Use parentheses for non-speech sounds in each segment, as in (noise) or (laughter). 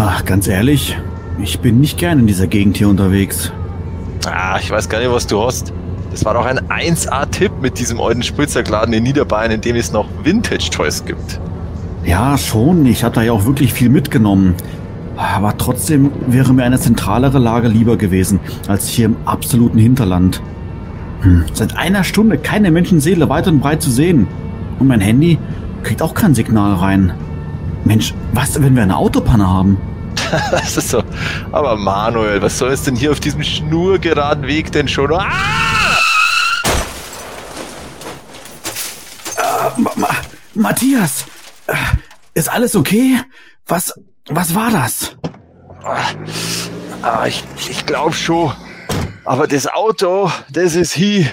Ach, ganz ehrlich, ich bin nicht gern in dieser Gegend hier unterwegs. Ah, ich weiß gar nicht, was du hast. Das war doch ein 1A-Tipp mit diesem alten Spielzeugladen in Niederbayern, in dem es noch Vintage-Toys gibt. Ja, schon. Ich habe da ja auch wirklich viel mitgenommen. Aber trotzdem wäre mir eine zentralere Lage lieber gewesen, als hier im absoluten Hinterland. Hm, seit einer Stunde keine Menschenseele weit und breit zu sehen. Und mein Handy kriegt auch kein Signal rein. Mensch, was, wenn wir eine Autopanne haben? (laughs) das ist so. Aber Manuel, was soll es denn hier auf diesem schnurgeraden Weg denn schon? Ah! Äh, Ma Ma Matthias, äh, ist alles okay? Was, was war das? Ah, ich, ich glaube schon. Aber das Auto, das ist hier.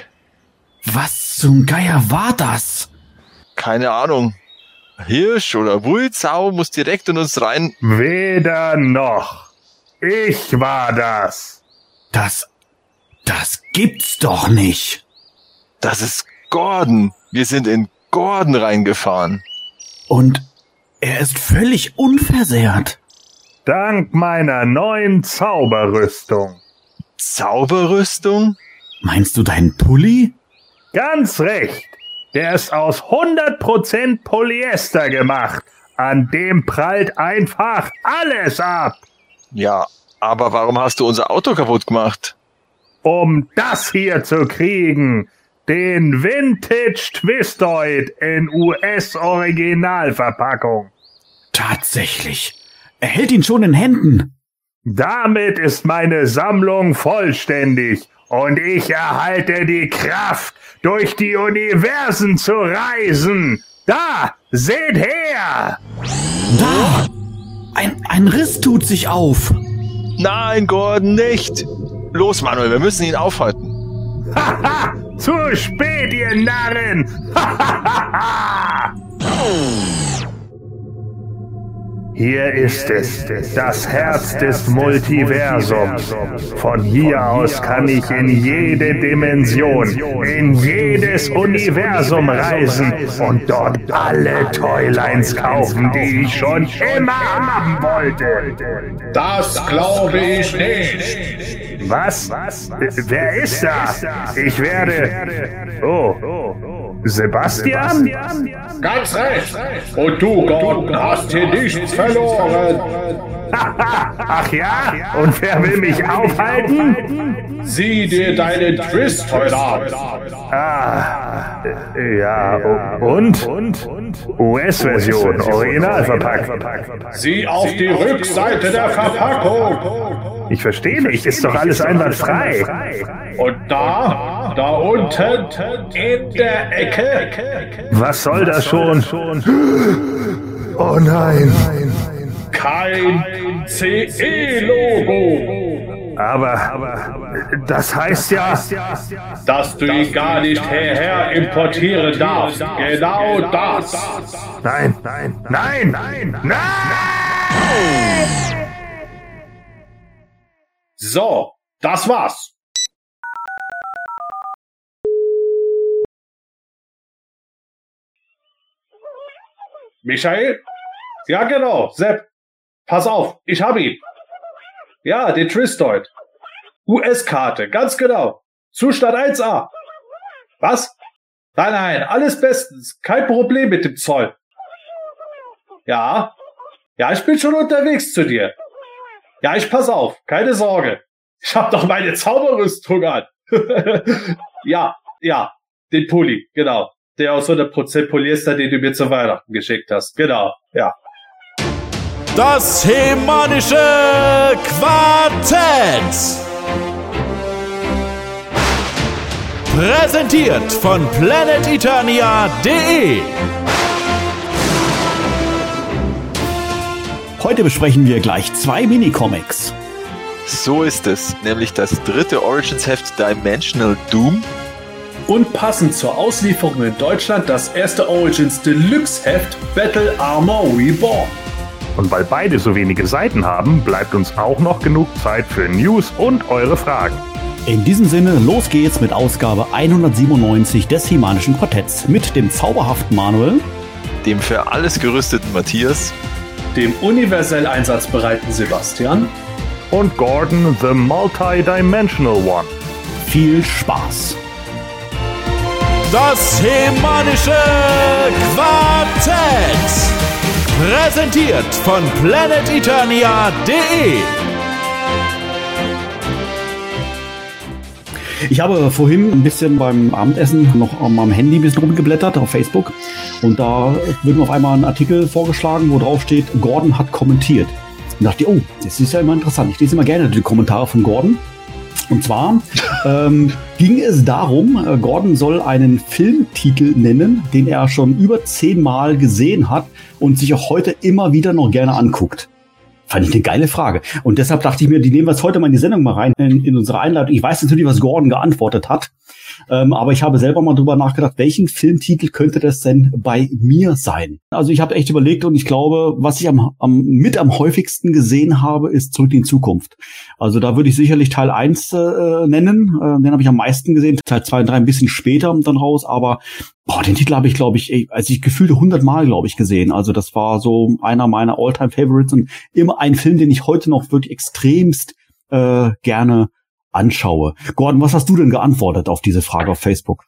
Was zum Geier war das? Keine Ahnung. Hirsch oder Wulzau muss direkt in uns rein. Weder noch. Ich war das. Das, das gibt's doch nicht. Das ist Gordon. Wir sind in Gordon reingefahren. Und er ist völlig unversehrt. Dank meiner neuen Zauberrüstung. Zauberrüstung? Meinst du deinen Pulli? Ganz recht. Der ist aus 100% Polyester gemacht. An dem prallt einfach alles ab. Ja, aber warum hast du unser Auto kaputt gemacht? Um das hier zu kriegen. Den Vintage Twistoid in US-Originalverpackung. Tatsächlich. Er hält ihn schon in Händen. Damit ist meine Sammlung vollständig und ich erhalte die Kraft, durch die Universen zu reisen. Da, seht her! Da! Ein, ein Riss tut sich auf. Nein, Gordon, nicht! Los, Manuel, wir müssen ihn aufhalten. Haha! Zu spät, ihr Narren! (laughs) Hahaha! Hier ist es, das Herz des Multiversums. Von hier aus kann ich in jede Dimension, in jedes Universum reisen und dort alle Toylines kaufen, die ich schon immer haben wollte. Das glaube ich nicht. Was? Wer ist da? Ich werde. Oh. Sebastian? Ganz recht. Und du, Gordon, hast hier nichts verloren. (laughs) Ach ja? Und wer will mich aufhalten? Sieh dir deinen Twist heute an. Ah, ja, und? US-Version, original verpackt. Sieh auf die Rückseite der Verpackung. Ich verstehe nicht, ist doch alles einwandfrei. Und da, da unten, in der Ecke. Was soll das schon? Oh nein. Kein CE-Logo. Aber das heißt ja, dass du ihn gar nicht hierher importieren darfst. Genau das. Nein, nein, nein, nein, nein! So, das war's. Michael? Ja, genau. Sepp. Pass auf, ich hab ihn. Ja, den Tristoid. US-Karte, ganz genau. Zustand 1A. Was? Nein, nein, alles bestens. Kein Problem mit dem Zoll. Ja. Ja, ich bin schon unterwegs zu dir. Ja, ich pass auf, keine Sorge. Ich hab doch meine Zauberrüstung an. (laughs) ja, ja, den Pulli, genau. Der aus 100% Polyester, den du mir zu Weihnachten geschickt hast. Genau, ja. Das hemanische Quartett. Präsentiert von planeteternia.de. Heute besprechen wir gleich zwei Minicomics. So ist es, nämlich das dritte Origins-Heft Dimensional Doom Und passend zur Auslieferung in Deutschland das erste Origins Deluxe Heft Battle Armor Reborn. Und weil beide so wenige Seiten haben, bleibt uns auch noch genug Zeit für News und eure Fragen. In diesem Sinne, los geht's mit Ausgabe 197 des Himanischen Quartetts mit dem zauberhaften Manuel. dem für alles gerüsteten Matthias dem universell einsatzbereiten Sebastian und Gordon the Multidimensional One. Viel Spaß! Das Hemanische Quartett. Präsentiert von planeteternia.de. Ich habe vorhin ein bisschen beim Abendessen noch am Handy ein bisschen rumgeblättert auf Facebook und da wird mir auf einmal ein Artikel vorgeschlagen, wo drauf steht, Gordon hat kommentiert. Und dachte oh, das ist ja immer interessant. Ich lese immer gerne die Kommentare von Gordon. Und zwar ähm, ging es darum, äh, Gordon soll einen Filmtitel nennen, den er schon über zehnmal gesehen hat und sich auch heute immer wieder noch gerne anguckt. Fand ich eine geile Frage. Und deshalb dachte ich mir, die nehmen wir jetzt heute mal in die Sendung mal rein, in, in unsere Einleitung. Ich weiß natürlich, was Gordon geantwortet hat. Ähm, aber ich habe selber mal drüber nachgedacht, welchen Filmtitel könnte das denn bei mir sein? Also ich habe echt überlegt und ich glaube, was ich am, am mit am häufigsten gesehen habe, ist Zurück in Zukunft. Also da würde ich sicherlich Teil 1 äh, nennen. Äh, den habe ich am meisten gesehen. Teil 2 und 3 ein bisschen später dann raus. Aber boah, den Titel habe ich, glaube ich, also ich gefühlte 100 Mal, glaube ich, gesehen. Also das war so einer meiner All-Time-Favorites und immer ein Film, den ich heute noch wirklich extremst äh, gerne anschaue. Gordon, was hast du denn geantwortet auf diese Frage auf Facebook?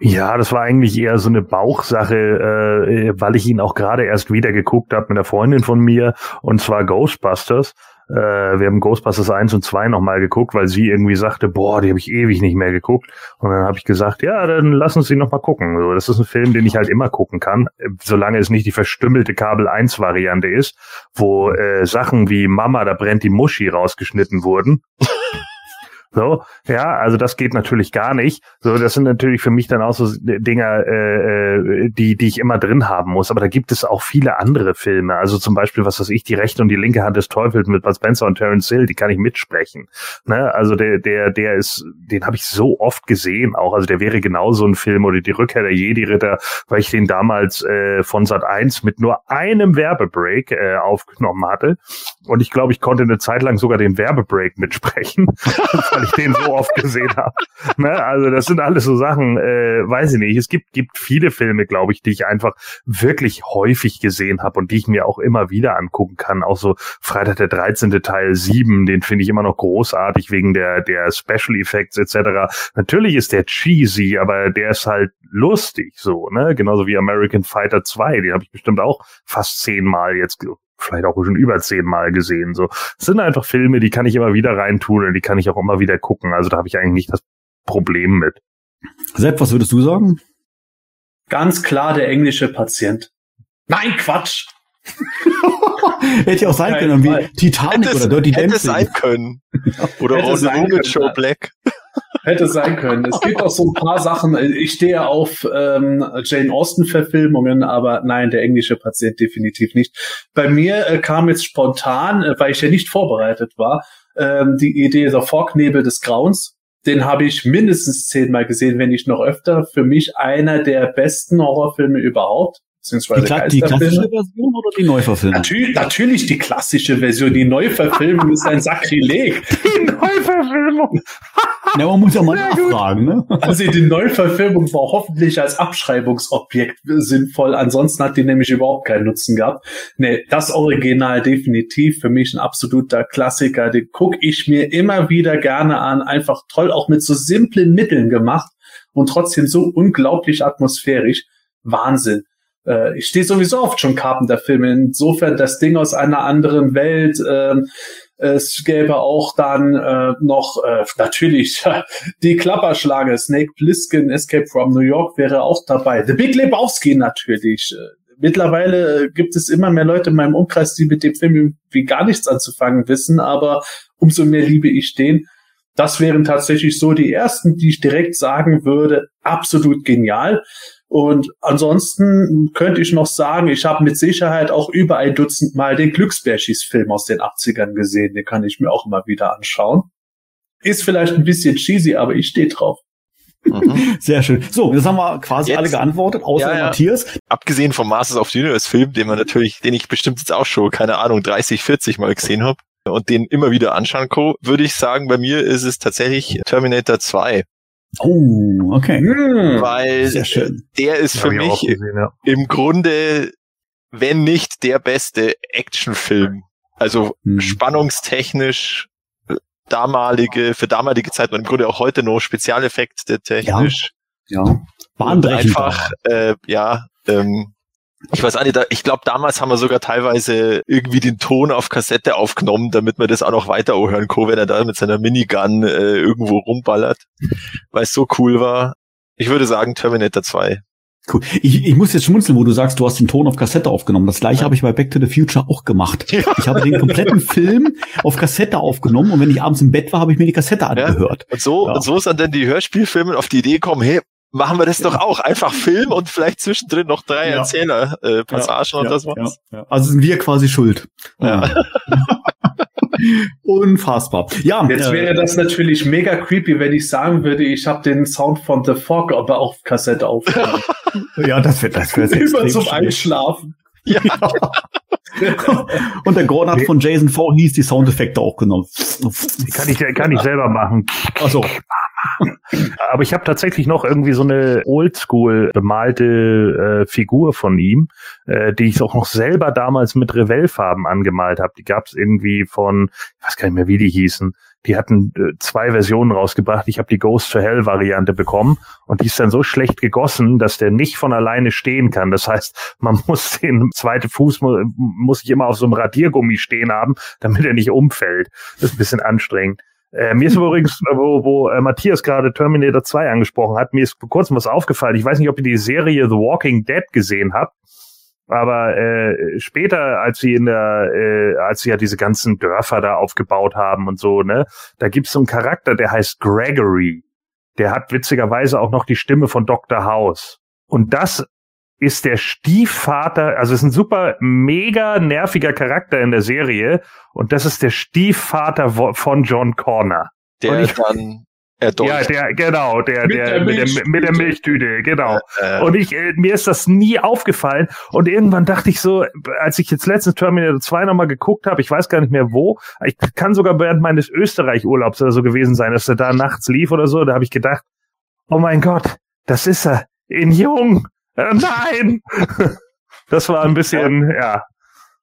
Ja, das war eigentlich eher so eine Bauchsache, äh, weil ich ihn auch gerade erst wieder geguckt habe mit einer Freundin von mir, und zwar Ghostbusters. Äh, wir haben Ghostbusters 1 und 2 nochmal geguckt, weil sie irgendwie sagte, boah, die habe ich ewig nicht mehr geguckt. Und dann habe ich gesagt, ja, dann lass uns die nochmal gucken. So, das ist ein Film, den ich halt immer gucken kann, solange es nicht die verstümmelte Kabel 1 Variante ist, wo äh, Sachen wie Mama, da brennt die Muschi rausgeschnitten wurden. So, ja, also das geht natürlich gar nicht. So, das sind natürlich für mich dann auch so Dinger, äh, äh, die, die ich immer drin haben muss. Aber da gibt es auch viele andere Filme. Also zum Beispiel, was weiß ich, die rechte und die linke Hand des Teufels mit Bud Spencer und Terence Hill, die kann ich mitsprechen. Ne? Also der, der, der ist, den habe ich so oft gesehen auch. Also der wäre genauso ein Film oder die Rückkehr der Jedi-Ritter, weil ich den damals äh, von Sat 1 mit nur einem Werbebreak äh, aufgenommen hatte. Und ich glaube, ich konnte eine Zeit lang sogar den Werbebreak mitsprechen. (laughs) (laughs) weil ich den so oft gesehen habe. Ne? Also das sind alles so Sachen, äh, weiß ich nicht. Es gibt, gibt viele Filme, glaube ich, die ich einfach wirklich häufig gesehen habe und die ich mir auch immer wieder angucken kann. Auch so Freitag der 13. Teil 7, den finde ich immer noch großartig wegen der, der Special Effects etc. Natürlich ist der cheesy, aber der ist halt lustig so, ne? Genauso wie American Fighter 2, den habe ich bestimmt auch fast zehnmal jetzt vielleicht auch schon über zehnmal gesehen. So, es sind einfach Filme, die kann ich immer wieder reintun und die kann ich auch immer wieder gucken. Also da habe ich eigentlich nicht das Problem mit. Sepp, was würdest du sagen? Ganz klar der englische Patient. Nein, Quatsch! (laughs) hätte ja auch sein können, wie Titanic hätte oder Dirty Dancing. Hätte sein können. (laughs) Oder sein mit Joe. Black. Hätte sein können. Es gibt auch so ein paar Sachen. Ich stehe auf ähm, Jane Austen-Verfilmungen, aber nein, der englische Patient definitiv nicht. Bei mir äh, kam jetzt spontan, äh, weil ich ja nicht vorbereitet war, ähm, die Idee der Vorknebel des Grauens. Den habe ich mindestens zehnmal gesehen, wenn nicht noch öfter. Für mich einer der besten Horrorfilme überhaupt. Die, Beziehungsweise Kla die klassische Version oder die Neuverfilmung? Natürlich, natürlich die klassische Version. Die Neuverfilmung ist ein Sakrileg. (laughs) Die Neuverfilmung. Ja, man muss ja mal nachfragen, ne? Also die Neuverfilmung war hoffentlich als Abschreibungsobjekt sinnvoll. Ansonsten hat die nämlich überhaupt keinen Nutzen gehabt. Nee, das Original definitiv für mich ein absoluter Klassiker. Den gucke ich mir immer wieder gerne an. Einfach toll, auch mit so simplen Mitteln gemacht und trotzdem so unglaublich atmosphärisch. Wahnsinn. Äh, ich stehe sowieso auf John Carpenter-Filme. Insofern das Ding aus einer anderen Welt. ähm, es gäbe auch dann äh, noch äh, (laughs) natürlich (laughs) die Klapperschlange, Snake Plissken, Escape from New York wäre auch dabei. The Big Lebowski natürlich. Äh, Mittlerweile äh, gibt es immer mehr Leute in meinem Umkreis, die mit dem Film irgendwie gar nichts anzufangen wissen, aber umso mehr liebe ich den. Das wären tatsächlich so die ersten, die ich direkt sagen würde, absolut genial. Und ansonsten könnte ich noch sagen, ich habe mit Sicherheit auch über ein Dutzend Mal den Glücksbärschis-Film aus den 80ern gesehen. Den kann ich mir auch immer wieder anschauen. Ist vielleicht ein bisschen cheesy, aber ich stehe drauf. Mhm. (laughs) Sehr schön. So, jetzt haben wir quasi Jetzt- alle geantwortet, außer Ja, ja. Matthias. Abgesehen vom Masters of the Universe Film, den man natürlich, den ich bestimmt jetzt auch schon, keine Ahnung, 30, 40 Mal gesehen habe und den immer wieder anschauen kann, würde ich sagen, bei mir ist es tatsächlich Terminator 2, Oh, okay. Hm. weil Sehr schön. der ist für mich gesehen, ja. im Grunde wenn nicht der beste Actionfilm. Also Hm. spannungstechnisch äh, damalige, für damalige Zeit und im Grunde auch heute noch Spezialeffekte technisch. Ja. Und Bahnbrechend. einfach, äh, ja, ähm, ich weiß auch nicht, da- ich glaube, damals haben wir sogar teilweise irgendwie den Ton auf Kassette aufgenommen, damit man das auch noch weiter hören kann, wenn er da mit seiner Minigun äh, irgendwo rumballert, weil es so cool war. Ich würde sagen Terminator 2. Cool. Ich, ich muss jetzt schmunzeln, wo du sagst, du hast den Ton auf Kassette aufgenommen. Das gleiche habe ich bei Back to the Future auch gemacht. Ich habe den kompletten (laughs) Film auf Kassette aufgenommen und wenn ich abends im Bett war, habe ich mir die Kassette angehört. Und so, Ja. und so sind dann die Hörspielfilme auf die Idee gekommen, hey, machen wir das doch auch. Einfach Film und vielleicht zwischendrin noch drei Ja. Erzähler, äh, Passagen und Ja, das war's. ja, ja. Also sind wir quasi schuld. Ja. (laughs) Unfassbar. Ja, Jetzt äh, wäre das natürlich mega creepy, wenn ich sagen würde, ich habe den Sound von The Fog aber auf Kassette aufgenommen. (laughs) ja, das wird das wird (laughs) Immer extrem zum schwierig. Einschlafen. Und der Gordon hat von Jason V. hieß die Soundeffekte aufgenommen. Die kann ich, kann ich selber machen. Also, Aber ich habe tatsächlich noch irgendwie so eine oldschool bemalte äh, Figur von ihm, äh, die ich auch noch selber damals mit Revell-Farben angemalt habe. Die gab es irgendwie von, ich weiß gar nicht mehr, wie die hießen. Die hatten äh, zwei Versionen rausgebracht. Ich habe die Ghost to Hell Variante bekommen und die ist dann so schlecht gegossen, dass der nicht von alleine stehen kann. Das heißt, man (laughs) muss den zweiten Fuß mu muss ich immer auf so einem Radiergummi stehen haben, damit er nicht umfällt. Das ist ein bisschen anstrengend. Äh, mir ist übrigens, äh, wo, wo äh, Matthias gerade Terminator 2 angesprochen hat, mir ist vor kurzem was aufgefallen. Ich weiß nicht, ob ihr die Serie The Walking Dead gesehen habt, aber äh, später, als sie in der, äh, als sie ja diese ganzen Dörfer da aufgebaut haben und so, ne, da gibt's so einen Charakter, der heißt Gregory. Der hat witzigerweise auch noch die Stimme von Dr. House. Und das ist der Stiefvater, also ist ein super mega nerviger Charakter in der Serie und das ist der Stiefvater von John Connor. Und Der ich- dann erdolcht. Ja, der genau, der Mit der der mit der, Milchtüte. mit der Milchtüte, genau. äh, Und ich, äh, mir ist das nie aufgefallen. Und irgendwann dachte ich so, als ich jetzt letztens Terminator 2 nochmal geguckt habe, ich weiß gar nicht mehr wo, ich kann sogar während meines Österreich-Urlaubs oder so gewesen sein, dass er da nachts lief oder so, da habe ich gedacht, oh mein Gott, das ist er, in jung. Äh, nein! (laughs) Das war ein bisschen, ja.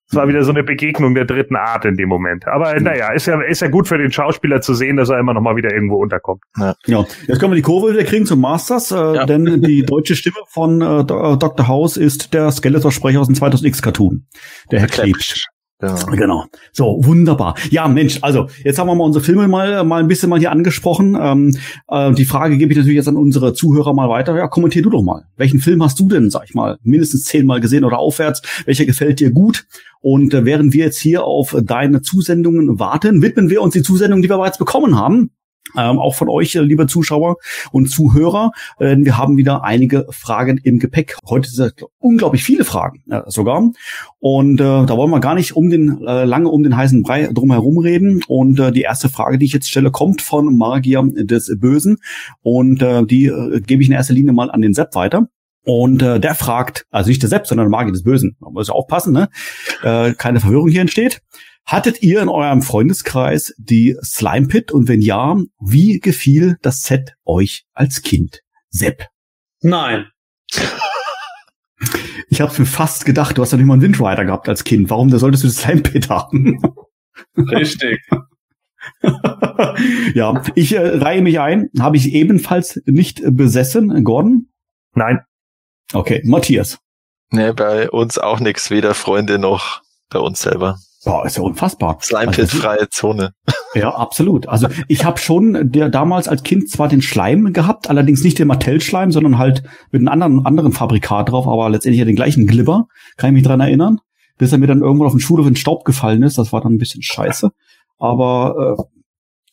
Es war wieder so eine Begegnung der dritten Art in dem Moment. Aber naja, ist ja, ist ja gut für den Schauspieler zu sehen, dass er immer noch mal wieder irgendwo unterkommt. ja, jetzt können wir die Kurve wieder kriegen zum Masters, äh, Ja. denn die deutsche Stimme von äh, Do- äh, Dr. House ist der Skeletor-Sprecher aus dem 2000X Cartoon, der Herr Klebsch. Genau. Genau. So, wunderbar. Ja, Mensch, also jetzt haben wir mal unsere Filme mal, mal ein bisschen mal hier angesprochen. Ähm, äh, die Frage gebe ich natürlich jetzt an unsere Zuhörer mal weiter. Ja, kommentier du doch mal. Welchen Film hast du denn, sag ich mal, mindestens zehnmal gesehen oder aufwärts? Welcher gefällt dir gut? Und äh, während wir jetzt hier auf deine Zusendungen warten, widmen wir uns die Zusendungen, die wir bereits bekommen haben. Ähm, auch von euch, äh, liebe Zuschauer und Zuhörer. Äh, wir haben wieder einige Fragen im Gepäck. Heute sind unglaublich viele Fragen äh, sogar. Und äh, da wollen wir gar nicht um den äh, lange um den heißen Brei drum herum reden. Und äh, die erste Frage, die ich jetzt stelle, kommt von Magier des Bösen. Und äh, die äh, gebe ich in erster Linie mal an den Sepp weiter. Und äh, der fragt, also nicht der Sepp, sondern der Magier des Bösen. Man muss aufpassen, ne? Äh, keine Verwirrung hier entsteht. Hattet ihr in eurem Freundeskreis die Slime Pit? Und wenn ja, wie gefiel das Set euch als Kind? Sepp. Nein. (laughs) Ich habe mir fast gedacht, du hast ja nicht mal einen Windrider gehabt als Kind. Warum da solltest du das Slime Pit haben? (laughs) Richtig. (laughs) ja, ich äh, reihe mich ein. Habe ich ebenfalls nicht äh, besessen, Gordon? Nein, Okay, Matthias. Ne, bei uns auch nix, weder Freunde noch bei uns selber. Boah, ist ja unfassbar. Slime Also, Zone. Ja, absolut. Also ich habe schon der damals als Kind zwar den Schleim gehabt, allerdings nicht den Mattel-Schleim, sondern halt mit einem anderen, anderen Fabrikat drauf, aber letztendlich ja den gleichen Glibber. Kann ich mich dran erinnern. Bis er mir dann irgendwann auf den Schulhof in den Staub gefallen ist. Das war dann ein bisschen scheiße. Aber äh,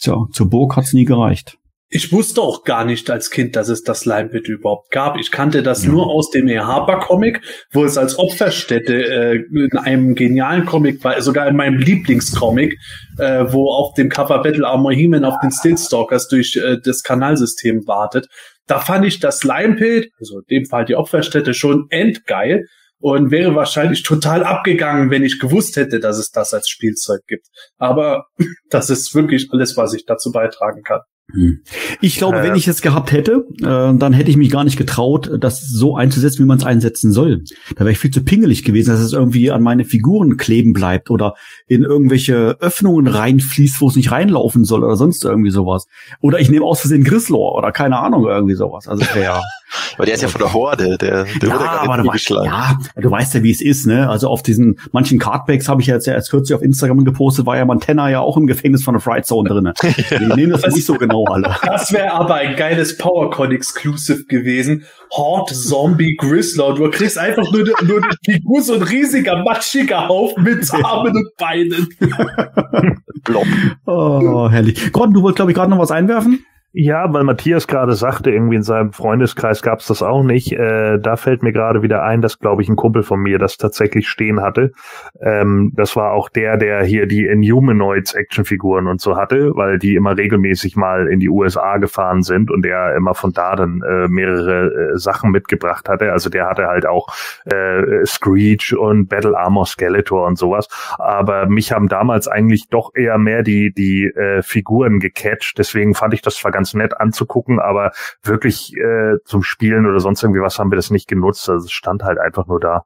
tja, zur Burg hat's nie gereicht. Ich wusste auch gar nicht als Kind, dass es das Limebit überhaupt gab. Ich kannte das Ja. nur aus dem E. Harper-Comic, wo es als Opferstätte äh, in einem genialen Comic war, sogar in meinem Lieblingscomic, äh, wo auf dem Cover Battle Armor He-Man auf den Stillstalkers durch äh, das Kanalsystem wartet. Da fand ich das Limepit, also in dem Fall die Opferstätte, schon endgeil und wäre wahrscheinlich total abgegangen, wenn ich gewusst hätte, dass es das als Spielzeug gibt. Aber (laughs) das ist wirklich alles, was ich dazu beitragen kann. Hm. Ich glaube, Äh, wenn ich es gehabt hätte, äh, dann hätte ich mich gar nicht getraut, das so einzusetzen, wie man es einsetzen soll. Da wäre ich viel zu pingelig gewesen, dass es irgendwie an meine Figuren kleben bleibt oder in irgendwelche Öffnungen reinfließt, wo es nicht reinlaufen soll oder sonst irgendwie sowas. Oder ich nehme aus Versehen Grislor oder keine Ahnung, irgendwie sowas. Also wäre (laughs) Weil der ist ja von der Horde, der, der ja, wurde gar aber du nicht weißt, ja, du weißt ja, wie es ist, ne? Also auf diesen manchen Cardbacks habe ich ja jetzt ja erst kürzlich auf Instagram gepostet, war ja Montana ja auch im Gefängnis von der Fright Zone drinne. (laughs) Die nehmen das nicht so genau alle. (laughs) Das wäre aber ein geiles PowerCon-Exclusive gewesen. Horde Zombie Grislaw. Du kriegst einfach nur, die- nur die Figur, so ein riesiger, matschiger Haufen mit Armen und Beinen. (laughs) Blob. Oh, herrlich. Gordon, du wolltest, glaube ich, gerade noch was einwerfen? Ja, weil Matthias gerade sagte, irgendwie in seinem Freundeskreis gab's das auch nicht. Äh, da fällt mir gerade wieder ein, dass, glaube ich, ein Kumpel von mir das tatsächlich stehen hatte. Ähm, das war auch der, der hier die Inhumanoids Actionfiguren und so hatte, weil die immer regelmäßig mal in die USA gefahren sind und der immer von da dann äh, mehrere äh, Sachen mitgebracht hatte. Also der hatte halt auch äh, Screech und Battle Armor Skeletor und sowas. Aber mich haben damals eigentlich doch eher mehr die, die äh, Figuren gecatcht. Deswegen fand ich das zwar ganz nett anzugucken, aber wirklich äh, zum Spielen oder sonst irgendwie was haben wir das nicht genutzt. Also es stand halt einfach nur da.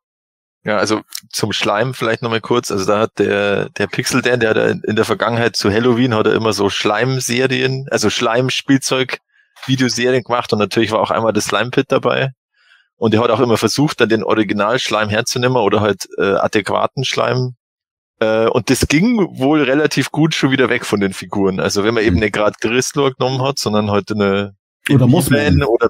Ja, also zum Schleim vielleicht nochmal kurz. Also da hat der, der Pixel Dan, der hat in der Vergangenheit zu Halloween hat er immer so Schleimserien, also Schleimspielzeug-Videoserien gemacht und natürlich war auch einmal das Slime Pit dabei. Und er hat auch immer versucht, dann den Originalschleim herzunehmen oder halt äh, adäquaten Schleim. Äh, und das ging wohl relativ gut schon wieder weg von den Figuren. Also wenn man eben nicht gerade Grislor genommen hat, sondern heute eine Oder Mossman. oder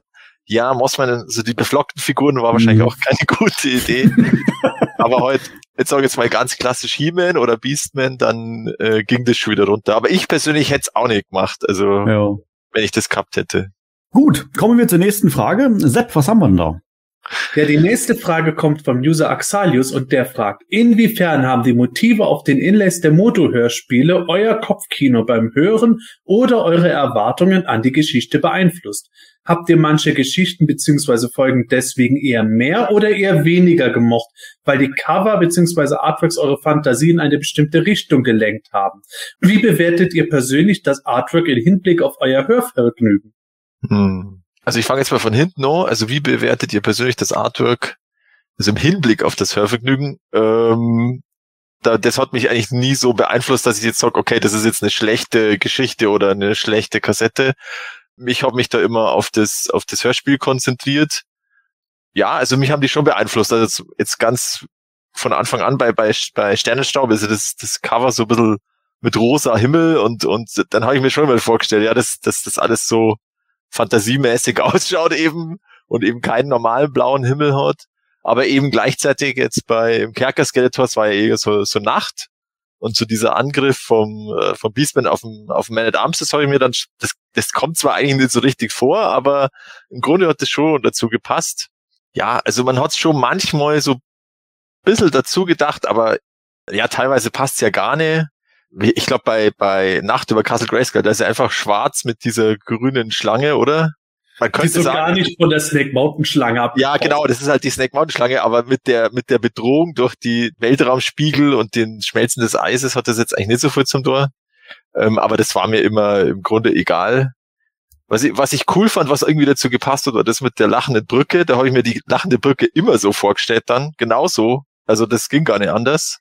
ja, Mossman, also die beflockten Figuren war wahrscheinlich Mhm. auch keine (laughs) gute Idee. Aber heute, jetzt sage ich jetzt mal ganz klassisch He-Man oder Beastman, dann äh, ging das schon wieder runter. Aber ich persönlich hätte es auch nicht gemacht, also Ja. wenn ich das gehabt hätte. Gut, kommen wir zur nächsten Frage. Sepp, was haben wir denn da? Ja, die nächste Frage kommt vom User Axalius und der fragt, inwiefern haben die Motive auf den Inlays der Moto-Hörspiele euer Kopfkino beim Hören oder eure Erwartungen an die Geschichte beeinflusst? Habt ihr manche Geschichten beziehungsweise Folgen deswegen eher mehr oder eher weniger gemocht, weil die Cover beziehungsweise Artworks eure Fantasie in eine bestimmte Richtung gelenkt haben? Wie bewertet ihr persönlich das Artwork im Hinblick auf euer Hörvergnügen? Hm. Also ich fange jetzt mal von hinten an. Also wie bewertet ihr persönlich das Artwork? Also im Hinblick auf das Hörvergnügen. Ähm, da, das hat mich eigentlich nie so beeinflusst, dass ich jetzt sage, okay, das ist jetzt eine schlechte Geschichte oder eine schlechte Kassette. Ich habe mich da immer auf das, auf das Hörspiel konzentriert. Ja, also mich haben die schon beeinflusst. Also jetzt, jetzt ganz von Anfang an bei, bei, bei Sternenstaub ist ja das, das Cover so ein bisschen mit rosa Himmel und, und dann habe ich mir schon mal vorgestellt, ja, dass das, das alles so fantasiemäßig (laughs) ausschaut eben und eben keinen normalen blauen Himmel hat. Aber eben gleichzeitig jetzt bei im Kerker Skeletors war ja eher so, so Nacht und so dieser Angriff vom, äh, vom Beastman auf dem, auf dem Man at Arms, das habe ich mir dann, das, das kommt zwar eigentlich nicht so richtig vor, aber im Grunde hat das schon dazu gepasst. Ja, also man hat schon manchmal so ein bisschen dazu gedacht, aber ja, teilweise passt's ja gar nicht. Ich glaube, bei, bei Nacht über Castle Grayskull, da ist er einfach schwarz mit dieser grünen Schlange, oder? Man Die könnte so sagen, gar nicht von der Snake Mountain Schlange ab. ja, genau, das ist halt die Snake Mountain Schlange, aber mit der, mit der Bedrohung durch die Weltraumspiegel und den Schmelzen des Eises hat das jetzt eigentlich nicht so viel zum Tor. Ähm, aber das war mir immer im Grunde egal. Was ich, was ich cool fand, was irgendwie dazu gepasst hat, war das mit der lachenden Brücke. Da habe ich mir die lachende Brücke immer so vorgestellt dann. Genauso. Also das ging gar nicht anders.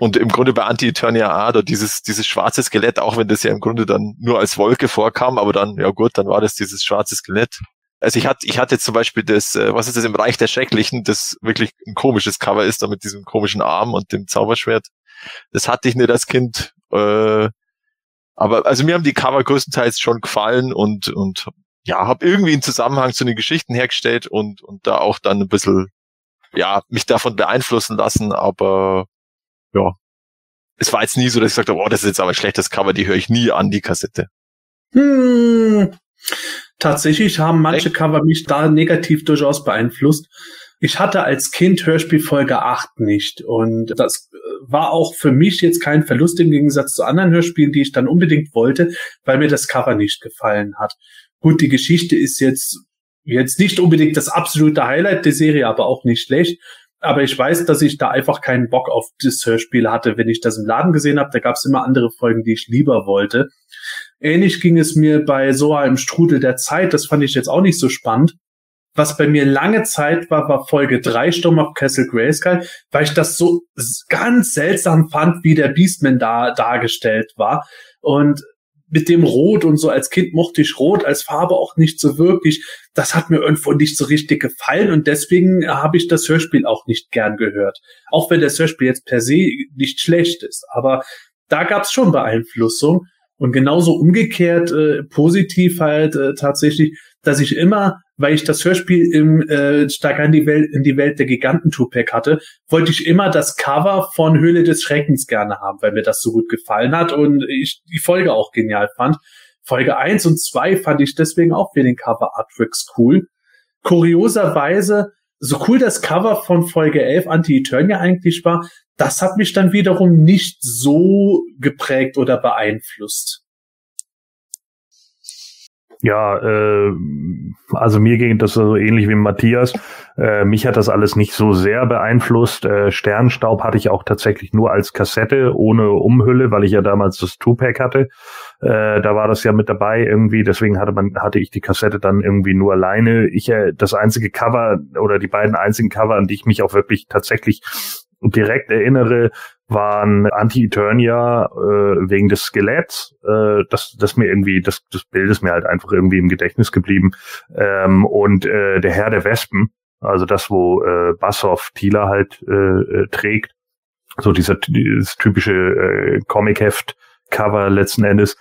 Und im Grunde bei Anti-Eternia A, da dieses, dieses schwarze Skelett, auch wenn das ja im Grunde dann nur als Wolke vorkam, aber dann, ja gut, dann war das dieses schwarze Skelett. Also ich hatte, ich hatte zum Beispiel das, äh, was ist das im Reich der Schrecklichen, das wirklich ein komisches Cover ist, da mit diesem komischen Arm und dem Zauberschwert. Das hatte ich nicht als Kind. Äh, aber also mir haben die Cover größtenteils schon gefallen und, und ja, habe irgendwie einen Zusammenhang zu den Geschichten hergestellt und, und da auch dann ein bisschen, ja, mich davon beeinflussen lassen, aber ja. Es war jetzt nie so, dass ich gesagt habe, oh, das ist jetzt aber ein schlechtes Cover, die höre ich nie an, die Kassette. Hm. Tatsächlich haben manche Cover mich da negativ durchaus beeinflusst. Ich hatte als Kind Hörspiel Folge 8 nicht und das äh, war auch für mich jetzt kein Verlust im Gegensatz zu anderen Hörspielen, die ich dann unbedingt wollte, weil mir das Cover nicht gefallen hat. Gut, die Geschichte ist jetzt jetzt nicht unbedingt das absolute Highlight der Serie, aber auch nicht schlecht. Aber ich weiß, dass ich da einfach keinen Bock auf das Hörspiel hatte, wenn ich das im Laden gesehen habe. Da gab es immer andere Folgen, die ich lieber wollte. Ähnlich ging es mir bei Soa im Strudel der Zeit. Das fand ich jetzt auch nicht so spannend. Was bei mir lange Zeit war, war Folge 3 Sturm auf Castle Grayskull, weil ich das so ganz seltsam fand, wie der Beastman da dargestellt war. Und mit dem Rot und so als Kind mochte ich Rot als Farbe auch nicht so wirklich. Das hat mir irgendwo nicht so richtig gefallen und deswegen habe ich das Hörspiel auch nicht gern gehört. Auch wenn das Hörspiel jetzt per se nicht schlecht ist. Aber da gab es schon Beeinflussung. Und genauso umgekehrt äh, positiv halt äh, tatsächlich, dass ich immer, weil ich das Hörspiel im äh, Stark in die Welt, in die Welt der Giganten Tupac hatte, wollte ich immer das Cover von Höhle des Schreckens gerne haben, weil mir das so gut gefallen hat und ich die Folge auch genial fand. Folge eins und zwei fand ich deswegen auch für den Cover Artworks cool. Kurioserweise, so cool das Cover von Folge 11 Anti-Eternia eigentlich war, das hat mich dann wiederum nicht so geprägt oder beeinflusst. Ja, äh, also mir ging das so ähnlich wie Matthias. Äh, mich hat das alles nicht so sehr beeinflusst. Äh, Sternstaub hatte ich auch tatsächlich nur als Kassette ohne Umhülle, weil ich ja damals das Two-Pack hatte. Äh, da war das ja mit dabei irgendwie. Deswegen hatte man hatte ich die Kassette dann irgendwie nur alleine. Ich äh, das einzige Cover oder die beiden einzigen Cover, an die ich mich auch wirklich tatsächlich direkt erinnere, waren Anti-Eternia äh, wegen des Skeletts. Äh, das, das mir irgendwie, das, das Bild ist mir halt einfach irgendwie im Gedächtnis geblieben. Ähm, und äh, der Herr der Wespen, also das, wo äh, Bassoff Thieler halt äh, äh, trägt. So dieser dieses typische äh, Comic-Heft-Cover letzten Endes.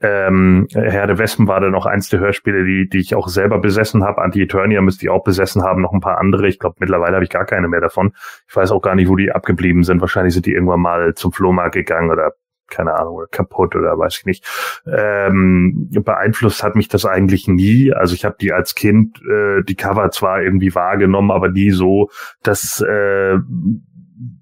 Ähm, Herr der Wespen war dann noch eins der Hörspiele, die, die ich auch selber besessen habe. Anti-Eternia müsste ich auch besessen haben, noch ein paar andere. Ich glaube, mittlerweile habe ich gar keine mehr davon. Ich weiß auch gar nicht, wo die abgeblieben sind. Wahrscheinlich sind die irgendwann mal zum Flohmarkt gegangen oder keine Ahnung, oder kaputt oder weiß ich nicht. Ähm, beeinflusst hat mich das eigentlich nie. Also ich habe die als Kind, äh, die Cover zwar irgendwie wahrgenommen, aber nie so, dass äh,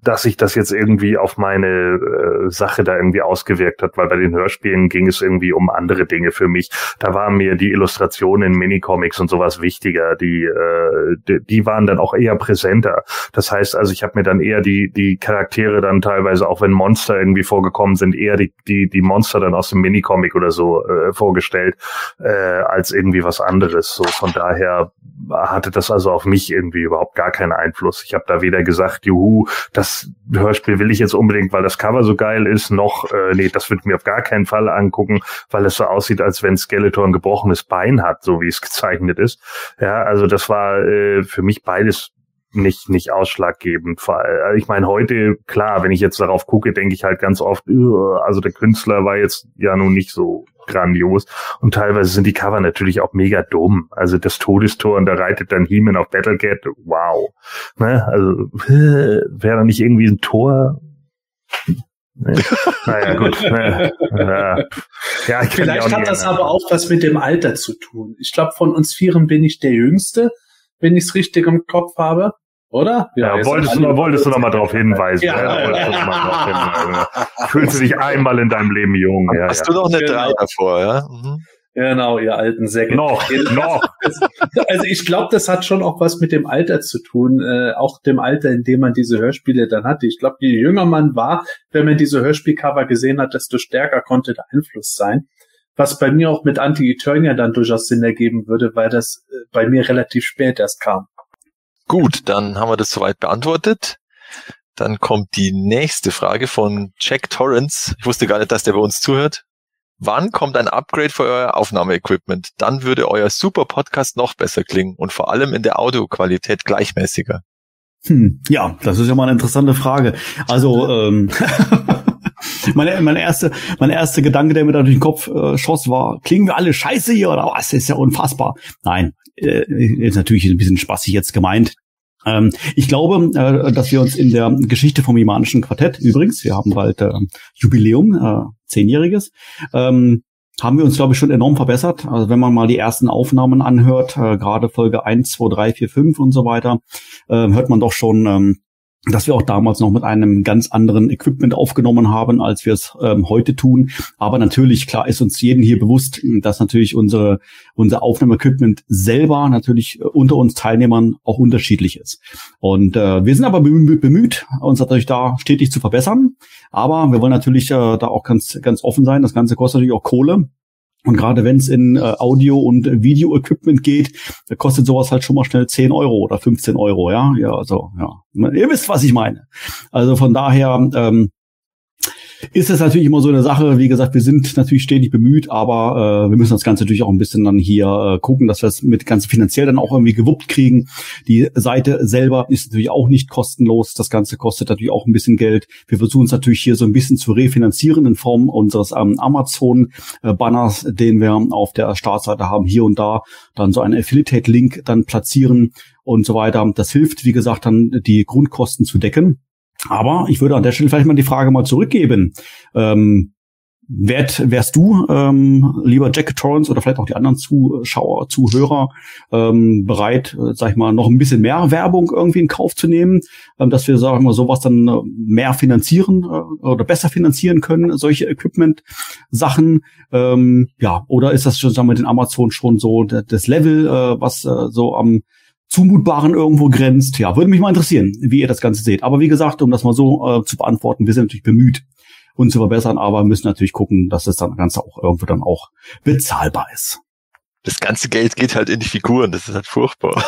dass sich das jetzt irgendwie auf meine äh, Sache da irgendwie ausgewirkt hat, weil bei den Hörspielen ging es irgendwie um andere Dinge für mich. Da waren mir die Illustrationen in Minicomics und sowas wichtiger. Die, äh, die, die waren dann auch eher präsenter. Das heißt also, ich habe mir dann eher die, die Charaktere dann teilweise, auch wenn Monster irgendwie vorgekommen sind, eher die, die, die Monster dann aus dem Minicomic oder so äh, vorgestellt, äh, als irgendwie was anderes. So von daher hatte das also auf mich irgendwie überhaupt gar keinen Einfluss. Ich habe da weder gesagt, juhu, das Hörspiel will ich jetzt unbedingt, weil das Cover so geil ist, noch, äh, nee, das würde mir auf gar keinen Fall angucken, weil es so aussieht, als wenn Skeletor ein gebrochenes Bein hat, so wie es gezeichnet ist. Ja, also das war äh, für mich beides nicht nicht ausschlaggebend. Äh, ich meine, heute, klar, wenn ich jetzt darauf gucke, denke ich halt ganz oft, also der Künstler war jetzt ja nun nicht so grandios. Und teilweise sind die Cover natürlich auch mega dumm. Also das Todestor und da reitet dann He-Man auf Battlecat. Wow. Ne? Also (laughs) wäre da nicht irgendwie ein Tor? Nee. naja, gut. (laughs) ja. Ja, Vielleicht hat das aber auch was mit dem Alter zu tun. Ich glaube, von uns Vieren bin ich der Jüngste, wenn ich es richtig im Kopf habe. Oder? Ja, ja wolltest, du, wolltest du noch mal darauf hinweisen. Ja, ja, ja. (laughs) Hinweisen. Fühlst du dich einmal in deinem Leben jung. Ja, Hast du noch eine genau. Drei davor, ja? Mhm. Genau, ihr alten Säcke. Noch, (laughs) noch. (laughs) Also ich glaube, das hat schon auch was mit dem Alter zu tun, äh, auch dem Alter, in dem man diese Hörspiele dann hatte. Ich glaube, je jünger man war, wenn man diese Hörspielcover gesehen hat, desto stärker konnte der Einfluss sein. Was bei mir auch mit Anti-Eternia dann durchaus Sinn ergeben würde, weil das äh, bei mir relativ spät erst kam. Gut, dann haben wir das soweit beantwortet. Dann kommt die nächste Frage von Jack Torrance. Ich wusste gar nicht, dass der bei uns zuhört. Wann kommt ein Upgrade für euer Aufnahmeequipment? Dann würde euer super Podcast noch besser klingen und vor allem in der Audioqualität gleichmäßiger. Hm, ja, das ist ja mal eine interessante Frage. Also ähm, (laughs) meine, meine erste, mein erster Gedanke, der mir da durch den Kopf äh, schoss, war: Klingen wir alle Scheiße hier oder was? Ist ja unfassbar. Nein, äh, ist natürlich ein bisschen spaßig jetzt gemeint. Ähm, ich glaube, äh, dass wir uns in der Geschichte vom imanischen Quartett, übrigens, wir haben bald äh, Jubiläum, äh, zehnjähriges, ähm, haben wir uns, glaube ich, schon enorm verbessert. Also wenn man mal die ersten Aufnahmen anhört, äh, gerade Folge 1, 2, 3, 4, 5 und so weiter, äh, hört man doch schon ähm, dass wir auch damals noch mit einem ganz anderen Equipment aufgenommen haben, als wir es ähm, heute tun. Aber natürlich, klar, ist uns jeden hier bewusst, dass natürlich unsere, unser Aufnahmeequipment selber natürlich äh, unter uns Teilnehmern auch unterschiedlich ist. Und äh, wir sind aber bemüht, uns natürlich da stetig zu verbessern. Aber wir wollen natürlich äh, da auch ganz, ganz offen sein. Das Ganze kostet natürlich auch Kohle. Und gerade wenn es in äh, Audio- und Video-Equipment geht, da kostet sowas halt schon mal schnell 10 Euro oder 15 Euro, ja. Ja, also, ja. Ihr wisst, was ich meine. Also von daher, ähm, ist es natürlich immer so eine Sache. Wie gesagt, wir sind natürlich stetig bemüht, aber äh, wir müssen das Ganze natürlich auch ein bisschen dann hier äh, gucken, dass wir es mit ganz finanziell dann auch irgendwie gewuppt kriegen. Die Seite selber ist natürlich auch nicht kostenlos. Das Ganze kostet natürlich auch ein bisschen Geld. Wir versuchen es natürlich hier so ein bisschen zu refinanzieren in Form unseres ähm, Amazon-Banners, den wir auf der Startseite haben, hier und da dann so einen Affiliate-Link dann platzieren und so weiter. Das hilft, wie gesagt, dann die Grundkosten zu decken. Aber ich würde an der Stelle vielleicht mal die Frage mal zurückgeben. Ähm, wärst, wärst du, ähm, lieber Jack Torrance oder vielleicht auch die anderen Zuschauer, Zuhörer, ähm, bereit, äh, sag ich mal, noch ein bisschen mehr Werbung irgendwie in Kauf zu nehmen, ähm, dass wir, sagen wir mal, sowas dann äh, mehr finanzieren äh, oder besser finanzieren können, solche Equipment-Sachen? Ähm, ja, oder ist das schon, sagen wir, den Amazon schon so das Level, äh, was äh, so am Zumutbaren irgendwo grenzt. Ja, würde mich mal interessieren, wie ihr das Ganze seht. Aber wie gesagt, um das mal so äh, zu beantworten, wir sind natürlich bemüht, uns zu verbessern, aber müssen natürlich gucken, dass das dann Ganze auch irgendwo dann auch bezahlbar ist das ganze Geld geht halt in die Figuren. Das ist halt furchtbar.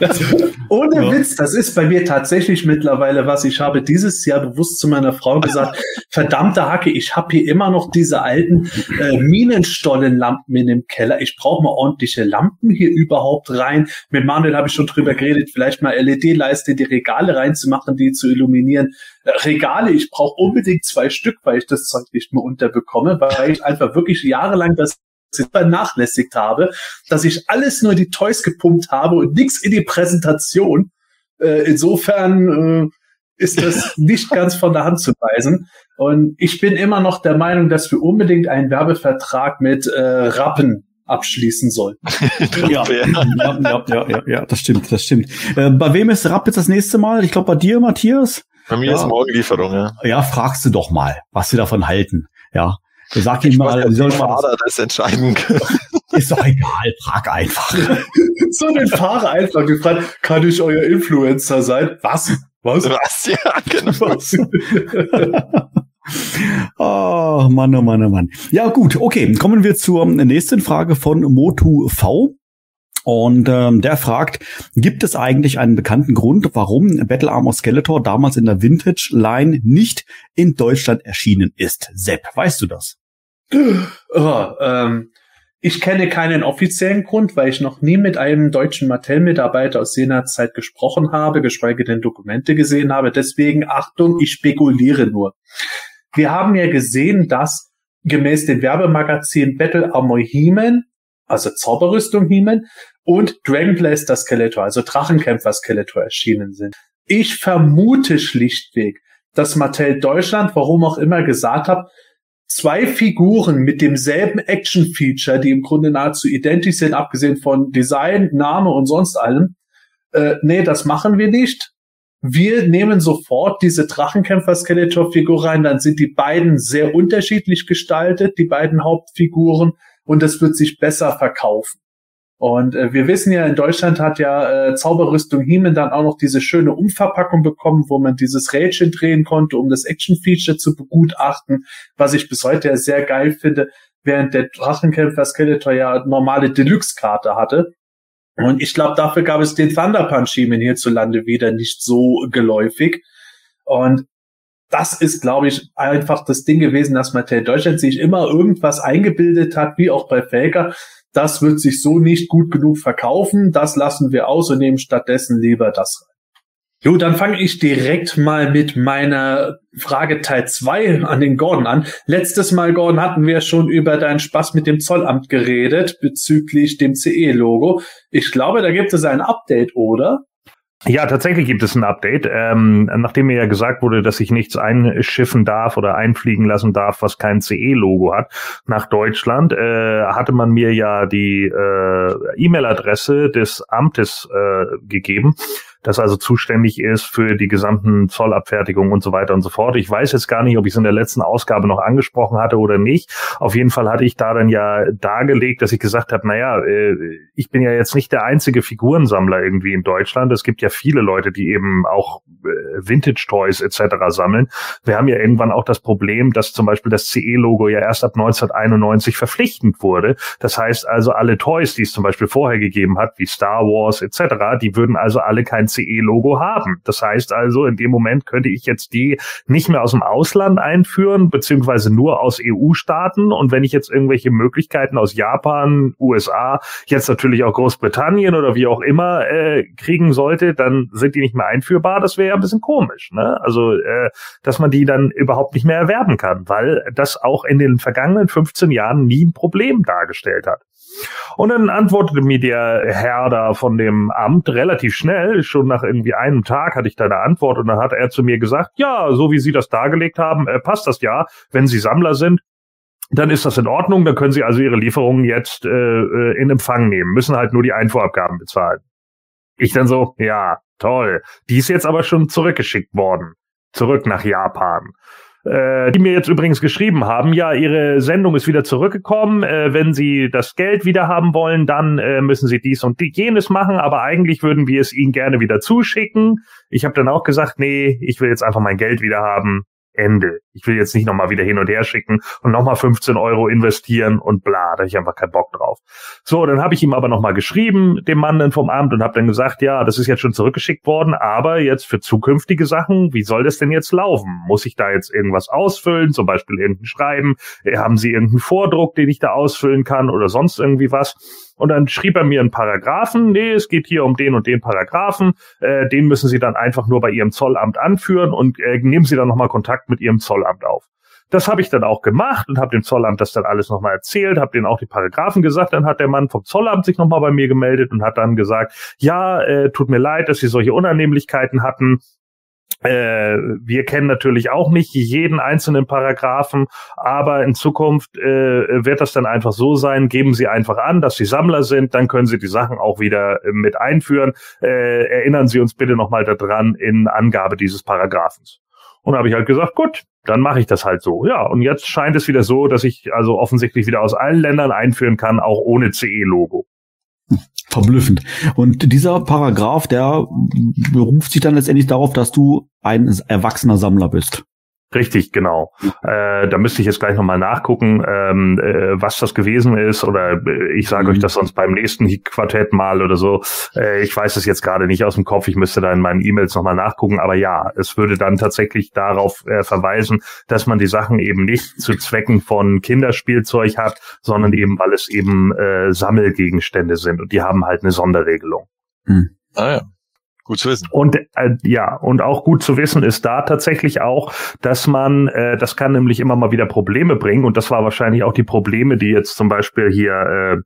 das, ohne ja. Witz, das ist bei mir tatsächlich mittlerweile was. Ich habe dieses Jahr bewusst zu meiner Frau gesagt, (laughs) verdammte Hacke, ich habe hier immer noch diese alten äh, Minenstollenlampen in dem Keller. Ich brauche mal ordentliche Lampen hier überhaupt rein. Mit Manuel habe ich schon drüber geredet, vielleicht mal LED-Leiste, die Regale reinzumachen, die zu illuminieren. Äh, Regale, ich brauche unbedingt zwei Stück, weil ich das Zeug nicht mehr unterbekomme, weil ich einfach wirklich jahrelang das vernachlässigt habe, dass ich alles nur die Toys gepumpt habe und nichts in die Präsentation. Äh, insofern äh, ist das (laughs) nicht ganz von der Hand zu weisen. Und ich bin immer noch der Meinung, dass wir unbedingt einen Werbevertrag mit äh, Rappen abschließen sollten. (laughs) ja, ja, ja, ja, ja, das stimmt, das stimmt. Äh, bei wem ist Rapp jetzt das nächste Mal? Ich glaube bei dir, Matthias. Bei mir ja. ist Morgenlieferung, ja. Ja, fragst du doch mal, was sie davon halten. Ja, Sag ihm mal, sie soll mal Fahrer das entscheiden können. (laughs) Ist doch egal, frag einfach. (laughs) so den Fahrer einfach gefragt, kann ich euer Influencer sein? Was? Was? Was? Ja, genau. Was? (laughs) oh, Mann, oh Mann, oh Mann. Ja, gut, okay. Kommen wir zur nächsten Frage von Motu V. Und ähm, der fragt, gibt es eigentlich einen bekannten Grund, warum Battle Armor Skeletor damals in der Vintage Line nicht in Deutschland erschienen ist? Sepp, weißt du das? Oh, ähm, ich kenne keinen offiziellen Grund, weil ich noch nie mit einem deutschen Mattel-Mitarbeiter aus jener Zeit gesprochen habe, geschweige denn Dokumente gesehen habe. Deswegen Achtung, ich spekuliere nur. Wir haben ja gesehen, dass gemäß dem Werbemagazin Battle Armor He-Man, also Zauberrüstung He-Man, und Dragon Blaster Skeletor, also Drachenkämpfer Skeletor erschienen sind. Ich vermute schlichtweg, dass Mattel Deutschland, warum auch immer, gesagt hat, zwei Figuren mit demselben Action-Feature, die im Grunde nahezu identisch sind, abgesehen von Design, Name und sonst allem. Äh, nee, das machen wir nicht. Wir nehmen sofort diese Drachenkämpfer-Skeletor-Figur rein, dann sind die beiden sehr unterschiedlich gestaltet, die beiden Hauptfiguren, und es wird sich besser verkaufen. Und äh, wir wissen ja, in Deutschland hat ja äh, Zauberrüstung Heeman dann auch noch diese schöne Umverpackung bekommen, wo man dieses Rädchen drehen konnte, um das Action-Feature zu begutachten, was ich bis heute sehr geil finde, während der Drachenkämpfer Skeletor ja normale Deluxe-Karte hatte. Und ich glaube, dafür gab es den Thunder Punch Heeman hierzulande wieder nicht so geläufig. Und das ist, glaube ich, einfach das Ding gewesen, dass Mattel Deutschland sich immer irgendwas eingebildet hat, wie auch bei Faker, das wird sich so nicht gut genug verkaufen, das lassen wir aus und nehmen stattdessen lieber das rein. Jo, dann fange ich direkt mal mit meiner Frage Teil 2 an den Gordon an. Letztes Mal, Gordon, hatten wir schon über deinen Spaß mit dem Zollamt geredet bezüglich dem CE-Logo. Ich glaube, da gibt es ein Update, oder? Ja, tatsächlich gibt es ein Update. Ähm, nachdem mir ja gesagt wurde, dass ich nichts einschiffen darf oder einfliegen lassen darf, was kein CE-Logo hat, nach Deutschland, äh, hatte man mir ja die äh, E-Mail-Adresse des Amtes äh, gegeben das also zuständig ist für die gesamten Zollabfertigungen und so weiter und so fort. Ich weiß jetzt gar nicht, ob ich es in der letzten Ausgabe noch angesprochen hatte oder nicht. Auf jeden Fall hatte ich da dann ja dargelegt, dass ich gesagt habe, naja, äh, ich bin ja jetzt nicht der einzige Figurensammler irgendwie in Deutschland. Es gibt ja viele Leute, die eben auch äh, Vintage Toys etc. sammeln. Wir haben ja irgendwann auch das Problem, dass zum Beispiel das CE-Logo ja erst ab 1991 verpflichtend wurde. Das heißt also, alle Toys, die es zum Beispiel vorher gegeben hat, wie Star Wars etc., die würden also alle kein CE-Logo haben. Das heißt also, in dem Moment könnte ich jetzt die nicht mehr aus dem Ausland einführen, beziehungsweise nur aus EU-Staaten. Und wenn ich jetzt irgendwelche Möglichkeiten aus Japan, USA, jetzt natürlich auch Großbritannien oder wie auch immer äh, kriegen sollte, dann sind die nicht mehr einführbar. Das wäre ja ein bisschen komisch. Ne? Also, äh, dass man die dann überhaupt nicht mehr erwerben kann, weil das auch in den vergangenen 15 Jahren nie ein Problem dargestellt hat. Und dann antwortete mir der Herr da von dem Amt relativ schnell, schon nach irgendwie einem Tag hatte ich da eine Antwort und dann hat er zu mir gesagt, ja, so wie Sie das dargelegt haben, äh, passt das ja, wenn Sie Sammler sind, dann ist das in Ordnung, dann können Sie also Ihre Lieferungen jetzt äh, äh in Empfang nehmen, müssen halt nur die Einfuhrabgaben bezahlen. Ich dann so, ja, toll. Die ist jetzt aber schon zurückgeschickt worden. Zurück nach Japan äh, die mir jetzt übrigens geschrieben haben, ja, ihre Sendung ist wieder zurückgekommen. Äh, wenn sie das Geld wieder haben wollen, dann äh, müssen sie dies und jenes machen, aber eigentlich würden wir es ihnen gerne wieder zuschicken. Ich habe dann auch gesagt, nee, ich will jetzt einfach mein Geld wieder haben. Ende. Ich will jetzt nicht nochmal wieder hin und her schicken und nochmal 15 Euro investieren und bla, da habe ich einfach keinen Bock drauf. So, dann habe ich ihm aber nochmal geschrieben, dem Mann dann vom Amt und habe dann gesagt, ja, das ist jetzt schon zurückgeschickt worden, aber jetzt für zukünftige Sachen, wie soll das denn jetzt laufen? Muss ich da jetzt irgendwas ausfüllen, zum Beispiel irgendein Schreiben? Haben Sie irgendeinen Vordruck, den ich da ausfüllen kann oder sonst irgendwie was? Und dann schrieb er mir einen Paragraphen, nee, es geht hier um den und den Paragraphen, äh, den müssen Sie dann einfach nur bei Ihrem Zollamt anführen und äh, nehmen Sie dann nochmal Kontakt mit Ihrem Zollamt auf. Das habe ich dann auch gemacht und habe dem Zollamt das dann alles nochmal erzählt, habe denen auch die Paragraphen gesagt. Dann hat der Mann vom Zollamt sich nochmal bei mir gemeldet und hat dann gesagt, ja, äh, tut mir leid, dass Sie solche Unannehmlichkeiten hatten. Äh, wir kennen natürlich auch nicht jeden einzelnen Paragraphen, aber in Zukunft äh, wird das dann einfach so sein, geben Sie einfach an, dass Sie Sammler sind, dann können Sie die Sachen auch wieder äh, mit einführen. Äh, erinnern Sie uns bitte nochmal daran in Angabe dieses Paragraphens. Und habe ich halt gesagt, gut, dann mache ich das halt so. Ja, und jetzt scheint es wieder so, dass ich also offensichtlich wieder aus allen Ländern einführen kann, auch ohne CE-Logo. Verblüffend. Und dieser Paragraph, der beruft sich dann letztendlich darauf, dass du ein erwachsener Sammler bist. Richtig, genau. Äh, da müsste ich jetzt gleich nochmal nachgucken, ähm, äh, was das gewesen ist. Oder äh, ich sage mhm. euch das sonst beim nächsten Quartett mal oder so. Äh, ich weiß es jetzt gerade nicht aus dem Kopf. Ich müsste da in meinen E-Mails nochmal nachgucken. Aber ja, es würde dann tatsächlich darauf äh, verweisen, dass man die Sachen eben nicht zu Zwecken von Kinderspielzeug hat, sondern eben, weil es eben äh, Sammelgegenstände sind. Und die haben halt eine Sonderregelung. Mhm. Ah ja. Gut zu wissen. Und äh, ja, und auch gut zu wissen ist da tatsächlich auch, dass man, äh, das kann nämlich immer mal wieder Probleme bringen. Und das war wahrscheinlich auch die Probleme, die jetzt zum Beispiel hier äh,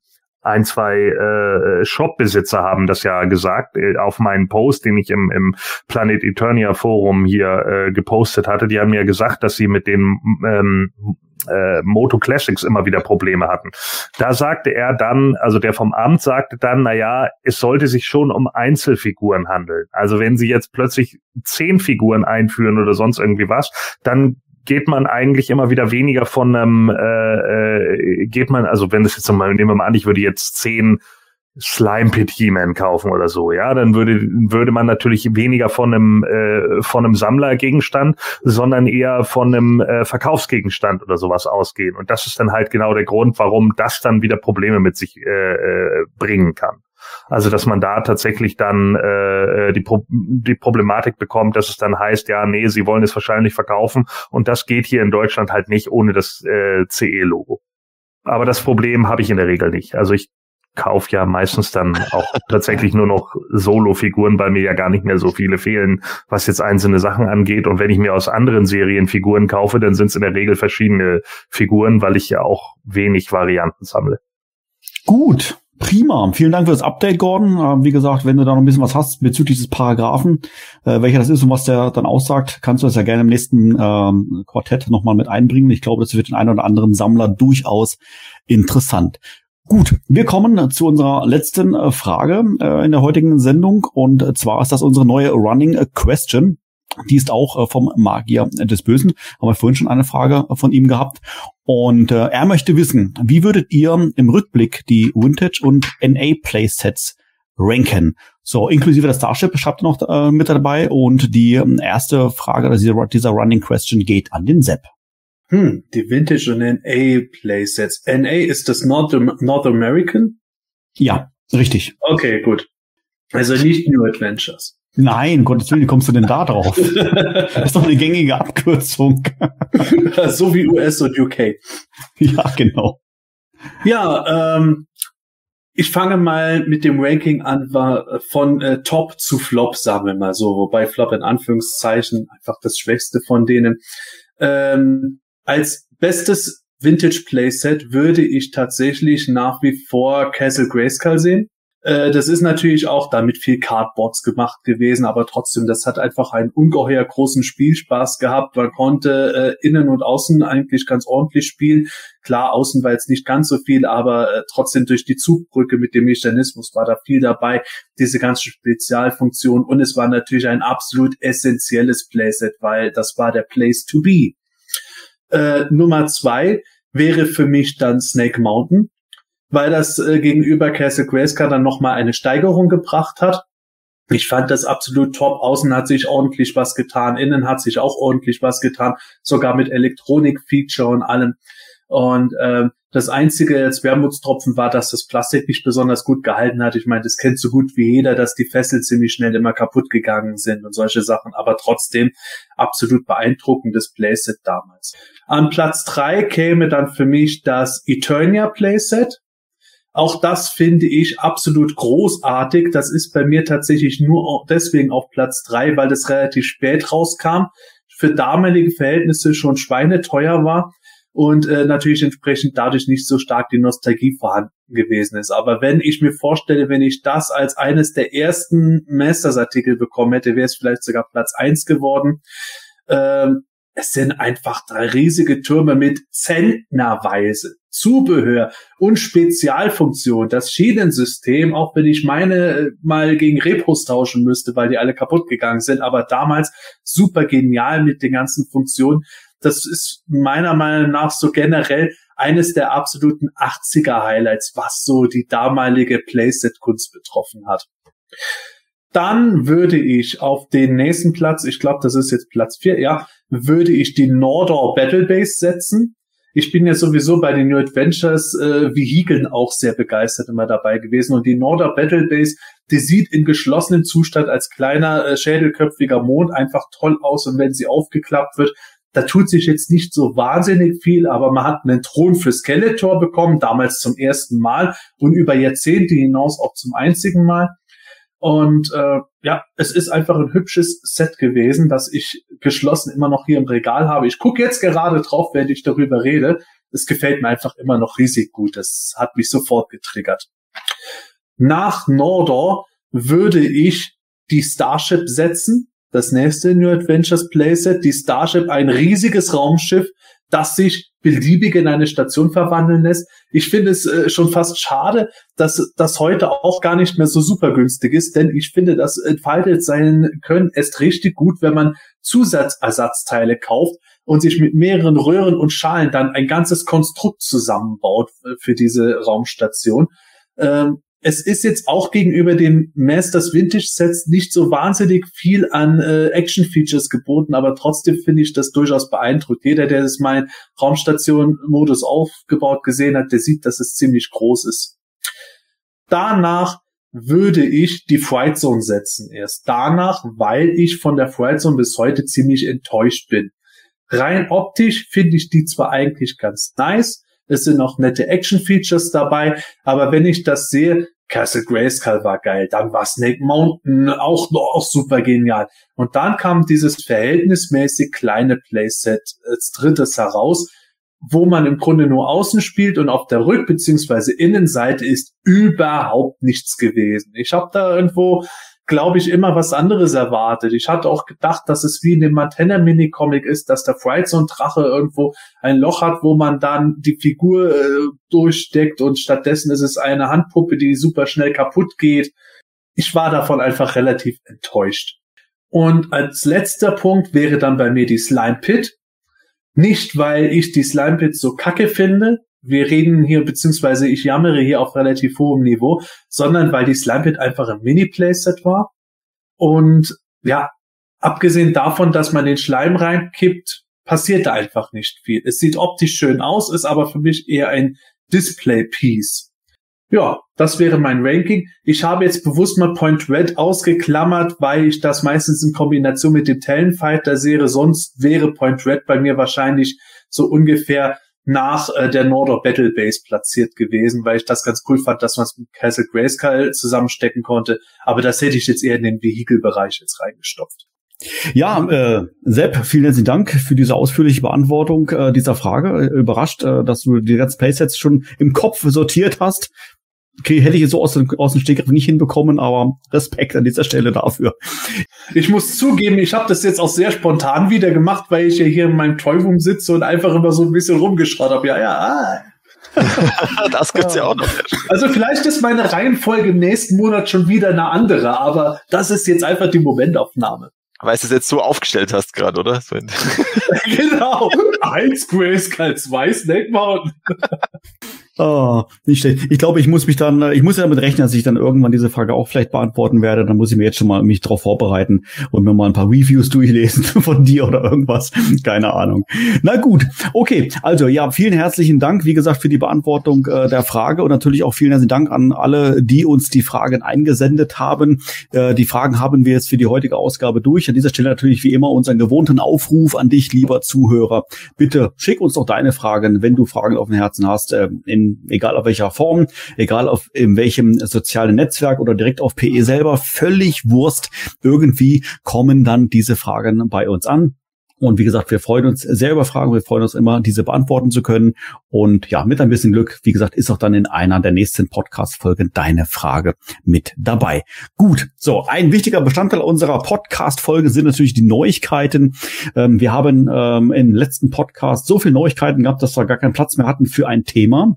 ein, zwei äh, Shop-Besitzer haben das ja gesagt äh, auf meinen Post, den ich im, im Planet Eternia Forum hier äh, gepostet hatte. Die haben ja gesagt, dass sie mit den ähm, äh, Moto Classics immer wieder Probleme hatten. Da sagte er dann, also der vom Amt sagte dann, na ja, es sollte sich schon um Einzelfiguren handeln. Also wenn sie jetzt plötzlich zehn Figuren einführen oder sonst irgendwie was, dann geht man eigentlich immer wieder weniger von einem, äh, äh, geht man, also wenn das jetzt mal, nehmen wir mal an, ich würde jetzt zehn Slime Pit He-Man kaufen oder so, ja, dann würde würde man natürlich weniger von einem äh, von einem Sammlergegenstand, sondern eher von einem äh, Verkaufsgegenstand oder sowas ausgehen. Und das ist dann halt genau der Grund, warum das dann wieder Probleme mit sich äh, äh, bringen kann. Also dass man da tatsächlich dann äh, die, Pro die Problematik bekommt, dass es dann heißt, ja, nee, sie wollen es wahrscheinlich verkaufen und das geht hier in Deutschland halt nicht ohne das äh, CE-Logo. Aber das Problem habe ich in der Regel nicht. Also ich kaufe ja meistens dann auch (laughs) tatsächlich nur noch Solo-Figuren, weil mir ja gar nicht mehr so viele fehlen, was jetzt einzelne Sachen angeht. Und wenn ich mir aus anderen Serien Figuren kaufe, dann sind es in der Regel verschiedene Figuren, weil ich ja auch wenig Varianten sammle. Gut. Prima. Vielen Dank für das Update, Gordon. Ähm, wie gesagt, wenn du da noch ein bisschen was hast bezüglich des Paragraphen, äh, welcher das ist und was der dann aussagt, kannst du das ja gerne im nächsten ähm, Quartett nochmal mit einbringen. Ich glaube, das wird den einen oder anderen Sammler durchaus interessant. Gut, wir kommen zu unserer letzten äh, Frage äh, in der heutigen Sendung und zwar ist das unsere neue Running Question. Die ist auch äh, vom Magier des Bösen. Haben wir vorhin schon eine Frage von ihm gehabt. Und äh, er möchte wissen, wie würdet ihr im Rückblick die Vintage und NA Playsets ranken? So, inklusive der Starship schreibt noch äh, mit dabei. Und die ähm, erste Frage dieser, dieser Running Question geht an den Sepp. Hm, die Vintage und NA Playsets. NA ist das North, North American? Ja, richtig. Okay, gut. Also nicht New Adventures. Nein, Gottes Willen, wie kommst du denn da drauf? (laughs) Das ist doch eine gängige Abkürzung. (laughs) so wie US und UK. Ja, genau. Ja, ähm, ich fange mal mit dem Ranking an, war von äh, Top zu Flop, sagen wir mal so, wobei Flop in Anführungszeichen einfach das Schwächste von denen. Ähm, als bestes Vintage Playset würde ich tatsächlich nach wie vor Castle Grayskull sehen. Äh, das ist natürlich auch damit viel Cardboards gemacht gewesen, aber trotzdem, das hat einfach einen ungeheuer großen Spielspaß gehabt. Man konnte äh, innen und außen eigentlich ganz ordentlich spielen. Klar, außen war jetzt nicht ganz so viel, aber äh, trotzdem durch die Zugbrücke mit dem Mechanismus war da viel dabei, diese ganzen Spezialfunktionen und es war natürlich ein absolut essentielles Playset, weil das war der Place to be. Äh, Nummer zwei wäre für mich dann Snake Mountain, weil das äh, gegenüber Castle Grayskull dann nochmal eine Steigerung gebracht hat. Ich fand das absolut top. Außen hat sich ordentlich was getan, innen hat sich auch ordentlich was getan, sogar mit Elektronik-Feature und allem. Und ähm, das einzige als Wermutstropfen war, dass das Plastik nicht besonders gut gehalten hat. Ich meine, das kennt so gut wie jeder, dass die Fesseln ziemlich schnell immer kaputt gegangen sind und solche Sachen. Aber trotzdem absolut beeindruckendes Playset damals. An Platz drei käme dann für mich das Eternia Playset. Auch das finde ich absolut großartig. Das ist bei mir tatsächlich nur deswegen auf Platz drei, weil das relativ spät rauskam, für damalige Verhältnisse schon schweineteuer war und äh, natürlich entsprechend dadurch nicht so stark die Nostalgie vorhanden gewesen ist. Aber wenn ich mir vorstelle, wenn ich das als eines der ersten Masters-Artikel bekommen hätte, wäre es vielleicht sogar Platz eins geworden. Ähm, es sind einfach drei riesige Türme mit Zentnerweise Zubehör und Spezialfunktion. Das Schienensystem, auch wenn ich meine äh, mal gegen Repos tauschen müsste, weil die alle kaputt gegangen sind, aber damals super genial mit den ganzen Funktionen. Das ist meiner Meinung nach so generell eines der absoluten 80er Highlights, was so die damalige Playset-Kunst betroffen hat. Dann würde ich auf den nächsten Platz, ich glaube, das ist jetzt Platz vier, ja, würde ich die Nordor Battle Base setzen. Ich bin ja sowieso bei den New Adventures äh, Vehikeln auch sehr begeistert immer dabei gewesen. Und die Nordor Battle Base, die sieht in geschlossenem Zustand als kleiner, äh, schädelköpfiger Mond einfach toll aus. Und wenn sie aufgeklappt wird, da tut sich jetzt nicht so wahnsinnig viel, aber man hat einen Thron für Skeletor bekommen, damals zum ersten Mal und über Jahrzehnte hinaus auch zum einzigen Mal. Und äh, ja, es ist einfach ein hübsches Set gewesen, das ich geschlossen immer noch hier im Regal habe. Ich gucke jetzt gerade drauf, während ich darüber rede. Es gefällt mir einfach immer noch riesig gut. Das hat mich sofort getriggert. Nach Nordor würde ich die Starship setzen. Das nächste New Adventures Playset. Die Starship, ein riesiges Raumschiff, das sich beliebig in eine Station verwandeln lässt. Ich finde es äh, schon fast schade, dass das heute auch gar nicht mehr so super günstig ist, denn ich finde, das entfaltet sein Können erst richtig gut, wenn man Zusatzersatzteile kauft und sich mit mehreren Röhren und Schalen dann ein ganzes Konstrukt zusammenbaut äh, für diese Raumstation. Ähm, es ist jetzt auch gegenüber den Masters Vintage Sets nicht so wahnsinnig viel an äh, Action Features geboten, aber trotzdem finde ich das durchaus beeindruckt. Jeder, der das mal Raumstation Modus aufgebaut gesehen hat, der sieht, dass es ziemlich groß ist. Danach würde ich die Fright Zone setzen. Erst danach, weil ich von der Fright Zone bis heute ziemlich enttäuscht bin. Rein optisch finde ich die zwar eigentlich ganz nice, es sind noch nette Action-Features dabei, aber wenn ich das sehe, Castle Grayskull war geil, dann war Snake Mountain auch noch auch super genial. Und dann kam dieses verhältnismäßig kleine Playset als drittes heraus, wo man im Grunde nur außen spielt und auf der Rück- bzw. Innenseite ist überhaupt nichts gewesen. Ich habe da irgendwo glaube ich, immer was anderes erwartet. Ich hatte auch gedacht, dass es wie in dem Matenna Mini-Comic ist, dass der Fright so ein Drache irgendwo ein Loch hat, wo man dann die Figur äh, durchsteckt und stattdessen ist es eine Handpuppe, die super schnell kaputt geht. Ich war davon einfach relativ enttäuscht. Und als letzter Punkt wäre dann bei mir die Slime Pit. Nicht, weil ich die Slime Pit so kacke finde, wir reden hier, beziehungsweise ich jammere hier auf relativ hohem Niveau, sondern weil die Slime Pit einfach ein Mini-Playset war. Und ja, abgesehen davon, dass man den Schleim reinkippt, passiert da einfach nicht viel. Es sieht optisch schön aus, ist aber für mich eher ein Display-Piece. Ja, das wäre mein Ranking. Ich habe jetzt bewusst mal Point Red ausgeklammert, weil ich das meistens in Kombination mit dem Talonfighter sehe. Sonst wäre Point Red bei mir wahrscheinlich so ungefähr nach äh, der Nordor Battle Base platziert gewesen, weil ich das ganz cool fand, dass man es mit Castle Grayskull zusammenstecken konnte. Aber das hätte ich jetzt eher in den Vehikelbereich jetzt reingestopft. Ja, äh, Sepp, vielen herzlichen Dank für diese ausführliche Beantwortung äh, dieser Frage. Äh, überrascht, äh, dass du die ganzen Playsets schon im Kopf sortiert hast. Okay, hätte ich jetzt so aus, aus dem Stegreif nicht hinbekommen, aber Respekt an dieser Stelle dafür. Ich muss zugeben, ich habe das jetzt auch sehr spontan wieder gemacht, weil ich ja hier in meinem Toyroom sitze und einfach immer so ein bisschen rumgeschraubt habe. Ja, ja, ah. (laughs) das gibt's ja. ja auch noch. Also vielleicht ist meine Reihenfolge im nächsten Monat schon wieder eine andere, aber das ist jetzt einfach die Momentaufnahme. Weil du es jetzt so aufgestellt hast gerade, oder? (laughs) genau. Eins Grayskull, zwei Snake Mountain. Oh, nicht schlecht. Ich glaube, ich muss mich dann, äh, ich muss ja damit rechnen, dass ich dann irgendwann diese Frage auch vielleicht beantworten werde. Dann muss ich mir jetzt schon mal mich darauf vorbereiten und mir mal ein paar Reviews (laughs) durchlesen von dir oder irgendwas. Keine Ahnung. Na gut, okay. Also ja, vielen herzlichen Dank, wie gesagt, für die Beantwortung äh, der Frage und natürlich auch vielen herzlichen Dank an alle, die uns die Fragen eingesendet haben. Äh, die Fragen haben wir jetzt für die heutige Ausgabe durch. An dieser Stelle natürlich wie immer unseren gewohnten Aufruf an dich, lieber Zuhörer. Bitte schick uns doch deine Fragen, wenn du Fragen auf dem Herzen hast, äh, in egal auf welcher Form, egal auf in welchem sozialen Netzwerk oder direkt auf PE selber, völlig Wurst. Irgendwie kommen dann diese Fragen bei uns an. Und wie gesagt, wir freuen uns sehr über Fragen. Wir freuen uns immer, diese beantworten zu können. Und ja, mit ein bisschen Glück, wie gesagt, ist auch dann in einer der nächsten Podcast-Folgen deine Frage mit dabei. Gut, so ein wichtiger Bestandteil unserer Podcast-Folge sind natürlich die Neuigkeiten. Ähm, wir haben ähm, im letzten Podcast so viele Neuigkeiten gehabt, dass wir gar keinen Platz mehr hatten für ein Thema.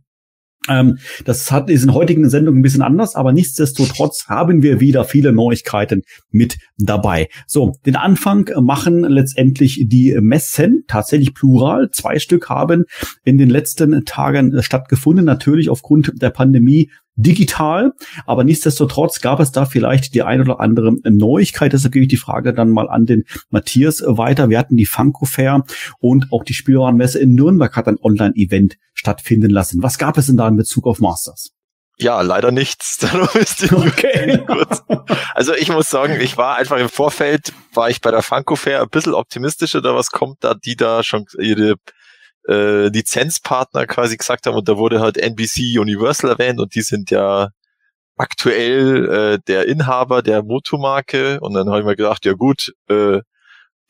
Ähm, das hat ist in heutigen Sendung ein bisschen anders, aber nichtsdestotrotz haben wir wieder viele Neuigkeiten mit dabei. So, den Anfang machen letztendlich die Messen, tatsächlich plural. Zwei Stück haben in den letzten Tagen stattgefunden, natürlich aufgrund der Pandemie digital, aber nichtsdestotrotz gab es da vielleicht die ein oder andere Neuigkeit. Deshalb gebe ich die Frage dann mal an den Matthias weiter. Wir hatten die Funko Fair und auch die Spielwarenmesse in Nürnberg hat ein Online-Event stattfinden lassen. Was gab es denn da in Bezug auf Masters? Ja, leider nichts. (laughs) okay. (laughs) Also ich muss sagen, ich war einfach im Vorfeld, war ich bei der Funko Fair ein bisschen optimistischer, da was kommt, da die da schon ihre äh, Lizenzpartner quasi gesagt haben und da wurde halt NBC Universal erwähnt und die sind ja aktuell äh, der Inhaber der Motomarke und dann habe ich mir gedacht, ja gut, äh,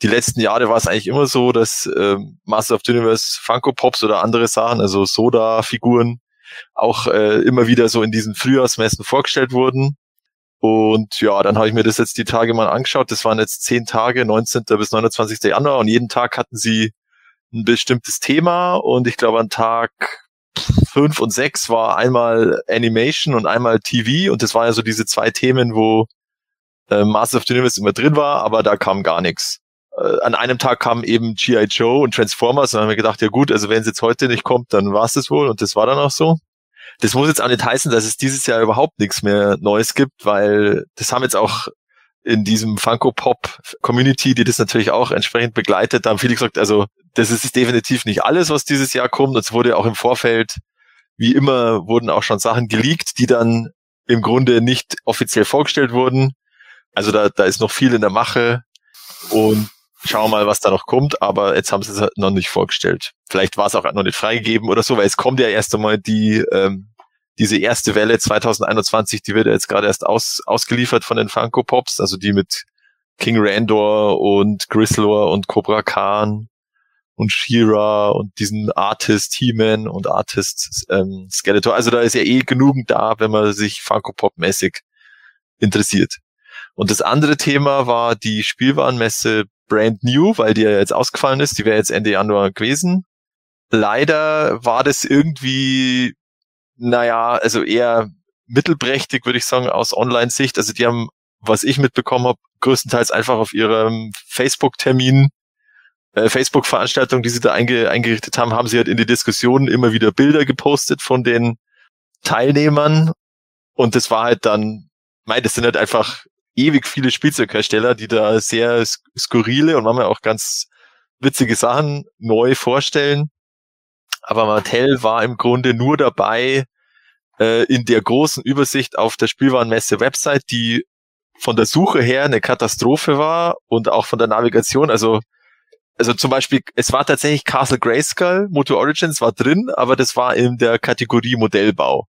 die letzten Jahre war es eigentlich immer so, dass äh, Master of the Universe Funko Pops oder andere Sachen, also Soda-Figuren, auch äh, immer wieder so in diesen Frühjahrsmessen vorgestellt wurden. Und ja, dann habe ich mir das jetzt die Tage mal angeschaut. Das waren jetzt zehn Tage, 19. bis 29. Januar und jeden Tag hatten sie ein bestimmtes Thema und ich glaube an Tag fünf und sechs war einmal Animation und einmal TV und das waren ja so diese zwei Themen, wo äh, Master of the Universe immer drin war, aber da kam gar nichts. Äh, an einem Tag kam eben G.I. Joe und Transformers und dann haben wir gedacht, ja gut, also wenn es jetzt heute nicht kommt, dann war es das wohl und das war dann auch so. Das muss jetzt auch nicht heißen, dass es dieses Jahr überhaupt nichts mehr Neues gibt, weil das haben jetzt auch in diesem Funko Pop Community, die das natürlich auch entsprechend begleitet, da haben viele gesagt, also das ist definitiv nicht alles, was dieses Jahr kommt. Es wurde auch im Vorfeld, wie immer, wurden auch schon Sachen geleakt, die dann im Grunde nicht offiziell vorgestellt wurden. Also da, da ist noch viel in der Mache und schauen mal, was da noch kommt. Aber jetzt haben sie es noch nicht vorgestellt. Vielleicht war es auch noch nicht freigegeben oder so, weil es kommt ja erst einmal die ähm, diese erste Welle 2021, die wird ja jetzt gerade erst aus, ausgeliefert von den Funko Pops, also die mit King Randor und Grislor und Cobra Khan und Shira und diesen Artist He-Man und Artist ähm, Skeletor. Also da ist ja eh genügend da, wenn man sich Funko Pop mäßig interessiert. Und das andere Thema war die Spielwarenmesse Brand New, weil die ja jetzt ausgefallen ist. Die wäre jetzt Ende Januar gewesen. Leider war das irgendwie, naja, also eher mittelprächtig, würde ich sagen, aus Online-Sicht. Also die haben, was ich mitbekommen habe, größtenteils einfach auf ihrem Facebook-Termin, äh, Facebook-Veranstaltung, die sie da einge eingerichtet haben, haben sie halt in die Diskussionen immer wieder Bilder gepostet von den Teilnehmern. Und das war halt dann, mein, das sind halt einfach ewig viele Spielzeughersteller, die da sehr skurrile und manchmal auch ganz witzige Sachen neu vorstellen. Aber Mattel war im Grunde nur dabei äh, in der großen Übersicht auf der Spielwarenmesse-Website, die von der Suche her eine Katastrophe war und auch von der Navigation. Also, also zum Beispiel, es war tatsächlich Castle Grayskull, Moto Origins war drin, aber das war in der Kategorie Modellbau.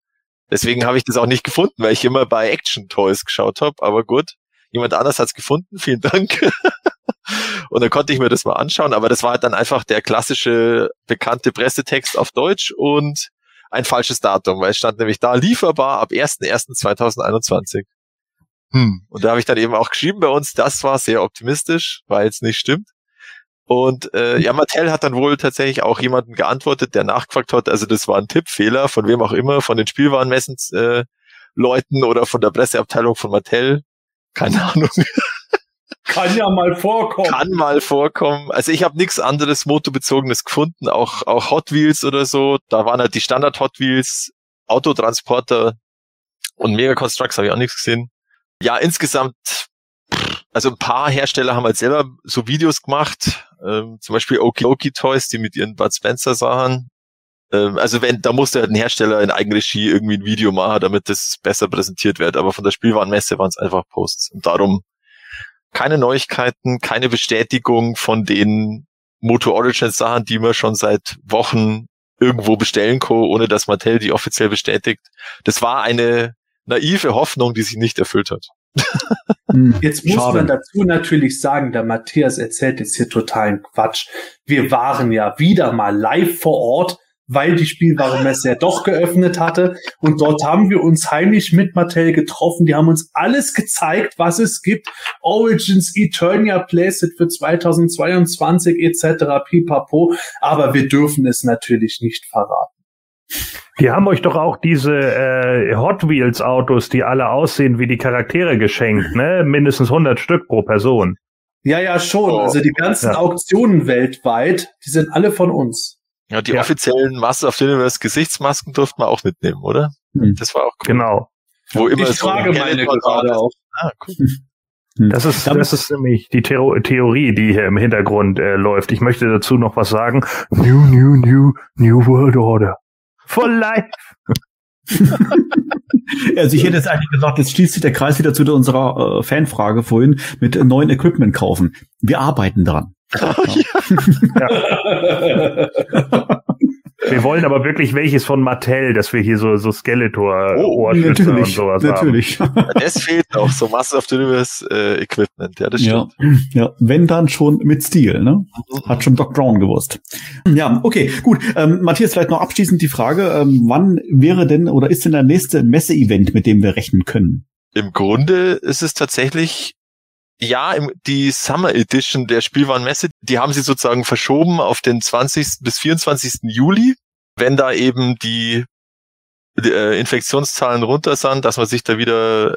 Deswegen habe ich das auch nicht gefunden, weil ich immer bei Action Toys geschaut habe. Aber gut, jemand anders hat's gefunden. Vielen Dank. (laughs) und dann konnte ich mir das mal anschauen. Aber das war halt dann einfach der klassische bekannte Pressetext auf Deutsch und ein falsches Datum, weil es stand nämlich da lieferbar ab 1.1.2021. Hm. Und da habe ich dann eben auch geschrieben bei uns, das war sehr optimistisch, weil es nicht stimmt. Und äh, ja, Mattel hat dann wohl tatsächlich auch jemanden geantwortet, der nachgefragt hat, also das war ein Tippfehler, von wem auch immer, von den Spielwarenmessen äh, Leuten oder von der Presseabteilung von Mattel. Keine (laughs) Ahnung. Kann ja mal vorkommen. Kann mal vorkommen. Also ich habe nichts anderes Motobezogenes gefunden, auch, auch Hot Wheels oder so. Da waren halt die Standard Hot Wheels, Autotransporter und Mega Constructs habe ich auch nichts gesehen. Ja, insgesamt also ein paar Hersteller haben halt selber so Videos gemacht, ähm, zum Beispiel Oki Toys, die mit ihren Bud Spencer Sachen. Ähm, also wenn, da musste halt ein Hersteller in Eigenregie irgendwie ein Video machen, damit das besser präsentiert wird. Aber von der Spielwarenmesse waren es einfach Posts. Und darum keine Neuigkeiten, keine Bestätigung von den Moto Origins Sachen, die man schon seit Wochen irgendwo bestellen kann, ohne dass Mattel die offiziell bestätigt. Das war eine naive Hoffnung, die sich nicht erfüllt hat. Hm, jetzt muss Schade. man dazu natürlich sagen, der Matthias erzählt jetzt hier totalen Quatsch. Wir waren ja wieder mal live vor Ort, weil die Spielwarenmesse ja doch geöffnet hatte. Und dort haben wir uns heimlich mit Mattel getroffen. Die haben uns alles gezeigt, was es gibt. Origins, Eternia Playset für 2022 etc. pipapo. Aber wir dürfen es natürlich nicht verraten. Die haben euch doch auch diese äh, Hot Wheels Autos, die alle aussehen wie die Charaktere geschenkt, ne? Mindestens 100 Stück pro Person. Ja, ja, schon. Oh. Also die ganzen ja. Auktionen weltweit, die sind alle von uns. Ja, die ja. offiziellen Master of the Universe Gesichtsmasken durften wir auch mitnehmen, oder? Hm. Das war auch cool. Genau. Wo immer ich so trage meine gerade auch. Ah, cool. Hm. Das ist, das ist nämlich die Theo Theorie, die hier im Hintergrund äh, läuft. Ich möchte dazu noch was sagen. New, new, new, new World Order. For life. (laughs) also ich hätte jetzt eigentlich gesagt, jetzt schließt sich der Kreis wieder zu unserer äh, Fanfrage vorhin mit neuen Equipment kaufen. Wir arbeiten dran. Oh, ja. ja. Wir wollen aber wirklich welches von Mattel, dass wir hier so, so Skeletor oh, Ohrschützer und sowas natürlich. haben. Das fehlt noch, so Master of the Universe äh, Equipment, ja, das stimmt. Ja, ja, wenn dann schon mit Stil, ne? Hat schon Doc Brown gewusst. Ja, okay, gut. Ähm, Matthias, vielleicht noch abschließend die Frage, ähm, wann wäre denn oder ist denn der nächste Messe-Event, mit dem wir rechnen können? Im Grunde ist es tatsächlich ja, die Summer Edition der Spielwarenmesse, die haben sie sozusagen verschoben auf den 20. bis 24. Juli, wenn da eben die, die äh, Infektionszahlen runter sind, dass man sich da wieder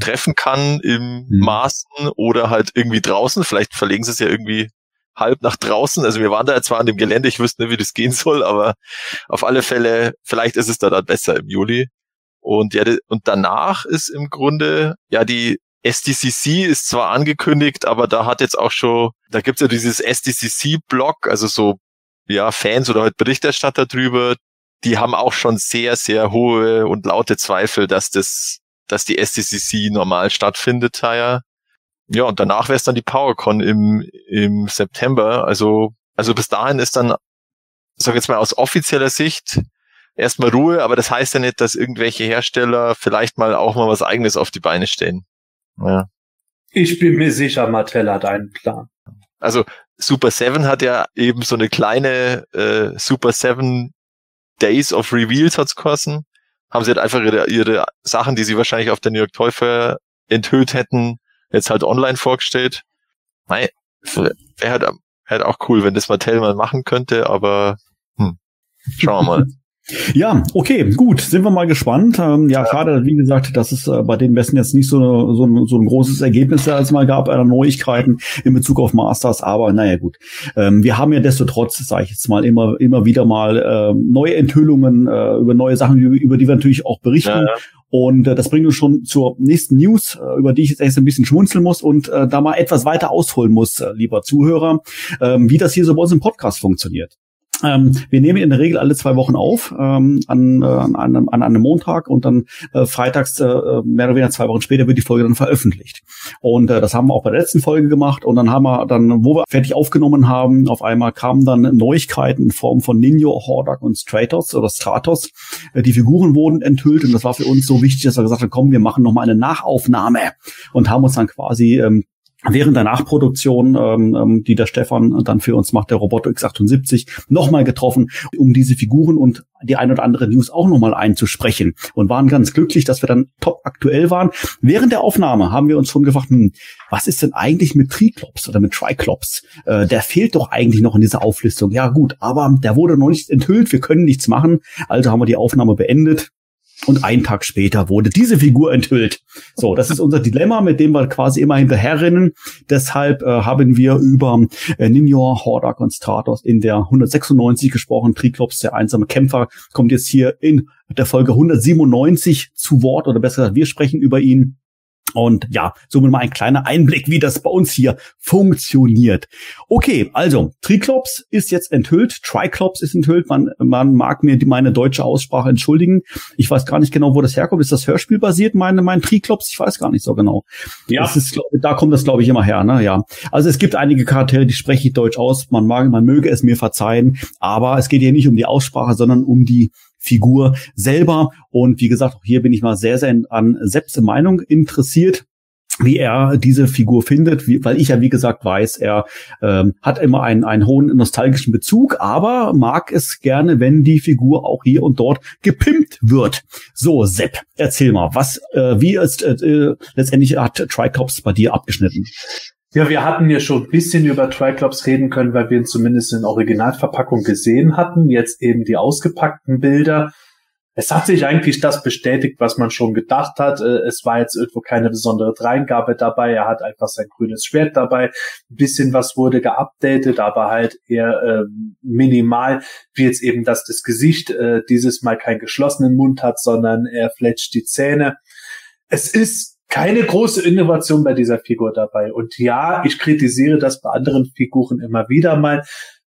treffen kann im mhm. Maßen oder halt irgendwie draußen. Vielleicht verlegen sie es ja irgendwie halb nach draußen. Also wir waren da zwar an dem Gelände, ich wüsste nicht, wie das gehen soll, aber auf alle Fälle, vielleicht ist es da dann besser im Juli. Und ja, und danach ist im Grunde ja die SDCC ist zwar angekündigt, aber da hat jetzt auch schon, da gibt's ja dieses SDCC-Blog, also so, ja, Fans oder halt Berichterstatter drüber, die haben auch schon sehr, sehr hohe und laute Zweifel, dass das, dass die SDCC normal stattfindet, ja. Ja, und danach wäre es dann die PowerCon im, im September. Also, also bis dahin ist dann, sag jetzt mal aus offizieller Sicht, erstmal Ruhe, aber das heißt ja nicht, dass irgendwelche Hersteller vielleicht mal auch mal was eigenes auf die Beine stellen. Ja. Ich bin mir sicher, Mattel hat einen Plan. Also Super 7 hat ja eben so eine kleine äh, Super 7 Days of Reveals hat's kosten. Haben sie halt einfach ihre, ihre Sachen, die sie wahrscheinlich auf der New York Toy Fair enthüllt hätten, jetzt halt online vorgestellt. Nein, wäre halt, wär halt auch cool, wenn das Mattel mal machen könnte, aber hm, schauen wir mal. (laughs) Ja, okay, gut, sind wir mal gespannt. Ähm, ja, schade, wie gesagt, dass es äh, bei den Besten jetzt nicht so, so, ein, so ein großes Ergebnis als mal gab, äh, Neuigkeiten in Bezug auf Masters, aber naja gut. Ähm, wir haben ja desto trotz, sage ich jetzt mal, immer, immer wieder mal äh, neue Enthüllungen äh, über neue Sachen, über die wir natürlich auch berichten. Ja, ja. Und äh, das bringt uns schon zur nächsten News, äh, über die ich jetzt erst ein bisschen schmunzeln muss und äh, da mal etwas weiter ausholen muss, äh, lieber Zuhörer, äh, wie das hier so bei uns im Podcast funktioniert. Ähm, wir nehmen in der Regel alle zwei Wochen auf, ähm, an, äh, an, einem, an einem Montag und dann äh, freitags, äh, mehr oder weniger zwei Wochen später, wird die Folge dann veröffentlicht. Und äh, das haben wir auch bei der letzten Folge gemacht und dann haben wir dann, wo wir fertig aufgenommen haben, auf einmal kamen dann Neuigkeiten in Form von Ninjo, Hordak und Stratos oder Stratos. Äh, die Figuren wurden enthüllt und das war für uns so wichtig, dass wir gesagt haben, komm, wir machen nochmal eine Nachaufnahme und haben uns dann quasi ähm, während der Nachproduktion, ähm, ähm, die der Stefan dann für uns macht, der Roboter X78, nochmal getroffen, um diese Figuren und die ein oder andere News auch nochmal einzusprechen und waren ganz glücklich, dass wir dann top aktuell waren. Während der Aufnahme haben wir uns schon gefragt, hm, was ist denn eigentlich mit Triklops oder mit Triklops? Äh, der fehlt doch eigentlich noch in dieser Auflistung. Ja gut, aber der wurde noch nicht enthüllt, wir können nichts machen. Also haben wir die Aufnahme beendet und einen Tag später wurde diese Figur enthüllt. So, das ist unser Dilemma, mit dem wir quasi immer hinterherrennen. Deshalb äh, haben wir über äh, Ninja, Hordak und Stratos in der 196 gesprochen. Triklops, der einsame Kämpfer, kommt jetzt hier in der Folge 197 zu Wort, oder besser gesagt, wir sprechen über ihn. Und ja, somit mal ein kleiner Einblick, wie das bei uns hier funktioniert. Okay, also Triklops ist jetzt enthüllt, Triklops ist enthüllt. Man, man mag mir die, meine deutsche Aussprache entschuldigen. Ich weiß gar nicht genau, wo das herkommt. Ist das Hörspiel basiert, meine, mein Triklops? Ich weiß gar nicht so genau. Ja. Das ist, glaub, da kommt das, glaube ich, immer her. Ne? Ja. Also es gibt einige Charaktere, die spreche ich deutsch aus. Man mag, man möge es mir verzeihen. Aber es geht hier nicht um die Aussprache, sondern um die Figur selber. Und wie gesagt, auch hier bin ich mal sehr, sehr an Sepps Meinung interessiert wie er diese Figur findet, wie, weil ich ja wie gesagt weiß, er ähm, hat immer einen, einen hohen nostalgischen Bezug, aber mag es gerne, wenn die Figur auch hier und dort gepimpt wird. So, Sepp, erzähl mal, was, äh, wie ist äh, äh letztendlich hat Tricops bei dir abgeschnitten? Ja, wir hatten ja schon ein bisschen über Triclops reden können, weil wir ihn zumindest in Originalverpackung gesehen hatten. Jetzt eben die ausgepackten Bilder. Es hat sich eigentlich das bestätigt, was man schon gedacht hat. Äh, es war jetzt irgendwo keine besondere Dreingabe dabei. Er hat einfach sein grünes Schwert dabei. Ein bisschen was wurde geupdatet, aber halt eher äh, minimal, wie jetzt eben, dass das Gesicht äh, dieses Mal keinen geschlossenen Mund hat, sondern er fletscht die Zähne. Es ist keine große Innovation bei dieser Figur dabei. Und ja, ich kritisiere das bei anderen Figuren immer wieder mal.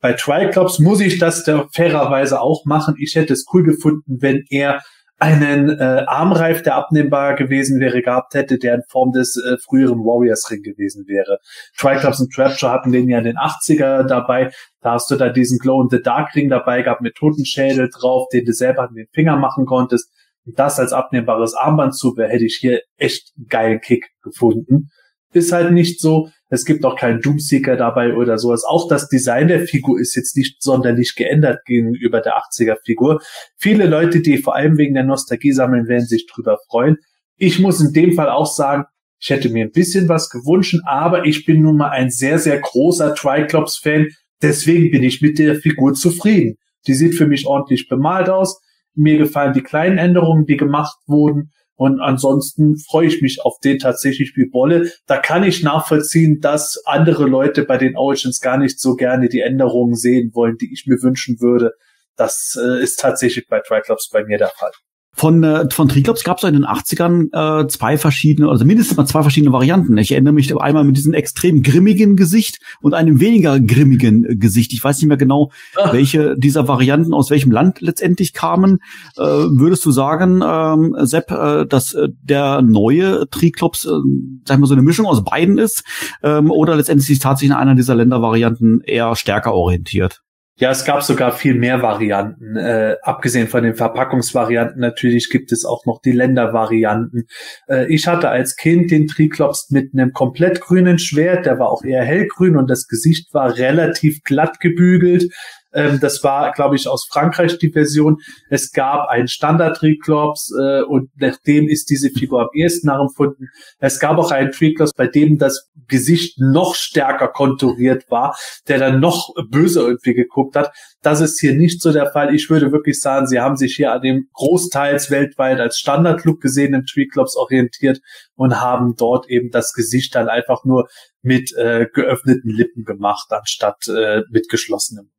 Bei Triclops muss ich das der fairerweise auch machen. Ich hätte es cool gefunden, wenn er einen äh, Armreif, der abnehmbar gewesen wäre, gehabt hätte, der in Form des äh, früheren Warriors Ring gewesen wäre. Triclops und Trapture hatten den ja in den 80er dabei. Da hast du da diesen Glow in the Dark Ring dabei gehabt mit Totenschädel drauf, den du selber an den Finger machen konntest das als abnehmbares Armband zu wäre, hätte ich hier echt einen geilen Kick gefunden. Ist halt nicht so. Es gibt auch keinen Doomseeker dabei oder sowas. Auch das Design der Figur ist jetzt nicht sonderlich geändert gegenüber der 80er Figur. Viele Leute, die vor allem wegen der Nostalgie sammeln, werden sich drüber freuen. Ich muss in dem Fall auch sagen, ich hätte mir ein bisschen was gewünscht, aber ich bin nun mal ein sehr, sehr großer Triclops-Fan. Deswegen bin ich mit der Figur zufrieden. Die sieht für mich ordentlich bemalt aus. Mir gefallen die kleinen Änderungen, die gemacht wurden. Und ansonsten freue ich mich auf den tatsächlich wie Bolle. Da kann ich nachvollziehen, dass andere Leute bei den Origins gar nicht so gerne die Änderungen sehen wollen, die ich mir wünschen würde. Das äh, ist tatsächlich bei Triclops bei mir der Fall. Von, äh, von Triglops gab es in den 80ern äh, zwei verschiedene, also mindestens mal zwei verschiedene Varianten. Ich erinnere mich einmal mit diesem extrem grimmigen Gesicht und einem weniger grimmigen äh, Gesicht. Ich weiß nicht mehr genau, Ach. welche dieser Varianten aus welchem Land letztendlich kamen. Äh, würdest du sagen, ähm, Sepp, äh, dass äh, der neue Triklops, äh, sag ich mal, so eine Mischung aus beiden ist? Ähm, oder letztendlich sich tatsächlich in einer dieser Ländervarianten eher stärker orientiert? Ja, es gab sogar viel mehr Varianten. Äh, abgesehen von den Verpackungsvarianten natürlich gibt es auch noch die Ländervarianten. Äh, ich hatte als Kind den Triklops mit einem komplett grünen Schwert, der war auch eher hellgrün und das Gesicht war relativ glatt gebügelt. Ähm, das war, glaube ich, aus Frankreich die Version. Es gab einen Standard Triclops äh, und nach dem ist diese Figur am ehesten nachempfunden. Es gab auch einen Triclops, bei dem das Gesicht noch stärker konturiert war, der dann noch böser irgendwie geguckt hat. Das ist hier nicht so der Fall. Ich würde wirklich sagen, sie haben sich hier an dem großteils weltweit als Standard-Look gesehenen Triclops orientiert und haben dort eben das Gesicht dann einfach nur mit äh, geöffneten Lippen gemacht, anstatt äh, mit geschlossenem.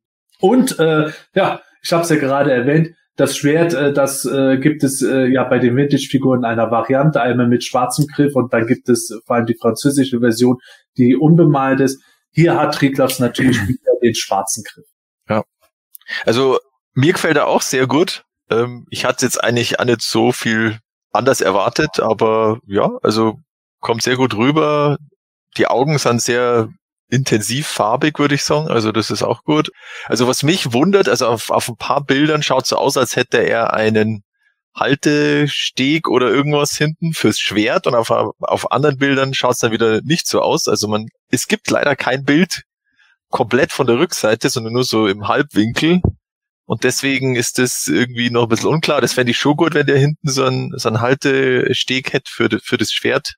Und äh, ja, ich habe es ja gerade erwähnt, das Schwert, äh, das äh, gibt es äh, ja bei den Vintage-Figuren in einer Variante, einmal mit schwarzem Griff und dann gibt es vor allem die französische Version, die unbemalt ist. Hier hat Triglav natürlich (clears throat) wieder den schwarzen Griff. Ja. Also mir gefällt er auch sehr gut. Ähm, ich hatte jetzt eigentlich auch nicht so viel anders erwartet, aber ja, also kommt sehr gut rüber. Die Augen sind sehr intensiv farbig, würde ich sagen. Also das ist auch gut. Also was mich wundert, also auf, auf ein paar Bildern schaut so aus, als hätte er einen Haltesteg oder irgendwas hinten fürs Schwert und auf, auf anderen Bildern schaut es dann wieder nicht so aus. Also man, es gibt leider kein Bild komplett von der Rückseite, sondern nur so im Halbwinkel. Und deswegen ist das irgendwie noch ein bisschen unklar. Das fände ich schon gut, wenn der hinten so ein, so ein Haltesteg hätte für, für das Schwert.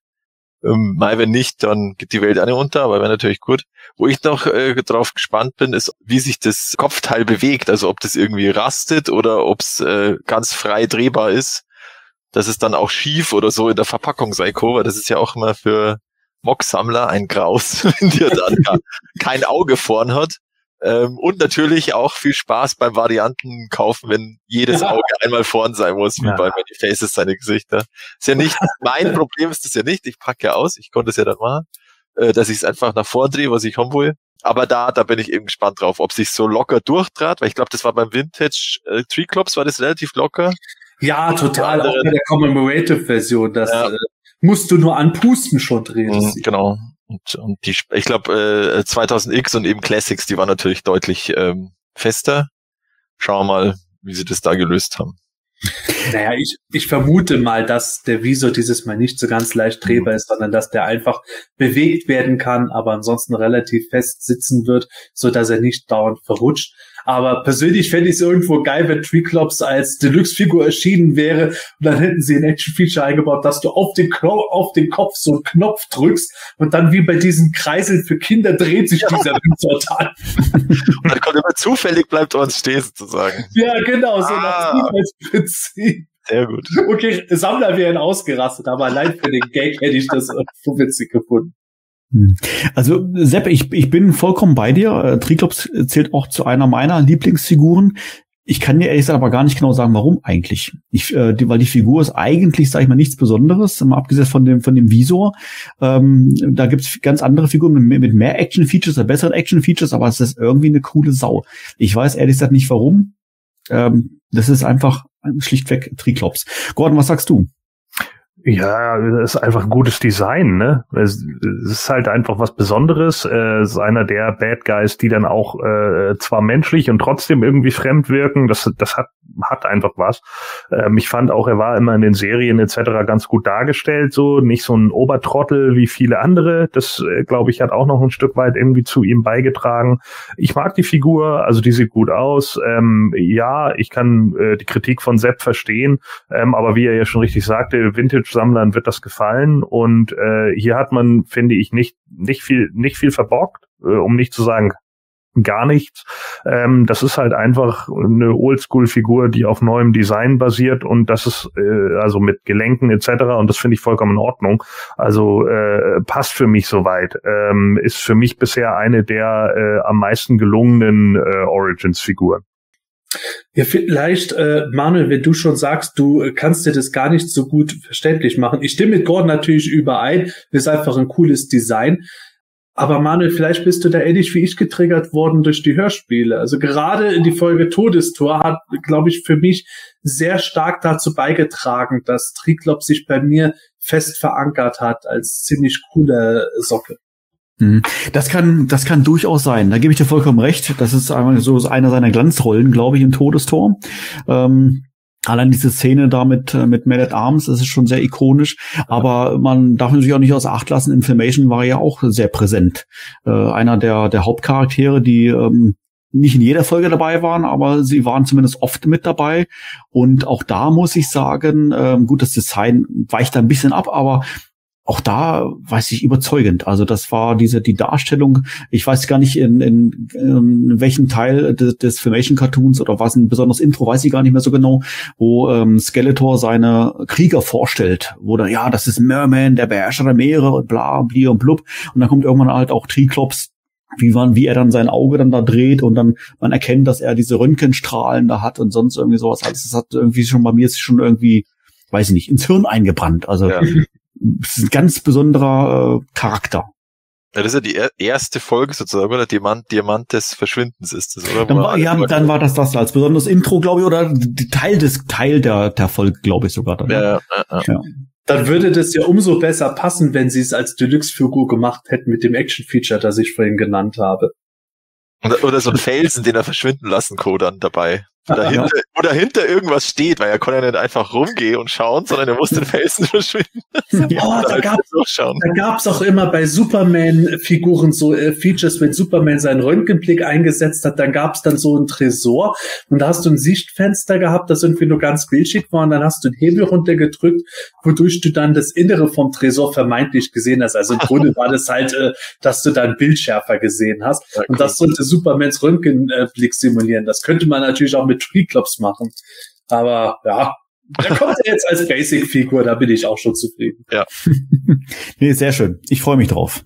Ähm, mal wenn nicht, dann geht die Welt nicht unter, aber wäre natürlich gut. Wo ich noch äh, drauf gespannt bin, ist, wie sich das Kopfteil bewegt. Also ob das irgendwie rastet oder ob es äh, ganz frei drehbar ist. Dass es dann auch schief oder so in der Verpackung sei, weil das ist ja auch immer für Mock-Sammler ein Graus, (laughs) wenn der dann kein Auge vorn hat. Ähm, und natürlich auch viel Spaß beim Varianten kaufen, wenn jedes Auge einmal vorn sein muss, wie ja. bei Many Faces seine Gesichter. Ist ja nicht, mein Problem ist das ja nicht, ich packe ja aus, ich konnte es ja dann machen, äh, dass ich es einfach nach vorn drehe, was ich haben will. Aber da, da bin ich eben gespannt drauf, ob sich so locker durchtrat, weil ich glaube, das war beim Vintage äh, Tree Clubs war das relativ locker. Ja, total, auch bei der Commemorative Version, das ja. äh, musst du nur anpusten schon drehen. Mhm, genau. Und, und die, ich glaube, äh, 2000X und eben Classics, die waren natürlich deutlich ähm, fester. Schauen wir mal, wie sie das da gelöst haben. (laughs) Naja, ich, ich vermute mal, dass der Visor dieses Mal nicht so ganz leicht drehbar mhm. ist, sondern dass der einfach bewegt werden kann, aber ansonsten relativ fest sitzen wird, so dass er nicht dauernd verrutscht. Aber persönlich fände ich es irgendwo geil, wenn Treeclops als Deluxe-Figur erschienen wäre und dann hätten sie ein Action-Feature eingebaut, dass du auf den, Klo auf den Kopf so einen Knopf drückst und dann wie bei diesen Kreiseln für Kinder dreht sich dieser Ring total. (laughs) und dann kommt immer zufällig bleibt er uns stehen sozusagen. Ja, genau, so ah. nach Prinzip. Sehr gut. Okay, Sammler wären ausgerastet, aber allein für den Gag hätte ich das so witzig gefunden. Hm. Also Sepp, ich, ich bin vollkommen bei dir. Äh, Triklops zählt auch zu einer meiner Lieblingsfiguren. Ich kann dir ehrlich gesagt aber gar nicht genau sagen, warum eigentlich. Ich, äh, die, weil die Figur ist eigentlich, sage ich mal, nichts Besonderes, mal abgesehen von dem von dem Visor. Ähm, da gibt's ganz andere Figuren mit, mit mehr Action-Features oder besseren Action-Features, aber es ist irgendwie eine coole Sau. Ich weiß ehrlich gesagt nicht warum. Ähm, das ist einfach schlichtweg Triklops. Gordon, was sagst du? Ja, es ist einfach ein gutes Design, ne? Es, ist halt einfach was Besonderes. Es ist einer der Bad Guys, die dann auch äh, zwar menschlich und trotzdem irgendwie fremd wirken. Das, das hat, hat einfach was. Ähm, ich fand auch, er war immer in den Serien etc. ganz gut dargestellt, so nicht so ein Obertrottel wie viele andere. Das, äh, glaube ich, hat auch noch ein Stück weit irgendwie zu ihm beigetragen. Ich mag die Figur, also die sieht gut aus. Ähm, ja, ich kann äh, die Kritik von Sepp verstehen, ähm, aber wie er ja schon richtig sagte, Vintage Sammlern wird das gefallen. Und äh, hier hat man, finde ich, nicht, nicht viel, nicht viel verborgt, äh, um nicht zu sagen gar nichts. Ähm, das ist halt einfach eine Oldschool-Figur, die auf neuem Design basiert und das ist äh, also mit Gelenken etc. und das finde ich vollkommen in Ordnung. Also äh, passt für mich soweit. Ähm, ist für mich bisher eine der äh, am meisten gelungenen äh, Origins-Figuren. Ja, vielleicht, äh, Manuel, wenn du schon sagst, du kannst dir das gar nicht so gut verständlich machen. Ich stimme mit Gordon natürlich überein. Ist einfach ein cooles Design. Aber Manuel, vielleicht bist du da ähnlich wie ich getriggert worden durch die Hörspiele. Also gerade in die Folge Todestor hat, glaube ich, für mich sehr stark dazu beigetragen, dass Triklop sich bei mir fest verankert hat als ziemlich coole Socke. Mhm. Das kann, das kann durchaus sein. Da gebe ich dir vollkommen recht. Das ist einmal so einer seiner Glanzrollen, glaube ich, im Todestor. Ähm, allein diese Szene da mit, äh, mit Man at Arms, das ist schon sehr ikonisch. Aber man darf natürlich auch nicht außer Acht lassen, in Filmation war ja auch sehr präsent. Äh, einer der, der Hauptcharaktere, die ähm, nicht in jeder Folge dabei waren, aber sie waren zumindest oft mit dabei. Und auch da muss ich sagen, ähm, gut, das Design weicht ein bisschen ab, aber auch da weiß ich überzeugend. Also das war diese die Darstellung. Ich weiß gar nicht in, in, in welchem Teil des, des Filmation Cartoons oder was ein besonderes Intro weiß ich gar nicht mehr so genau, wo ähm, Skeletor seine Krieger vorstellt, wo da ja das ist Merman, der Beherrscher der Meere und bla bli und blub und dann kommt irgendwann halt auch Triklops wie man, wie er dann sein Auge dann da dreht und dann man erkennt, dass er diese Röntgenstrahlen da hat und sonst irgendwie sowas. Alles das hat irgendwie schon bei mir ist schon irgendwie, weiß ich nicht, ins Hirn eingebrannt. Also ja. Ist ein ganz besonderer äh, Charakter. Ja, das ist ja die er erste Folge sozusagen, oder? Diamant, Diamant des Verschwindens ist das, oder? Dann war, ja, dann war das das als besonderes Intro, glaube ich, oder Teil des Teil der der Folge, glaube ich sogar dann. Ja, ja, ja. ja. Dann würde das ja umso besser passen, wenn sie es als Deluxe-Figur gemacht hätten mit dem Action-Feature, das ich vorhin genannt habe. Oder, oder so ein Felsen, den er verschwinden lassen, Co. dann dabei. Wo dahinter, ja. wo dahinter irgendwas steht, weil er konnte ja nicht einfach rumgehen und schauen, sondern er muss den Felsen (laughs) verschwinden. Ja, oh, da, gab's, da gab's auch immer bei Superman-Figuren so äh, Features, wenn Superman seinen Röntgenblick eingesetzt hat, dann gab's dann so ein Tresor und da hast du ein Sichtfenster gehabt, das irgendwie nur ganz bildschig war und dann hast du einen Hebel runtergedrückt, wodurch du dann das Innere vom Tresor vermeintlich gesehen hast. Also im Grunde war das halt, äh, dass du dann Bildschärfer gesehen hast ja, und das sollte Supermans Röntgenblick simulieren. Das könnte man natürlich auch mit mit Tree-Clubs machen. Aber ja, da kommt er jetzt als Basic-Figur, da bin ich auch schon zufrieden. Ja. (laughs) nee, sehr schön. Ich freue mich drauf.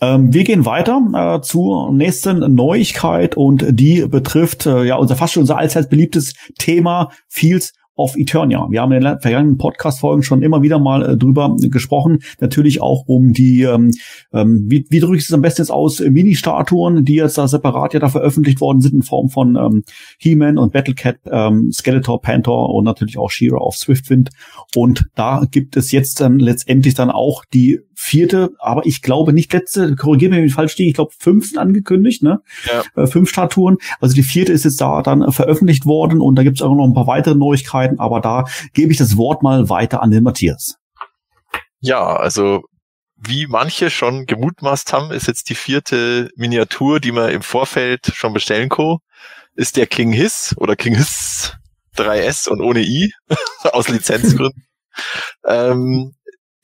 Ähm, wir gehen weiter äh, zur nächsten Neuigkeit und die betrifft äh, ja unser fast schon unser allseits beliebtes Thema Fields of Eternia. Wir haben in den vergangenen Podcast-Folgen schon immer wieder mal äh, drüber gesprochen. Natürlich auch um die, ähm, ähm, wie, wie drücke ich es am besten jetzt aus, Mini-Statuen, die jetzt da separat ja da veröffentlicht worden sind in Form von ähm, He-Man und Battlecat, ähm, Skeletor, Panther und natürlich auch She-Ra auf Swiftwind. Und da gibt es jetzt dann letztendlich dann auch die vierte, aber ich glaube nicht letzte, korrigiere mich, wenn ich falsch stehe, ich glaube fünf sind angekündigt, ne? Ja. Äh, fünf Statuen. Also die vierte ist jetzt da dann veröffentlicht worden und da gibt es auch noch ein paar weitere Neuigkeiten, aber da gebe ich das Wort mal weiter an den Matthias. Ja, also wie manche schon gemutmaßt haben, ist jetzt die vierte Miniatur, die man im Vorfeld schon bestellen kann, ist der King Hiss oder King Hiss 3S und ohne I (laughs) aus Lizenzgründen. (laughs) ähm,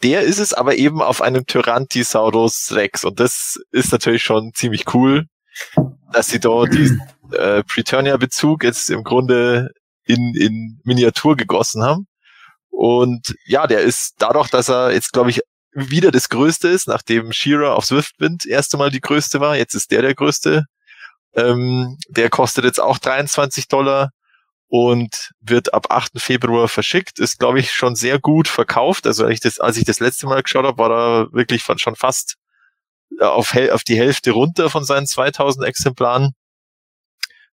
der ist es aber eben auf einem Tyrannosaurus Rex und das ist natürlich schon ziemlich cool, dass sie da diesen äh, Preturnia-Bezug jetzt im Grunde in, in Miniatur gegossen haben. Und ja, der ist dadurch, dass er jetzt, glaube ich, wieder das Größte ist, nachdem Shearer auf Swiftwind erste Mal die Größte war, jetzt ist der der Größte. Ähm, der kostet jetzt auch 23 Dollar und wird ab 8. Februar verschickt. Ist, glaube ich, schon sehr gut verkauft. Also als ich das, als ich das letzte Mal geschaut habe, war er wirklich schon fast äh, auf, auf die Hälfte runter von seinen 2000 Exemplaren.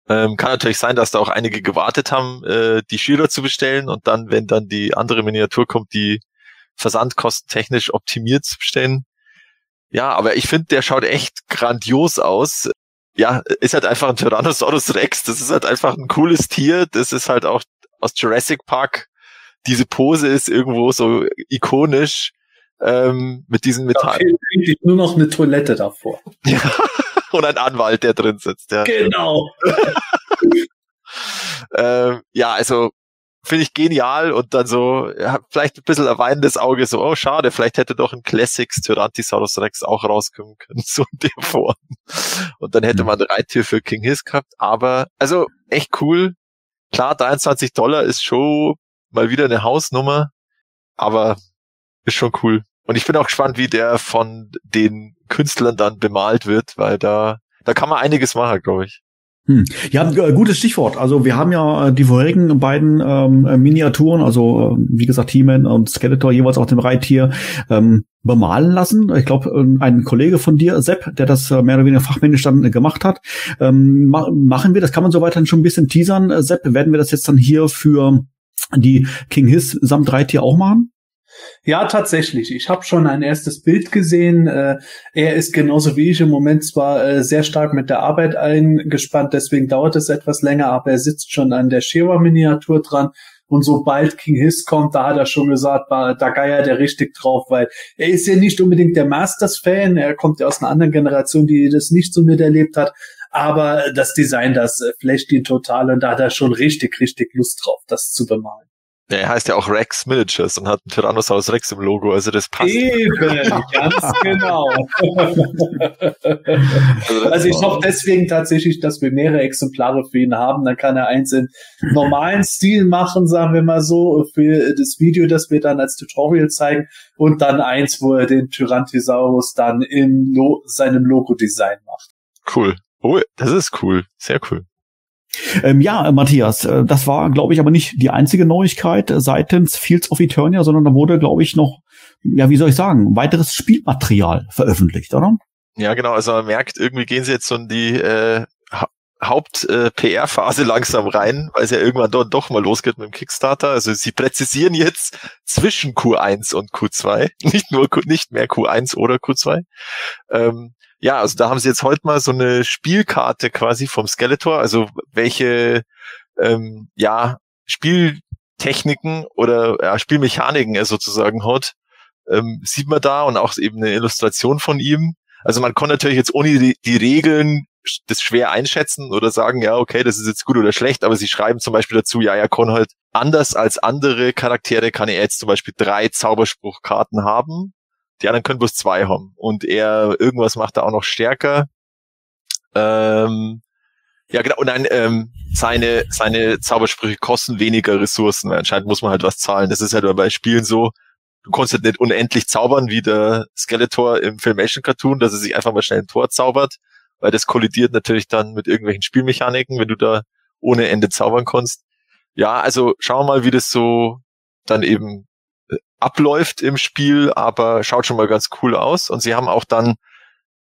Ähm, kann natürlich sein, dass da auch einige gewartet haben, äh, die Schüler zu bestellen und dann, wenn dann die andere Miniatur kommt, die versandkostentechnisch optimiert zu bestellen. Ja, aber ich finde, der schaut echt grandios aus ja, ist halt einfach ein Tyrannosaurus Rex. Das ist halt einfach ein cooles Tier. Das ist halt auch aus Jurassic Park. Diese Pose ist irgendwo so ikonisch ähm, mit diesen Metall. Da nur noch eine Toilette davor. (laughs) Ja, und ein Anwalt, der drin sitzt. Ja. Genau. (laughs) ähm, ja, also finde ich genial und dann so, ja, vielleicht ein bisschen ein weinendes Auge, so, oh schade, vielleicht hätte doch ein Classics Tyrannosaurus Rex auch rauskommen können, (laughs) so in der Form. Und dann hätte mhm. man eine Reittür für King Hiss gehabt, aber, also, echt cool. Klar, 23 Dollar ist schon mal wieder eine Hausnummer, aber ist schon cool. Und ich bin auch gespannt, wie der von den Künstlern dann bemalt wird, weil da, da kann man einiges machen, glaube ich. Hm. Ja, gutes Stichwort. Also wir haben ja äh, die vorherigen beiden ähm, äh, Miniaturen, also äh, wie gesagt He-Man und Skeletor jeweils auch dem Reittier ähm, bemalen lassen. Ich glaube, ähm, ein Kollege von dir, Sepp, der das mehr oder weniger fachmännisch dann gemacht hat. Ähm, ma machen wir, das kann man soweit dann schon ein bisschen teasern. Sepp, werden wir das jetzt dann hier für die King Hiss samt Reittier auch machen? Ja, tatsächlich. Ich habe schon ein erstes Bild gesehen. Äh, er ist genauso wie ich im Moment zwar äh, sehr stark mit der Arbeit eingespannt, deswegen dauert es etwas länger, aber er sitzt schon an der Shewa-Miniatur dran Und sobald King Hiss kommt, da hat er schon gesagt, da geiert er richtig drauf, weil er ist ja nicht unbedingt der Masters-Fan, er kommt ja aus einer anderen Generation, die das nicht so miterlebt hat. Aber das Design, das äh, flasht ihn total und da hat er schon richtig, richtig Lust drauf, das zu bemalen. Ja, er heißt ja auch Rex Miniatures und hat einen Tyrannosaurus Rex im Logo, also das passt. Eben, ganz (laughs) genau. Also, Also ich hoffe deswegen tatsächlich, dass wir mehrere Exemplare für ihn haben. Dann kann er eins in normalen Stil machen, sagen wir mal so, für das Video, das wir dann als Tutorial zeigen. Und dann eins, wo er den Tyrannosaurus dann in Lo seinem Logo-Design macht. cool. Oh, das ist cool. Sehr cool. Ähm, ja, äh, Matthias, äh, das war, glaube ich, aber nicht die einzige Neuigkeit äh, seitens Fields of Eternia, sondern da wurde, glaube ich, noch, ja, wie soll ich sagen, weiteres Spielmaterial veröffentlicht, oder? Ja, genau. Also man merkt, irgendwie gehen sie jetzt so in die äh, Ha- Haupt-PR-Phase (laughs) langsam rein, weil es ja irgendwann dort doch mal losgeht mit dem Kickstarter. Also sie präzisieren jetzt zwischen Q1 und Q2, (laughs) nicht nur nicht mehr Q1 oder Q2. Ähm, ja, also da haben sie jetzt heute mal so eine Spielkarte quasi vom Skeletor, also welche ähm, ja Spieltechniken oder ja, Spielmechaniken er sozusagen hat, ähm, sieht man da und auch eben eine Illustration von ihm. Also man kann natürlich jetzt ohne die, die Regeln das schwer einschätzen oder sagen, ja, okay, das ist jetzt gut oder schlecht, aber sie schreiben zum Beispiel dazu, ja, er kann halt anders als andere Charaktere kann er jetzt zum Beispiel drei Zauberspruchkarten haben. Die anderen können bloß zwei haben. Und er, irgendwas macht er auch noch stärker. Ähm, ja, genau. Und dann, ähm, seine, seine Zaubersprüche kosten weniger Ressourcen, weil anscheinend muss man halt was zahlen. Das ist halt bei Spielen so, du kannst halt nicht unendlich zaubern wie der Skeletor im Filmation Cartoon, dass er sich einfach mal schnell ein Tor zaubert, weil das kollidiert natürlich dann mit irgendwelchen Spielmechaniken, wenn du da ohne Ende zaubern kannst. Ja, also schauen wir mal, wie das so dann eben abläuft im Spiel, aber schaut schon mal ganz cool aus. Und sie haben auch dann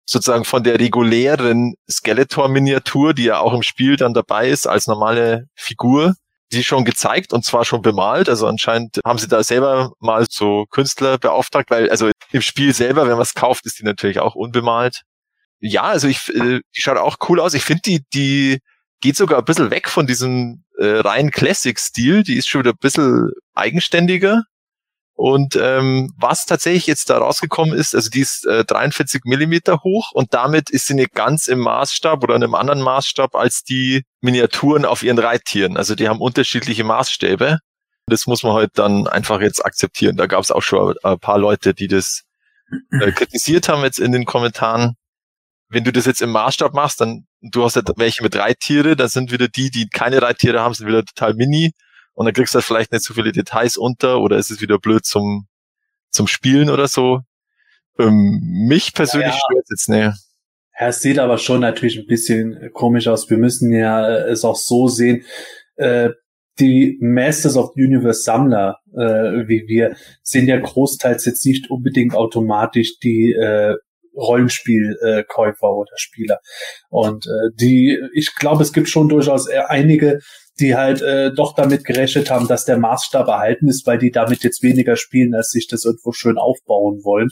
sozusagen von der regulären Skeletor-Miniatur, die ja auch im Spiel dann dabei ist, als normale Figur, die schon gezeigt und zwar schon bemalt. Also anscheinend haben sie da selber mal so Künstler beauftragt, weil also im Spiel selber, wenn man es kauft, ist die natürlich auch unbemalt. Ja, also ich, äh, die schaut auch cool aus. Ich finde die, die geht sogar ein bisschen weg von diesem äh, rein Classic-Stil. Die ist schon wieder ein bisschen eigenständiger. Und ähm, was tatsächlich jetzt da rausgekommen ist, also die ist äh, 43 Millimeter hoch und damit ist sie nicht ganz im Maßstab oder in einem anderen Maßstab als die Miniaturen auf ihren Reittieren. Also die haben unterschiedliche Maßstäbe. Das muss man halt dann einfach jetzt akzeptieren. Da gab es auch schon ein paar Leute, die das äh, (clears throat) kritisiert haben jetzt in den Kommentaren. Wenn du das jetzt im Maßstab machst, dann du hast halt welche mit Reittiere, da sind wieder die, die keine Reittiere haben, sind wieder total mini und dann kriegst du halt vielleicht nicht so viele Details unter oder ist es wieder blöd zum, zum Spielen oder so. Ähm, mich persönlich Ja. stört jetzt nicht. Ja, es sieht aber schon natürlich ein bisschen komisch aus. Wir müssen ja äh, es auch so sehen, äh, die Masters of the Universe Sammler, äh, wie wir, sind ja großteils jetzt nicht unbedingt automatisch die äh, Rollenspielkäufer oder Spieler. Und äh, die, ich glaube, es gibt schon durchaus eher einige, die halt äh, doch damit gerechnet haben, dass der Maßstab erhalten ist, weil die damit jetzt weniger spielen, als sich das irgendwo schön aufbauen wollen.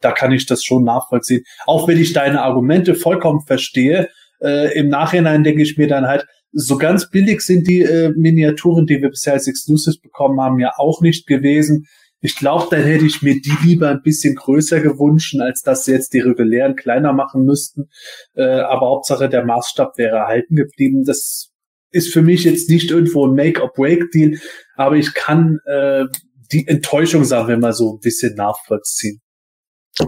Da kann ich das schon nachvollziehen. Auch wenn ich deine Argumente vollkommen verstehe, äh, im Nachhinein denke ich mir dann halt, so ganz billig sind die äh, Miniaturen, die wir bisher als Exclusives bekommen haben, ja auch nicht gewesen. Ich glaube, dann hätte ich mir die lieber ein bisschen größer gewünscht, als dass sie jetzt die regulären kleiner machen müssten. Äh, aber Hauptsache der Maßstab wäre erhalten geblieben. Das ist für mich jetzt nicht irgendwo ein Make-or-Break-Deal, aber ich kann äh, die Enttäuschung, sagen wir mal so, ein bisschen nachvollziehen.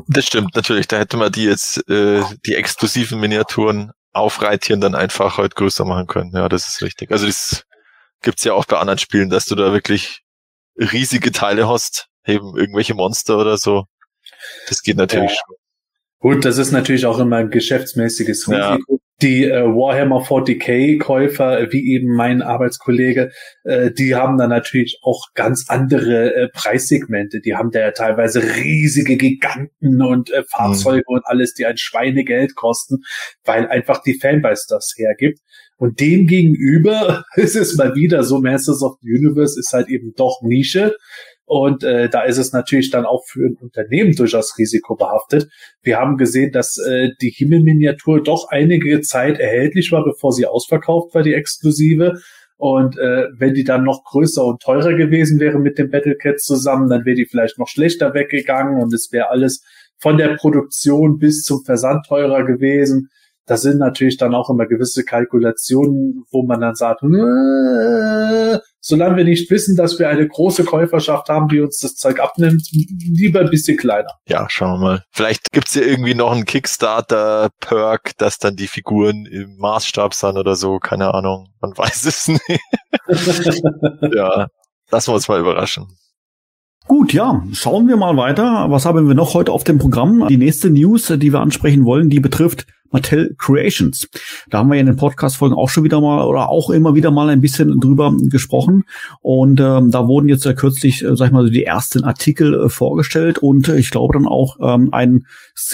Das stimmt natürlich. Da hätte man die jetzt, äh, die exklusiven Miniaturen auf Reittieren dann einfach halt größer machen können. Ja, das ist richtig. Also das gibt's ja auch bei anderen Spielen, dass du da wirklich riesige Teile hast, eben irgendwelche Monster oder so. Das geht natürlich Ja. schon. Gut, das ist natürlich auch immer ein geschäftsmäßiges Ja. Die äh, Warhammer 40k-Käufer, äh, wie eben mein Arbeitskollege, äh, die haben dann natürlich auch ganz andere äh, Preissegmente. Die haben da ja teilweise riesige Giganten und äh, Fahrzeuge und alles, die ein Schweinegeld kosten, weil einfach die Fanbase das hergibt. Und dem gegenüber (laughs) ist es mal wieder so, Masters of the Universe ist halt eben doch Nische. Und äh, da ist es natürlich dann auch für ein Unternehmen durchaus risikobehaftet. Wir haben gesehen, dass äh, die Himmelminiatur doch einige Zeit erhältlich war, bevor sie ausverkauft war, die exklusive. Und äh, wenn die dann noch größer und teurer gewesen wäre mit dem Battlecat zusammen, dann wäre die vielleicht noch schlechter weggegangen und es wäre alles von der Produktion bis zum Versand teurer gewesen. Das sind natürlich dann auch immer gewisse Kalkulationen, wo man dann sagt, äh, solange wir nicht wissen, dass wir eine große Käuferschaft haben, die uns das Zeug abnimmt, lieber ein bisschen kleiner. Ja, schauen wir mal. Vielleicht gibt's ja irgendwie noch einen Kickstarter-Perk, dass dann die Figuren im Maßstab sind oder so, keine Ahnung. Man weiß es (laughs) nicht. (laughs) ja, lassen wir uns mal überraschen. Gut, ja, schauen wir mal weiter. Was haben wir noch heute auf dem Programm? Die nächste News, die wir ansprechen wollen, die betrifft Mattel Creations. Da haben wir in den Podcast-Folgen auch schon wieder mal oder auch immer wieder mal ein bisschen drüber gesprochen. Und ähm, da wurden jetzt ja kürzlich, äh, sag ich mal, die ersten Artikel äh, vorgestellt und äh, ich glaube dann auch ähm, ein,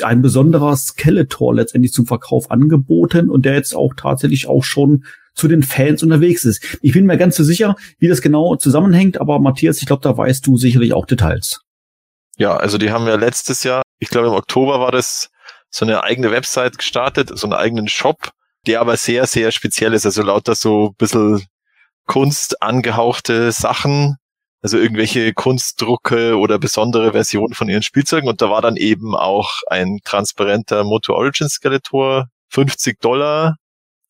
ein besonderer Skeletor letztendlich zum Verkauf angeboten und der jetzt auch tatsächlich auch schon zu den Fans unterwegs ist. Ich bin mir ganz so sicher, wie das genau zusammenhängt, aber Matthias, ich glaube, da weißt du sicherlich auch Details. Ja, also die haben ja letztes Jahr, ich glaube im Oktober war das so eine eigene Website gestartet, so einen eigenen Shop, der aber sehr, sehr speziell ist. Also lauter so ein bisschen Kunst angehauchte Sachen, also irgendwelche Kunstdrucke oder besondere Versionen von ihren Spielzeugen. Und da war dann eben auch ein transparenter Moto Origin Skeletor, 50 Dollar.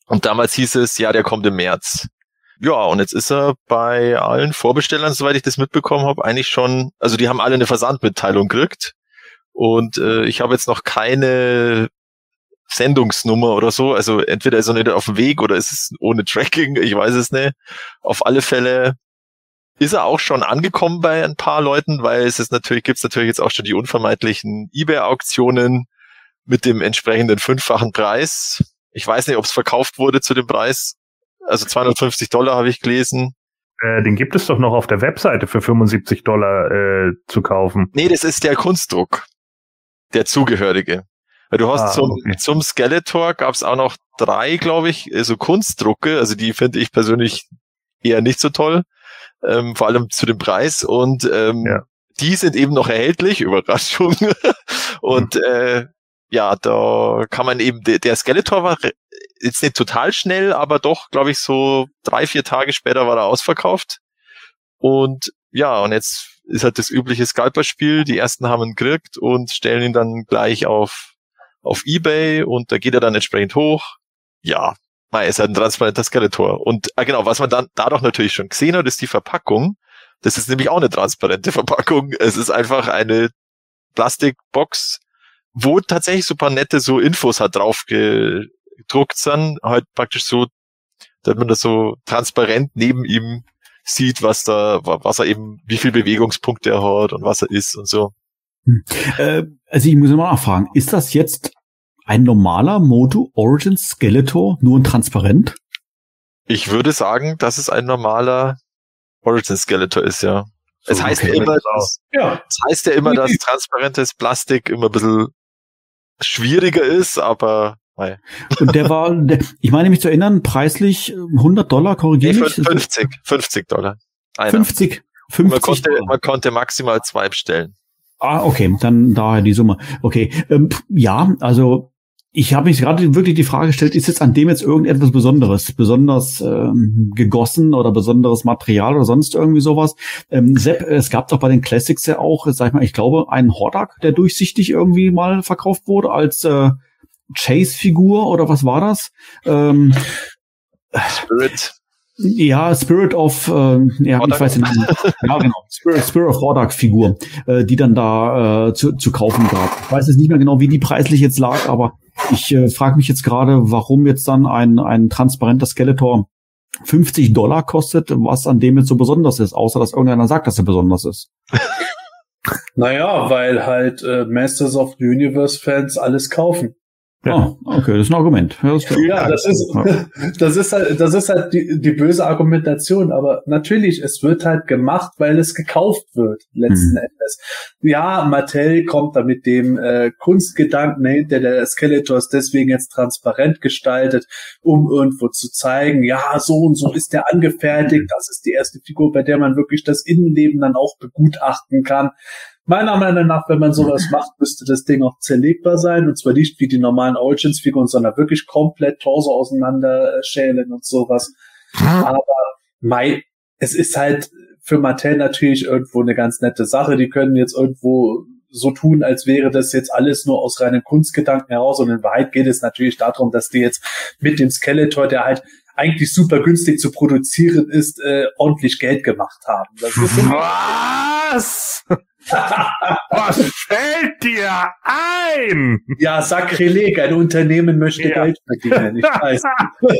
Und damals hieß es, ja, der kommt im März. Ja, und jetzt ist er bei allen Vorbestellern, soweit ich das mitbekommen habe, eigentlich schon, also die haben alle eine Versandmitteilung gekriegt. Und äh, ich habe jetzt noch keine Sendungsnummer oder so. Also entweder ist er nicht auf dem Weg oder ist es ohne Tracking, ich weiß es nicht. Auf alle Fälle ist er auch schon angekommen bei ein paar Leuten, weil es ist natürlich, gibt es natürlich jetzt auch schon die unvermeidlichen Ebay-Auktionen mit dem entsprechenden fünffachen Preis. Ich weiß nicht, ob es verkauft wurde zu dem Preis. Also 250 Dollar habe ich gelesen. Äh, den gibt es doch noch auf der Webseite für 75 Dollar äh, zu kaufen. Nee, das ist der Kunstdruck der Zugehörige. Weil du hast ah, zum, okay. zum Skeletor gab's auch noch drei, glaube ich, so Kunstdrucke, also die finde ich persönlich eher nicht so toll, ähm, vor allem zu dem Preis und ähm, ja. die sind eben noch erhältlich, (laughs) Überraschung. und mhm. äh, ja, da kann man eben, der, Skeletor war jetzt nicht total schnell, aber doch, glaube ich, so drei, vier Tage später war er ausverkauft. Und ja, und jetzt ist halt das übliche Scalper-Spiel. Die ersten haben ihn gekriegt und stellen ihn dann gleich auf, auf Ebay und da geht er dann entsprechend hoch. Ja, er ist halt ein transparenter Skeletor. Und ah, genau, was man dann dadurch natürlich schon gesehen hat, ist die Verpackung. Das ist nämlich auch eine transparente Verpackung. Es ist einfach eine Plastikbox, wo tatsächlich so paar nette so Infos hat drauf gedruckt sind, halt praktisch so, dass man das so transparent neben ihm sieht, was da, was er eben, wie viel Bewegungspunkte er hat und was er ist und so. Hm. Äh, also ich muss mal nachfragen, ist das jetzt ein normaler Moto Origin Skeletor, nur ein transparent? Ich würde sagen, dass es ein normaler Origin Skeletor ist, ja. So, es heißt okay. ja immer, dass, ja. es heißt ja immer, dass transparentes Plastik immer ein bisschen schwieriger ist, aber Nein. Und der war, der, ich meine mich zu erinnern, preislich 100 Dollar, korrigiere nee, mich. 50, 50 Dollar. Einer. 50, 50 man konnte, Dollar. man konnte maximal zwei bestellen. Ah, okay, dann daher die Summe. Okay, ähm, ja, also ich habe mich gerade wirklich die Frage gestellt, ist jetzt an dem jetzt irgendetwas Besonderes, besonders ähm, gegossen oder besonderes Material oder sonst irgendwie sowas? Ähm, Sepp, es gab doch bei den Classics ja auch, sag ich mal, ich glaube, einen Hordak, der durchsichtig irgendwie mal verkauft wurde als äh, Chase-Figur oder was war das? Ähm, Spirit. Ja, Spirit of, äh, ja, Hordak. ich weiß nicht. ja, genau. Spirit, Spirit of Hordak Figur, äh, die dann da äh, zu, zu kaufen gab. Ich weiß jetzt nicht mehr genau, wie die preislich jetzt lag, aber ich äh, frage mich jetzt gerade, warum jetzt dann ein, ein transparenter Skeletor 50 Dollar kostet, was an dem jetzt so besonders ist, außer dass irgendeiner sagt, dass er besonders ist. (laughs) naja, weil halt äh, Masters of the Universe Fans alles kaufen. Ja. Oh, okay, das ist ein Argument. Ja, das, ja, das ist, (laughs) das ist halt, das ist halt die, die böse Argumentation. Aber natürlich, es wird halt gemacht, weil es gekauft wird, letzten mhm. Endes. Ja, Mattel kommt da mit dem äh, Kunstgedanken hinter der Skeletor ist deswegen jetzt transparent gestaltet, um irgendwo zu zeigen, ja, so und so ist der angefertigt. Das ist die erste Figur, bei der man wirklich das Innenleben dann auch begutachten kann. Meiner Meinung nach, wenn man sowas macht, müsste das Ding auch zerlegbar sein. Und zwar nicht wie die normalen Origins-Figuren, sondern wirklich komplett Torso auseinander schälen und sowas. Aber Mai, es ist halt für Mattel natürlich irgendwo eine ganz nette Sache. Die können jetzt irgendwo so tun, als wäre das jetzt alles nur aus reinen Kunstgedanken heraus. Und in Wahrheit geht es natürlich darum, dass die jetzt mit dem Skeletor, der halt eigentlich super günstig zu produzieren ist, äh, ordentlich Geld gemacht haben. Das ist (laughs) Was? (laughs) Was fällt dir ein? Ja, Sakrileg, ein Unternehmen möchte Ja. Geld verdienen. Ich weiß. (laughs)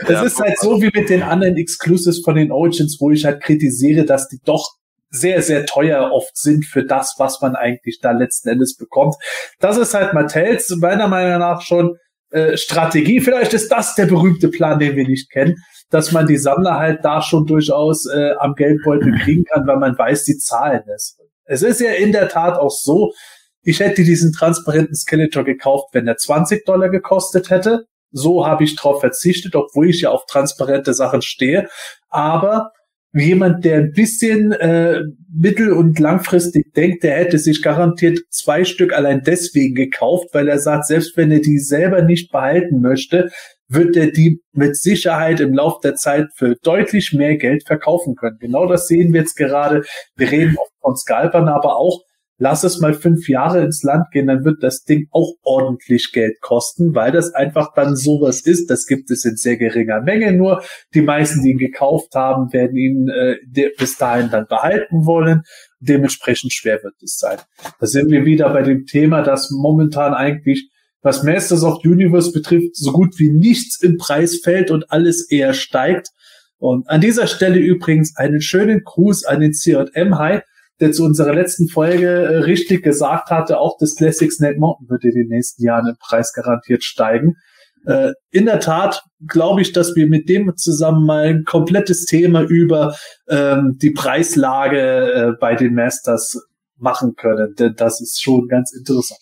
Es Ja, ist halt so wie mit den anderen Exclusives von den Origins, wo ich halt kritisiere, dass die doch sehr, sehr teuer oft sind für das, was man eigentlich da letzten Endes bekommt. Das ist halt Mattels meiner Meinung nach schon äh, Strategie. Vielleicht ist das der berühmte Plan, den wir nicht kennen, dass man die Sammler halt da schon durchaus äh, am Geldbeutel kriegen kann, weil man weiß, die zahlen es. Es ist ja in der Tat auch so, ich hätte diesen transparenten Skeletor gekauft, wenn er 20 Dollar gekostet hätte. So habe ich drauf verzichtet, obwohl ich ja auf transparente Sachen stehe. Aber jemand, der ein bisschen äh, mittel- und langfristig denkt, der hätte sich garantiert zwei Stück allein deswegen gekauft, weil er sagt, selbst wenn er die selber nicht behalten möchte, wird er die mit Sicherheit im Lauf der Zeit für deutlich mehr Geld verkaufen können. Genau das sehen wir jetzt gerade. Wir reden oft von Scalpern, aber auch lass es mal fünf Jahre ins Land gehen, dann wird das Ding auch ordentlich Geld kosten, weil das einfach dann sowas ist. Das gibt es in sehr geringer Menge nur. Die meisten, die ihn gekauft haben, werden ihn äh, bis dahin dann behalten wollen. Dementsprechend schwer wird es sein. Da sind wir wieder bei dem Thema, dass momentan eigentlich, was Masters of Universe betrifft, so gut wie nichts im Preis fällt und alles eher steigt. Und an dieser Stelle übrigens einen schönen Gruß an den C&M High, der zu unserer letzten Folge äh, richtig gesagt hatte, auch das Classic Snake Mountain wird in den nächsten Jahren im Preis garantiert steigen. Äh, in der Tat glaube ich, dass wir mit dem zusammen mal ein komplettes Thema über ähm, die Preislage äh, bei den Masters machen können, denn das ist schon ganz interessant.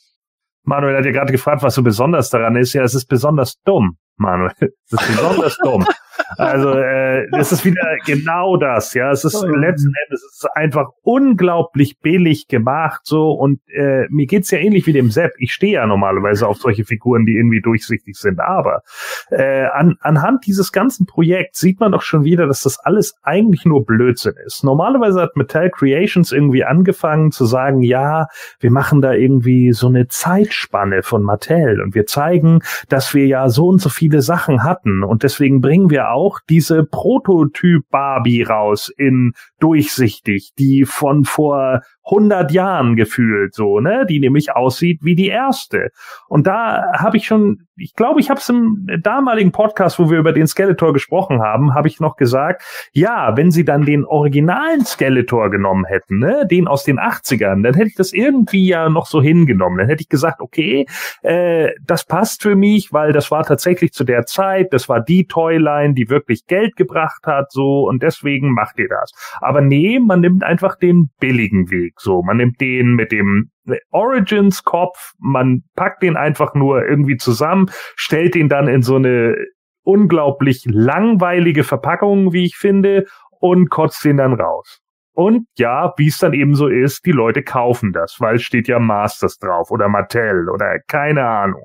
Manuel hat ja gerade gefragt, was so besonders daran ist. Ja, es ist besonders dumm, Manuel. Es ist besonders dumm. (laughs) Also (laughs) äh, es ist wieder genau das, ja. Es ist letzten Endes es ist einfach unglaublich billig gemacht so und äh, mir geht's ja ähnlich wie dem Sepp. Ich stehe ja normalerweise auf solche Figuren, die irgendwie durchsichtig sind, aber äh, an, anhand dieses ganzen Projekts sieht man doch schon wieder, dass das alles eigentlich nur Blödsinn ist. Normalerweise hat Mattel Creations irgendwie angefangen zu sagen, ja, wir machen da irgendwie so eine Zeitspanne von Mattel und wir zeigen, dass wir ja so und so viele Sachen hatten und deswegen bringen wir auch diese Prototyp Barbie raus in durchsichtig, die von vor 100 Jahren gefühlt so, ne, die nämlich aussieht wie die erste. Und da habe ich schon, ich glaube, ich habe es im damaligen Podcast, wo wir über den Skeletor gesprochen haben, habe ich noch gesagt, ja, wenn sie dann den originalen Skeletor genommen hätten, ne, den aus den 80ern, dann hätte ich das irgendwie ja noch so hingenommen. Dann hätte ich gesagt, okay, äh, das passt für mich, weil das war tatsächlich zu der Zeit, das war die Toyline, die wirklich Geld gebracht hat, so, und deswegen macht ihr das. Aber nee, man nimmt einfach den billigen Weg, so. Man nimmt den mit dem Origins-Kopf, man packt den einfach nur irgendwie zusammen, stellt den dann in so eine unglaublich langweilige Verpackung, wie ich finde, und kotzt den dann raus. Und ja, wie es dann eben so ist, die Leute kaufen das, weil steht ja Masters drauf oder Mattel oder keine Ahnung.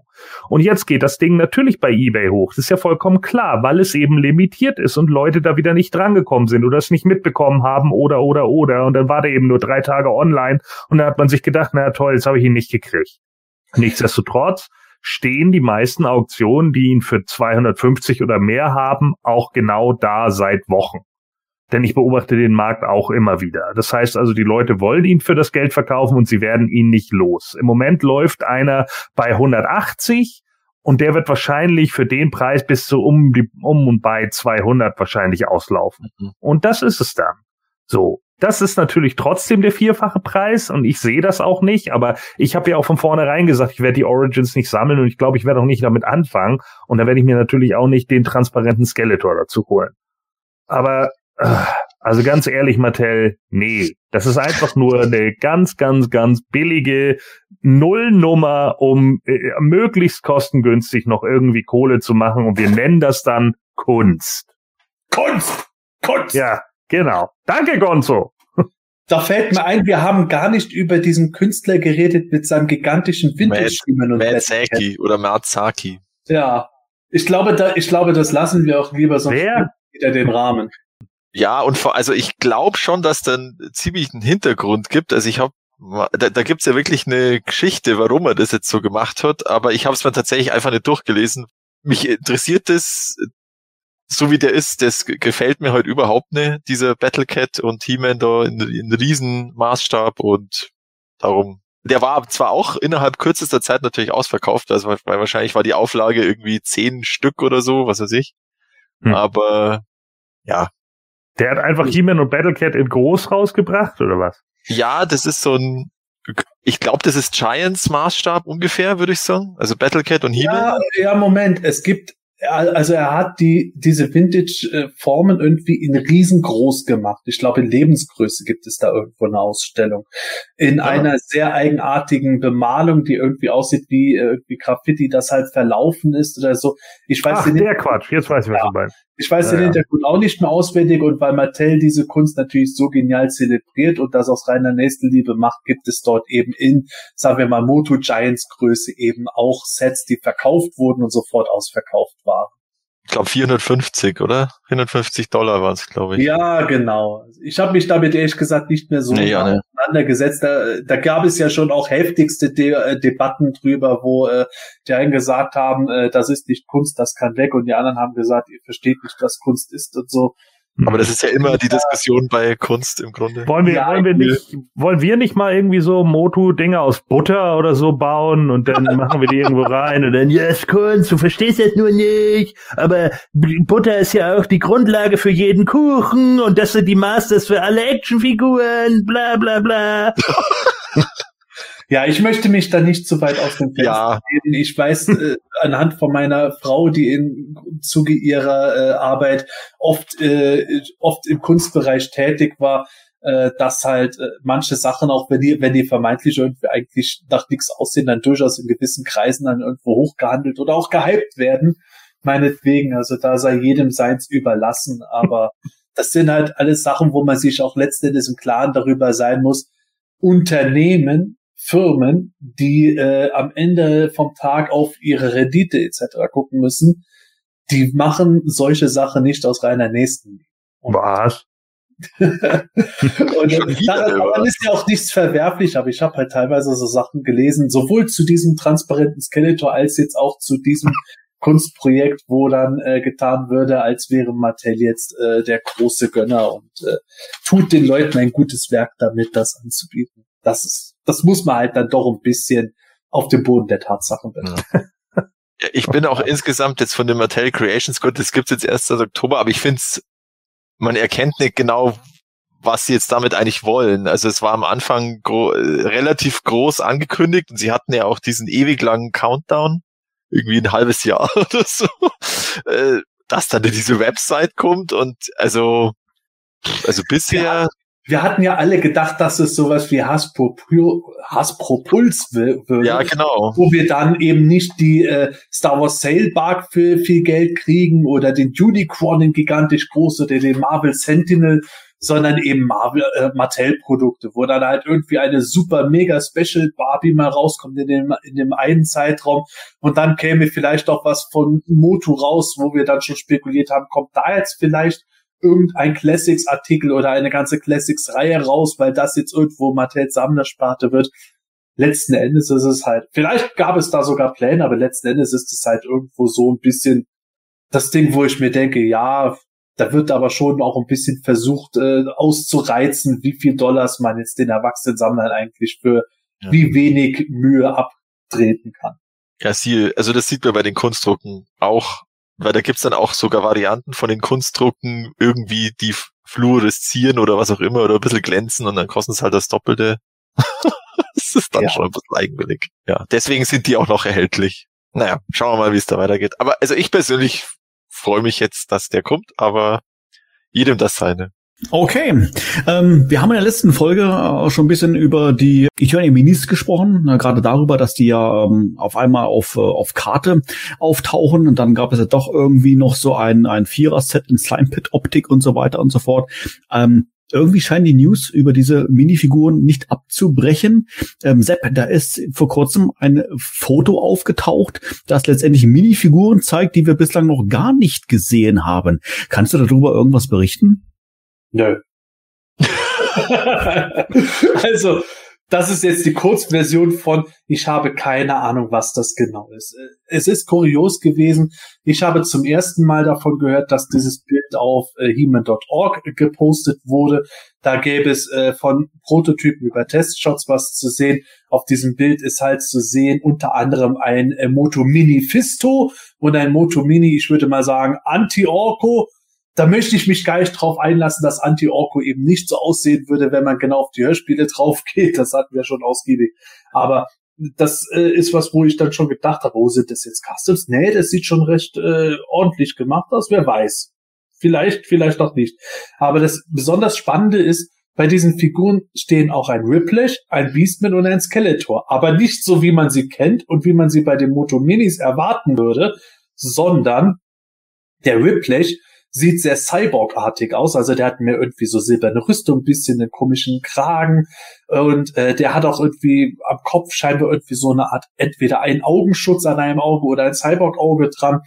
Und jetzt geht das Ding natürlich bei eBay hoch. Das ist ja vollkommen klar, weil es eben limitiert ist und Leute da wieder nicht drangekommen sind oder es nicht mitbekommen haben oder oder oder. Und dann war der eben nur drei Tage online und dann hat man sich gedacht, na toll, jetzt habe ich ihn nicht gekriegt. Nichtsdestotrotz stehen die meisten Auktionen, die ihn für 250 oder mehr haben, auch genau da seit Wochen. Denn ich beobachte den Markt auch immer wieder. Das heißt also, die Leute wollen ihn für das Geld verkaufen und sie werden ihn nicht los. Im Moment läuft einer bei 180 und der wird wahrscheinlich für den Preis bis zu um, die, um und bei 200 wahrscheinlich auslaufen. Mhm. Und das ist es dann. So. Das ist natürlich trotzdem der vierfache Preis und ich sehe das auch nicht, aber ich habe ja auch von vornherein gesagt, ich werde die Origins nicht sammeln und ich glaube, ich werde auch nicht damit anfangen und da werde ich mir natürlich auch nicht den transparenten Skeletor dazu holen. Aber also ganz ehrlich, Mattel, nee, das ist einfach nur eine ganz, ganz, ganz billige Nullnummer, um äh, möglichst kostengünstig noch irgendwie Kohle zu machen und wir nennen das dann Kunst. Kunst! Kunst! Ja, genau. Danke, Gonzo. Da fällt mir ein, wir haben gar nicht über diesen Künstler geredet mit seinem gigantischen Windelschiemen und Matsaki oder Matsaki. Ja. Ich glaube, da, ich glaube, das lassen wir auch lieber, sonst wieder den Rahmen. Ja, und vor, also ich glaube schon, dass dann ziemlich einen Hintergrund gibt. Also ich habe da, da gibt's ja wirklich eine Geschichte, warum er das jetzt so gemacht hat, aber ich habe es mir tatsächlich einfach nicht durchgelesen. Mich interessiert das, so wie der ist, das gefällt mir halt überhaupt nicht, dieser Battlecat und He-Man da in, in Riesenmaßstab und darum. Der war zwar auch innerhalb kürzester Zeit natürlich ausverkauft, also weil wahrscheinlich war die Auflage irgendwie zehn Stück oder so, was weiß ich. Hm. Aber ja. Der hat einfach He-Man und Battlecat in groß rausgebracht, oder was? Ja, das ist so ein, ich glaube, das ist Giants Maßstab ungefähr, würde ich sagen. Also Battlecat und He-Man. Ja, ja, Moment. Es gibt also er hat die diese Vintage-Formen irgendwie in riesengroß gemacht. Ich glaube, in Lebensgröße gibt es da irgendwo eine Ausstellung. In ja. einer sehr eigenartigen Bemalung, die irgendwie aussieht wie irgendwie Graffiti, das halt verlaufen ist oder so. Ich weiß Ach, der Quatsch. Jetzt weiß ich, was ja. du meinst. Ich weiß ja, den Hintergrund auch nicht mehr auswendig und weil Mattel diese Kunst natürlich so genial zelebriert und das aus reiner Nächstenliebe macht, gibt es dort eben in, sagen wir mal, Moto Giants Größe eben auch Sets, die verkauft wurden und sofort ausverkauft waren ich glaube 450, oder? 450 Dollar waren es, glaube ich. Ja, genau. Ich habe mich damit ehrlich gesagt nicht mehr so nee, ja, ne. auseinandergesetzt. Da, da gab es ja schon auch heftigste De äh, Debatten drüber, wo äh, die einen gesagt haben, äh, das ist nicht Kunst, das kann weg, und die anderen haben gesagt, ihr versteht nicht, was Kunst ist und so. Aber das ist ja immer die Diskussion bei Kunst im Grunde. Wollen wir, ja, wollen wir nicht, wollen wir nicht mal irgendwie so Motu-Dinge aus Butter oder so bauen und dann (laughs) machen wir die irgendwo rein und dann, ja, yes, Kunst, du verstehst das nur nicht, aber Butter ist ja auch die Grundlage für jeden Kuchen und das sind die Masters für alle Actionfiguren, bla, bla, bla. (laughs) Ja, ich möchte mich da nicht zu weit aus dem Fenster ja. gehen. Ich weiß äh, anhand von meiner Frau, die im Zuge ihrer äh, Arbeit oft, äh, oft im Kunstbereich tätig war, äh, dass halt äh, manche Sachen, auch wenn die, wenn die vermeintlich irgendwie eigentlich nach nichts aussehen, dann durchaus in gewissen Kreisen dann irgendwo hochgehandelt oder auch gehypt werden. Meinetwegen, also da sei jedem seins überlassen, aber (laughs) das sind halt alles Sachen, wo man sich auch letztendlich im Klaren darüber sein muss. Unternehmen Firmen, die äh, am Und vom Tag auf ihre Rendite etc. gucken müssen, die machen solche Sachen nicht aus reiner Nächstenliebe. Was? (laughs) und daran, daran ist ja auch nichts verwerflich, aber ich habe halt teilweise so Sachen gelesen, sowohl zu diesem transparenten Skeletor als jetzt auch zu diesem Kunstprojekt, wo dann äh, getan würde, als wäre Mattel jetzt äh, der große Gönner und äh, tut den Leuten ein gutes Werk damit, das anzubieten. Das ist das muss man halt dann doch ein bisschen auf dem Boden der Tatsachen betrachten. Ja. Ich bin auch insgesamt jetzt von dem Mattel Creations, gut, das gibt's jetzt erst seit Oktober, aber ich finde es, man erkennt nicht genau, was sie jetzt damit eigentlich wollen. Also es war am Anfang gro äh, relativ groß angekündigt und sie hatten ja auch diesen ewig langen Countdown, irgendwie ein halbes Jahr (laughs) oder so, äh, dass dann diese Website kommt und also also bisher ja, wir hatten ja alle gedacht, dass es sowas wie Hasbro, Hasbro Puls wird. Ja, genau. Wo wir dann eben nicht die äh, Star Wars Sailbark für viel Geld kriegen oder den Unicron, den gigantisch groß oder den Marvel Sentinel, sondern eben Marvel äh, Mattel Produkte, wo dann halt irgendwie eine super mega Special Barbie mal rauskommt in dem in dem einen Zeitraum und dann käme vielleicht auch was von Motu raus, wo wir dann schon spekuliert haben, kommt da jetzt vielleicht irgendein Classics-Artikel oder eine ganze Classics-Reihe raus, weil das jetzt irgendwo Mattels Sammlersparte wird. Letzten Endes ist es halt, vielleicht gab es da sogar Pläne, aber letzten Endes ist es halt irgendwo so ein bisschen das Ding, wo ich mir denke, ja, da wird aber schon auch ein bisschen versucht äh, auszureizen, wie viel Dollars man jetzt den erwachsenen Sammlern eigentlich für ja. wie wenig Mühe abtreten kann. Ja, sie, also das sieht man bei den Kunstdrucken auch weil da gibt's dann auch sogar Varianten von den Kunstdrucken, irgendwie die fluoreszieren oder was auch immer oder ein bisschen glänzen und dann kosten es halt das Doppelte. (laughs) das ist dann ja. schon ein bisschen eigenwillig. Ja, deswegen sind die auch noch erhältlich. Naja, schauen wir mal, wie es da weitergeht. Aber also ich persönlich freue mich jetzt, dass der kommt, aber jedem das seine. Okay, ähm, wir haben in der letzten Folge äh, schon ein bisschen über die Eternia Minis gesprochen, äh, gerade darüber, dass die ja ähm, auf einmal auf, äh, auf Karte auftauchen und dann gab es ja doch irgendwie noch so ein, ein Vierer-Set in Slime Pit Optik und so weiter und so fort. Ähm, irgendwie scheinen die News über diese Minifiguren nicht abzubrechen. Ähm, Sepp, da ist vor kurzem ein Foto aufgetaucht, das letztendlich Minifiguren zeigt, die wir bislang noch gar nicht gesehen haben. Kannst du darüber irgendwas berichten? Nö. (laughs) also, das ist jetzt die Kurzversion von, ich habe keine Ahnung, was das genau ist. Es ist kurios gewesen. Ich habe zum ersten Mal davon gehört, dass dieses Bild auf äh, heman.org gepostet wurde. Da gäbe es äh, von Prototypen über Testshots was zu sehen. Auf diesem Bild ist halt zu sehen unter anderem ein äh, Moto Mini Fisto und ein Moto Mini, ich würde mal sagen, Anti-Orco da möchte ich mich gar nicht drauf einlassen, dass Anti-Orko eben nicht so aussehen würde, wenn man genau auf die Hörspiele (laughs) drauf geht. Das hatten wir schon ausgiebig. Aber das äh, ist was, wo ich dann schon gedacht habe, wo oh, sind das jetzt Customs? Nee, das sieht schon recht äh, ordentlich gemacht aus. Wer weiß. Vielleicht, vielleicht auch nicht. Aber das besonders Spannende ist, bei diesen Figuren stehen auch ein Ripley, ein Beastman und ein Skeletor. Aber nicht so, wie man sie kennt und wie man sie bei den Moto Minis erwarten würde, sondern der Ripley sieht sehr Cyborg-artig aus. Also der hat mir irgendwie so silberne Rüstung, ein bisschen einen komischen Kragen und äh, der hat auch irgendwie am Kopf scheinbar irgendwie so eine Art entweder einen Augenschutz an einem Auge oder ein Cyborg-Auge dran.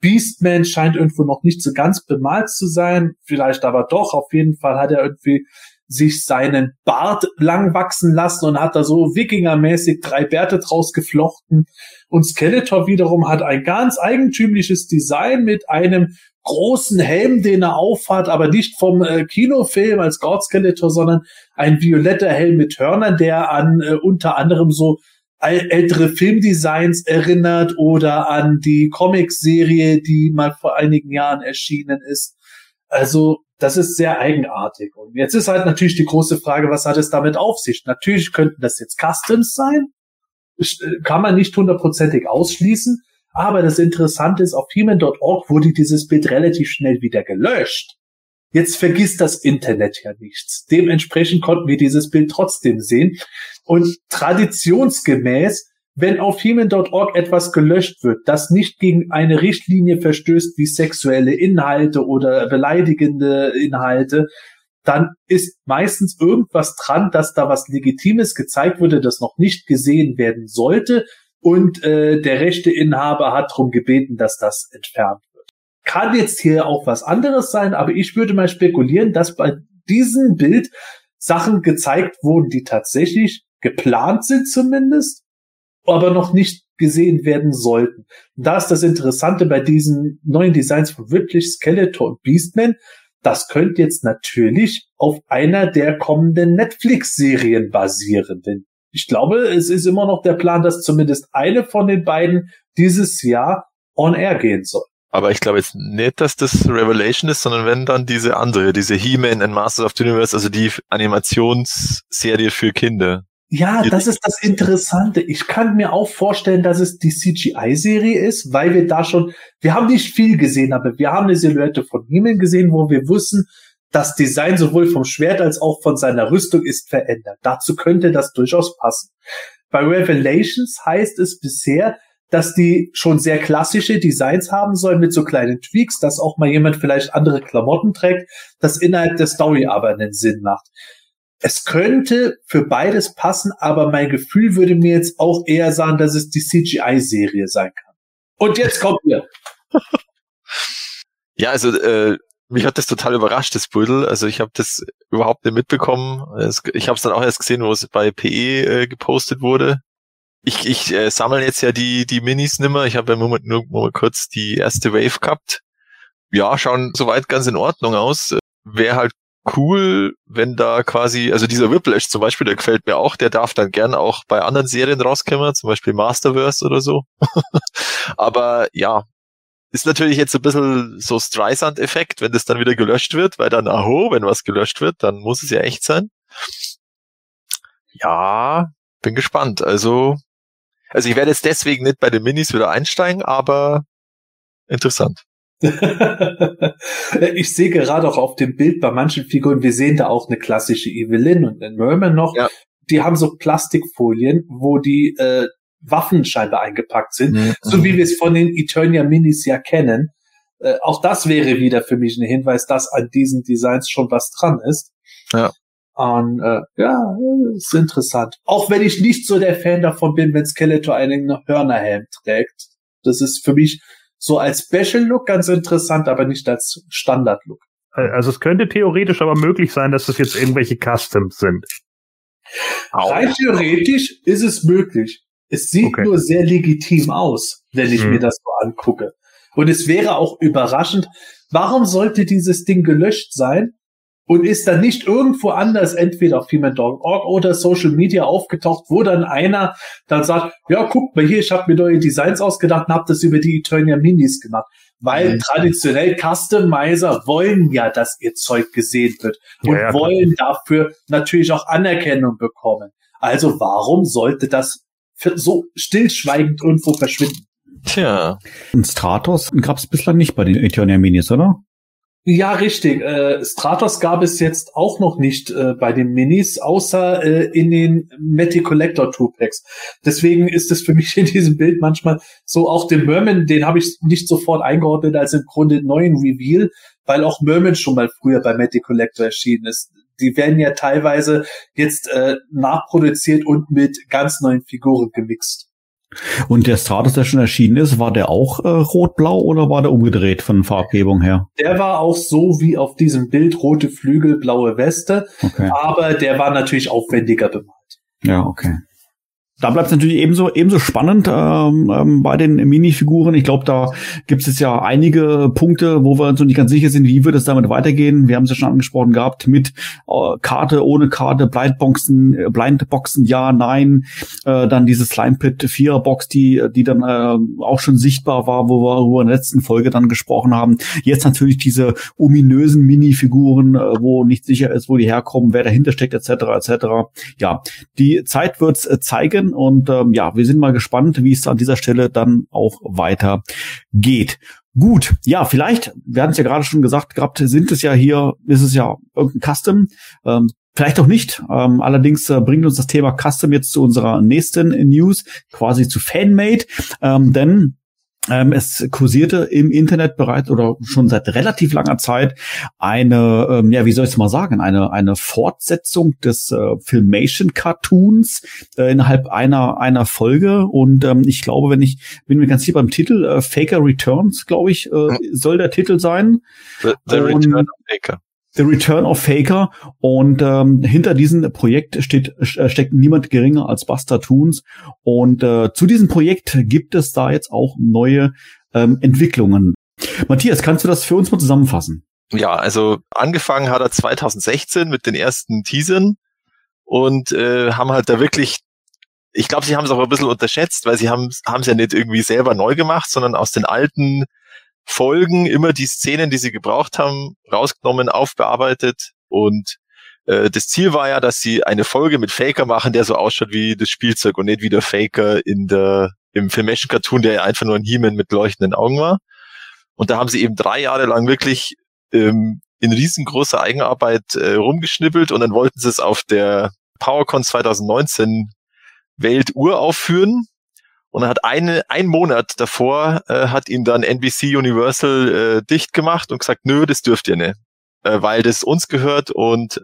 Beastman scheint irgendwo noch nicht so ganz bemalt zu sein, vielleicht aber doch. Auf jeden Fall hat er irgendwie sich seinen Bart lang wachsen lassen und hat da so Wikingermäßig drei Bärte draus geflochten. Und Skeletor wiederum hat ein ganz eigentümliches Design mit einem großen Helm, den er aufhat, aber nicht vom äh, Kinofilm als God Skeletor, sondern ein violetter Helm mit Hörnern, der an äh, unter anderem so ältere Filmdesigns erinnert oder an die Comic-Serie, die mal vor einigen Jahren erschienen ist. Also das ist sehr eigenartig. Und jetzt ist halt natürlich die große Frage, was hat es damit auf sich? Natürlich könnten das jetzt Customs sein. Äh, kann man nicht hundertprozentig ausschließen. Aber das Interessante ist, auf human.org wurde dieses Bild relativ schnell wieder gelöscht. Jetzt vergisst das Internet ja nichts. Dementsprechend konnten wir dieses Bild trotzdem sehen. Und traditionsgemäß, wenn auf human.org etwas gelöscht wird, das nicht gegen eine Richtlinie verstößt wie sexuelle Inhalte oder beleidigende Inhalte, dann ist meistens irgendwas dran, dass da was Legitimes gezeigt wurde, das noch nicht gesehen werden sollte und äh, der rechte Inhaber hat darum gebeten, dass das entfernt wird. Kann jetzt hier auch was anderes sein, aber ich würde mal spekulieren, dass bei diesem Bild Sachen gezeigt wurden, die tatsächlich geplant sind zumindest, aber noch nicht gesehen werden sollten. Und da ist das Interessante bei diesen neuen Designs von wirklich Skeletor und Beastman. Das könnte jetzt natürlich auf einer der kommenden Netflix-Serien basieren, denn ich glaube, es ist immer noch der Plan, dass zumindest eine von den beiden dieses Jahr on air gehen soll. Aber ich glaube jetzt nicht, dass das Revelation ist, sondern wenn dann diese andere, diese He-Man and Masters of the Universe, also die Animationsserie für Kinder. Ja, das ist das Interessante. Ich kann mir auch vorstellen, dass es die CGI-Serie ist, weil wir da schon, wir haben nicht viel gesehen, aber wir haben eine Silhouette von He-Man gesehen, wo wir wussten, das Design sowohl vom Schwert als auch von seiner Rüstung ist verändert. Dazu könnte das durchaus passen. Bei Revelations heißt es bisher, dass die schon sehr klassische Designs haben sollen mit so kleinen Tweaks, dass auch mal jemand vielleicht andere Klamotten trägt, das innerhalb der Story aber einen Sinn macht. Es könnte für beides passen, aber mein Gefühl würde mir jetzt auch eher sagen, dass es die CGI-Serie sein kann. Und jetzt kommt ihr. (laughs) Ja, also äh, mich hat das total überrascht, das Brüdel. Also ich habe das überhaupt nicht mitbekommen. Ich habe es dann auch erst gesehen, wo es bei PE äh, gepostet wurde. Ich, ich äh, sammle jetzt ja die, die Minis nimmer. Ich habe ja nur, nur, nur kurz die erste Wave gehabt. Ja, schauen soweit ganz in Ordnung aus. Wäre halt cool, wenn da quasi, also dieser Whiplash zum Beispiel, der gefällt mir auch, der darf dann gern auch bei anderen Serien rauskommen, zum Beispiel Masterverse oder so. (laughs) Aber ja, ist natürlich jetzt ein bisschen so Streisand-Effekt, wenn das dann wieder gelöscht wird, weil dann, aho, wenn was gelöscht wird, dann muss es ja echt sein. Ja, bin gespannt. Also, also ich werde jetzt deswegen nicht bei den Minis wieder einsteigen, aber interessant. (laughs) ich sehe gerade auch auf dem Bild bei manchen Figuren, wir sehen da auch eine klassische Evelyn und einen Merman noch. Ja. Die haben so Plastikfolien, wo die äh, Waffen scheinbar eingepackt sind, mhm. so wie wir es von den Eternia Minis ja kennen. Äh, auch das wäre wieder für mich ein Hinweis, dass an diesen Designs schon was dran ist. Ja. Und äh, ja, ist interessant. Auch wenn ich nicht so der Fan davon bin, wenn Skeletor einen Hörnerhelm trägt. Das ist für mich so als Special Look ganz interessant, aber nicht als Standard Look. Äh, also es könnte theoretisch aber möglich sein, dass es jetzt irgendwelche Customs sind. Rein theoretisch ist es möglich. Es sieht Okay. nur sehr legitim aus, wenn ich Hm. mir das so angucke. Und es wäre auch überraschend, warum sollte dieses Ding gelöscht sein und ist dann nicht irgendwo anders, entweder auf Female.org oder Social Media aufgetaucht, wo dann einer dann sagt, ja, guck mal hier, ich habe mir neue Designs ausgedacht und habe das über die Eternia Minis gemacht. Weil Mhm. traditionell Customizer wollen ja, dass ihr Zeug gesehen wird und Ja, ja, wollen dafür natürlich auch Anerkennung bekommen. Also warum sollte das so stillschweigend irgendwo verschwinden? Tja, Und Stratos gab es bislang nicht bei den Eternia Minis, oder? Ja, richtig. Äh, Stratos gab es jetzt auch noch nicht äh, bei den Minis, außer äh, in den Matty Collector Two Packs. Deswegen ist es für mich in diesem Bild manchmal so, auch den Merman, den habe ich nicht sofort eingeordnet als im Grunde neuen Reveal, weil auch Merman schon mal früher bei Matty Collector erschienen ist. Die werden ja teilweise jetzt äh, nachproduziert und mit ganz neuen Figuren gemixt. Und der Stratos, der schon erschienen ist, war der auch äh, rot-blau oder war der umgedreht von Farbgebung her? Der war auch so wie auf diesem Bild rote Flügel, blaue Weste, Okay. aber der war natürlich aufwendiger bemalt. Ja, okay. Da bleibt es natürlich ebenso ebenso spannend ähm, ähm, bei den Minifiguren. Ich glaube, da gibt es jetzt ja einige Punkte, wo wir uns noch nicht ganz sicher sind, wie wird es damit weitergehen. Wir haben es ja schon angesprochen gehabt mit äh, Karte, ohne Karte, Blindboxen, äh, Blindboxen, ja, nein. Äh, dann diese Slime Pit Viererbox, die die dann äh, auch schon sichtbar war, wo wir darüber in der letzten Folge dann gesprochen haben. Jetzt natürlich diese ominösen Minifiguren, äh, wo nicht sicher ist, wo die herkommen, wer dahinter steckt, etc. etc. Ja, die Zeit wird's äh, zeigen und ähm, ja, wir sind mal gespannt, wie es an dieser Stelle dann auch weiter geht. Gut, ja, vielleicht, wir hatten es ja gerade schon gesagt gehabt, sind es ja hier, ist es ja irgendein Custom, ähm, vielleicht auch nicht. Ähm, allerdings äh, bringt uns das Thema Custom jetzt zu unserer nächsten News, quasi zu Fanmade, ähm, denn ähm, es kursierte im Internet bereits oder schon seit relativ langer Zeit eine, ähm, ja, wie soll ich es mal sagen, eine, eine Fortsetzung des äh, Filmation Cartoons äh, innerhalb einer, einer Folge. Und ähm, ich glaube, wenn ich, bin mir ganz sicher beim Titel, äh, Faker Returns, glaube ich, äh, soll der Titel sein. The, the Return of Baker. The Return of Faker. Und ähm, hinter diesem Projekt steht, äh, steckt niemand geringer als Buster Toons. Und äh, zu diesem Projekt gibt es da jetzt auch neue ähm, Entwicklungen. Matthias, kannst du das für uns mal zusammenfassen? Ja, also angefangen hat er 2016 mit den ersten Teasern und äh, haben halt da wirklich, ich glaube, sie haben es auch ein bisschen unterschätzt, weil sie haben haben es ja nicht irgendwie selber neu gemacht, sondern aus den alten Folgen immer die Szenen, die sie gebraucht haben, rausgenommen, aufbearbeitet und äh, das Ziel war ja, dass sie eine Folge mit Faker machen, der so ausschaut wie das Spielzeug und nicht wie der Faker in der im Filmation Cartoon, der ja einfach nur ein He-Man mit leuchtenden Augen war. Und da haben sie eben drei Jahre lang wirklich ähm, in riesengroßer Eigenarbeit äh, rumgeschnippelt und dann wollten sie es auf der PowerCon 2019 Weltuhr aufführen. Und dann hat eine, ein Monat davor äh, hat ihn dann NBC Universal äh, dicht gemacht und gesagt, nö, das dürft ihr nicht, äh, weil das uns gehört und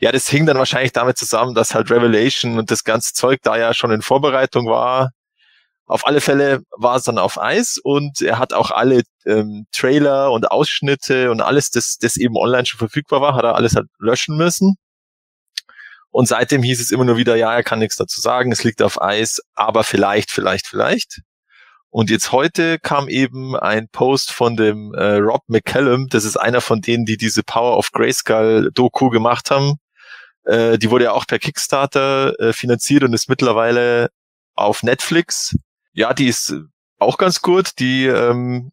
ja, das hing dann wahrscheinlich damit zusammen, dass halt Revelation und das ganze Zeug da ja schon in Vorbereitung war. Auf alle Fälle war es dann auf Eis und er hat auch alle ähm, Trailer und Ausschnitte und alles, das, das eben online schon verfügbar war, hat er alles halt löschen müssen. Und seitdem hieß es immer nur wieder, ja, er kann nichts dazu sagen, es liegt auf Eis, aber vielleicht, vielleicht, vielleicht. Und jetzt heute kam eben ein Post von dem äh, Rob McCallum, das ist einer von denen, die diese Power of Grayskull Doku gemacht haben. Äh, die wurde ja auch per Kickstarter äh, finanziert und ist mittlerweile auf Netflix. Ja, die ist auch ganz gut. Die ähm,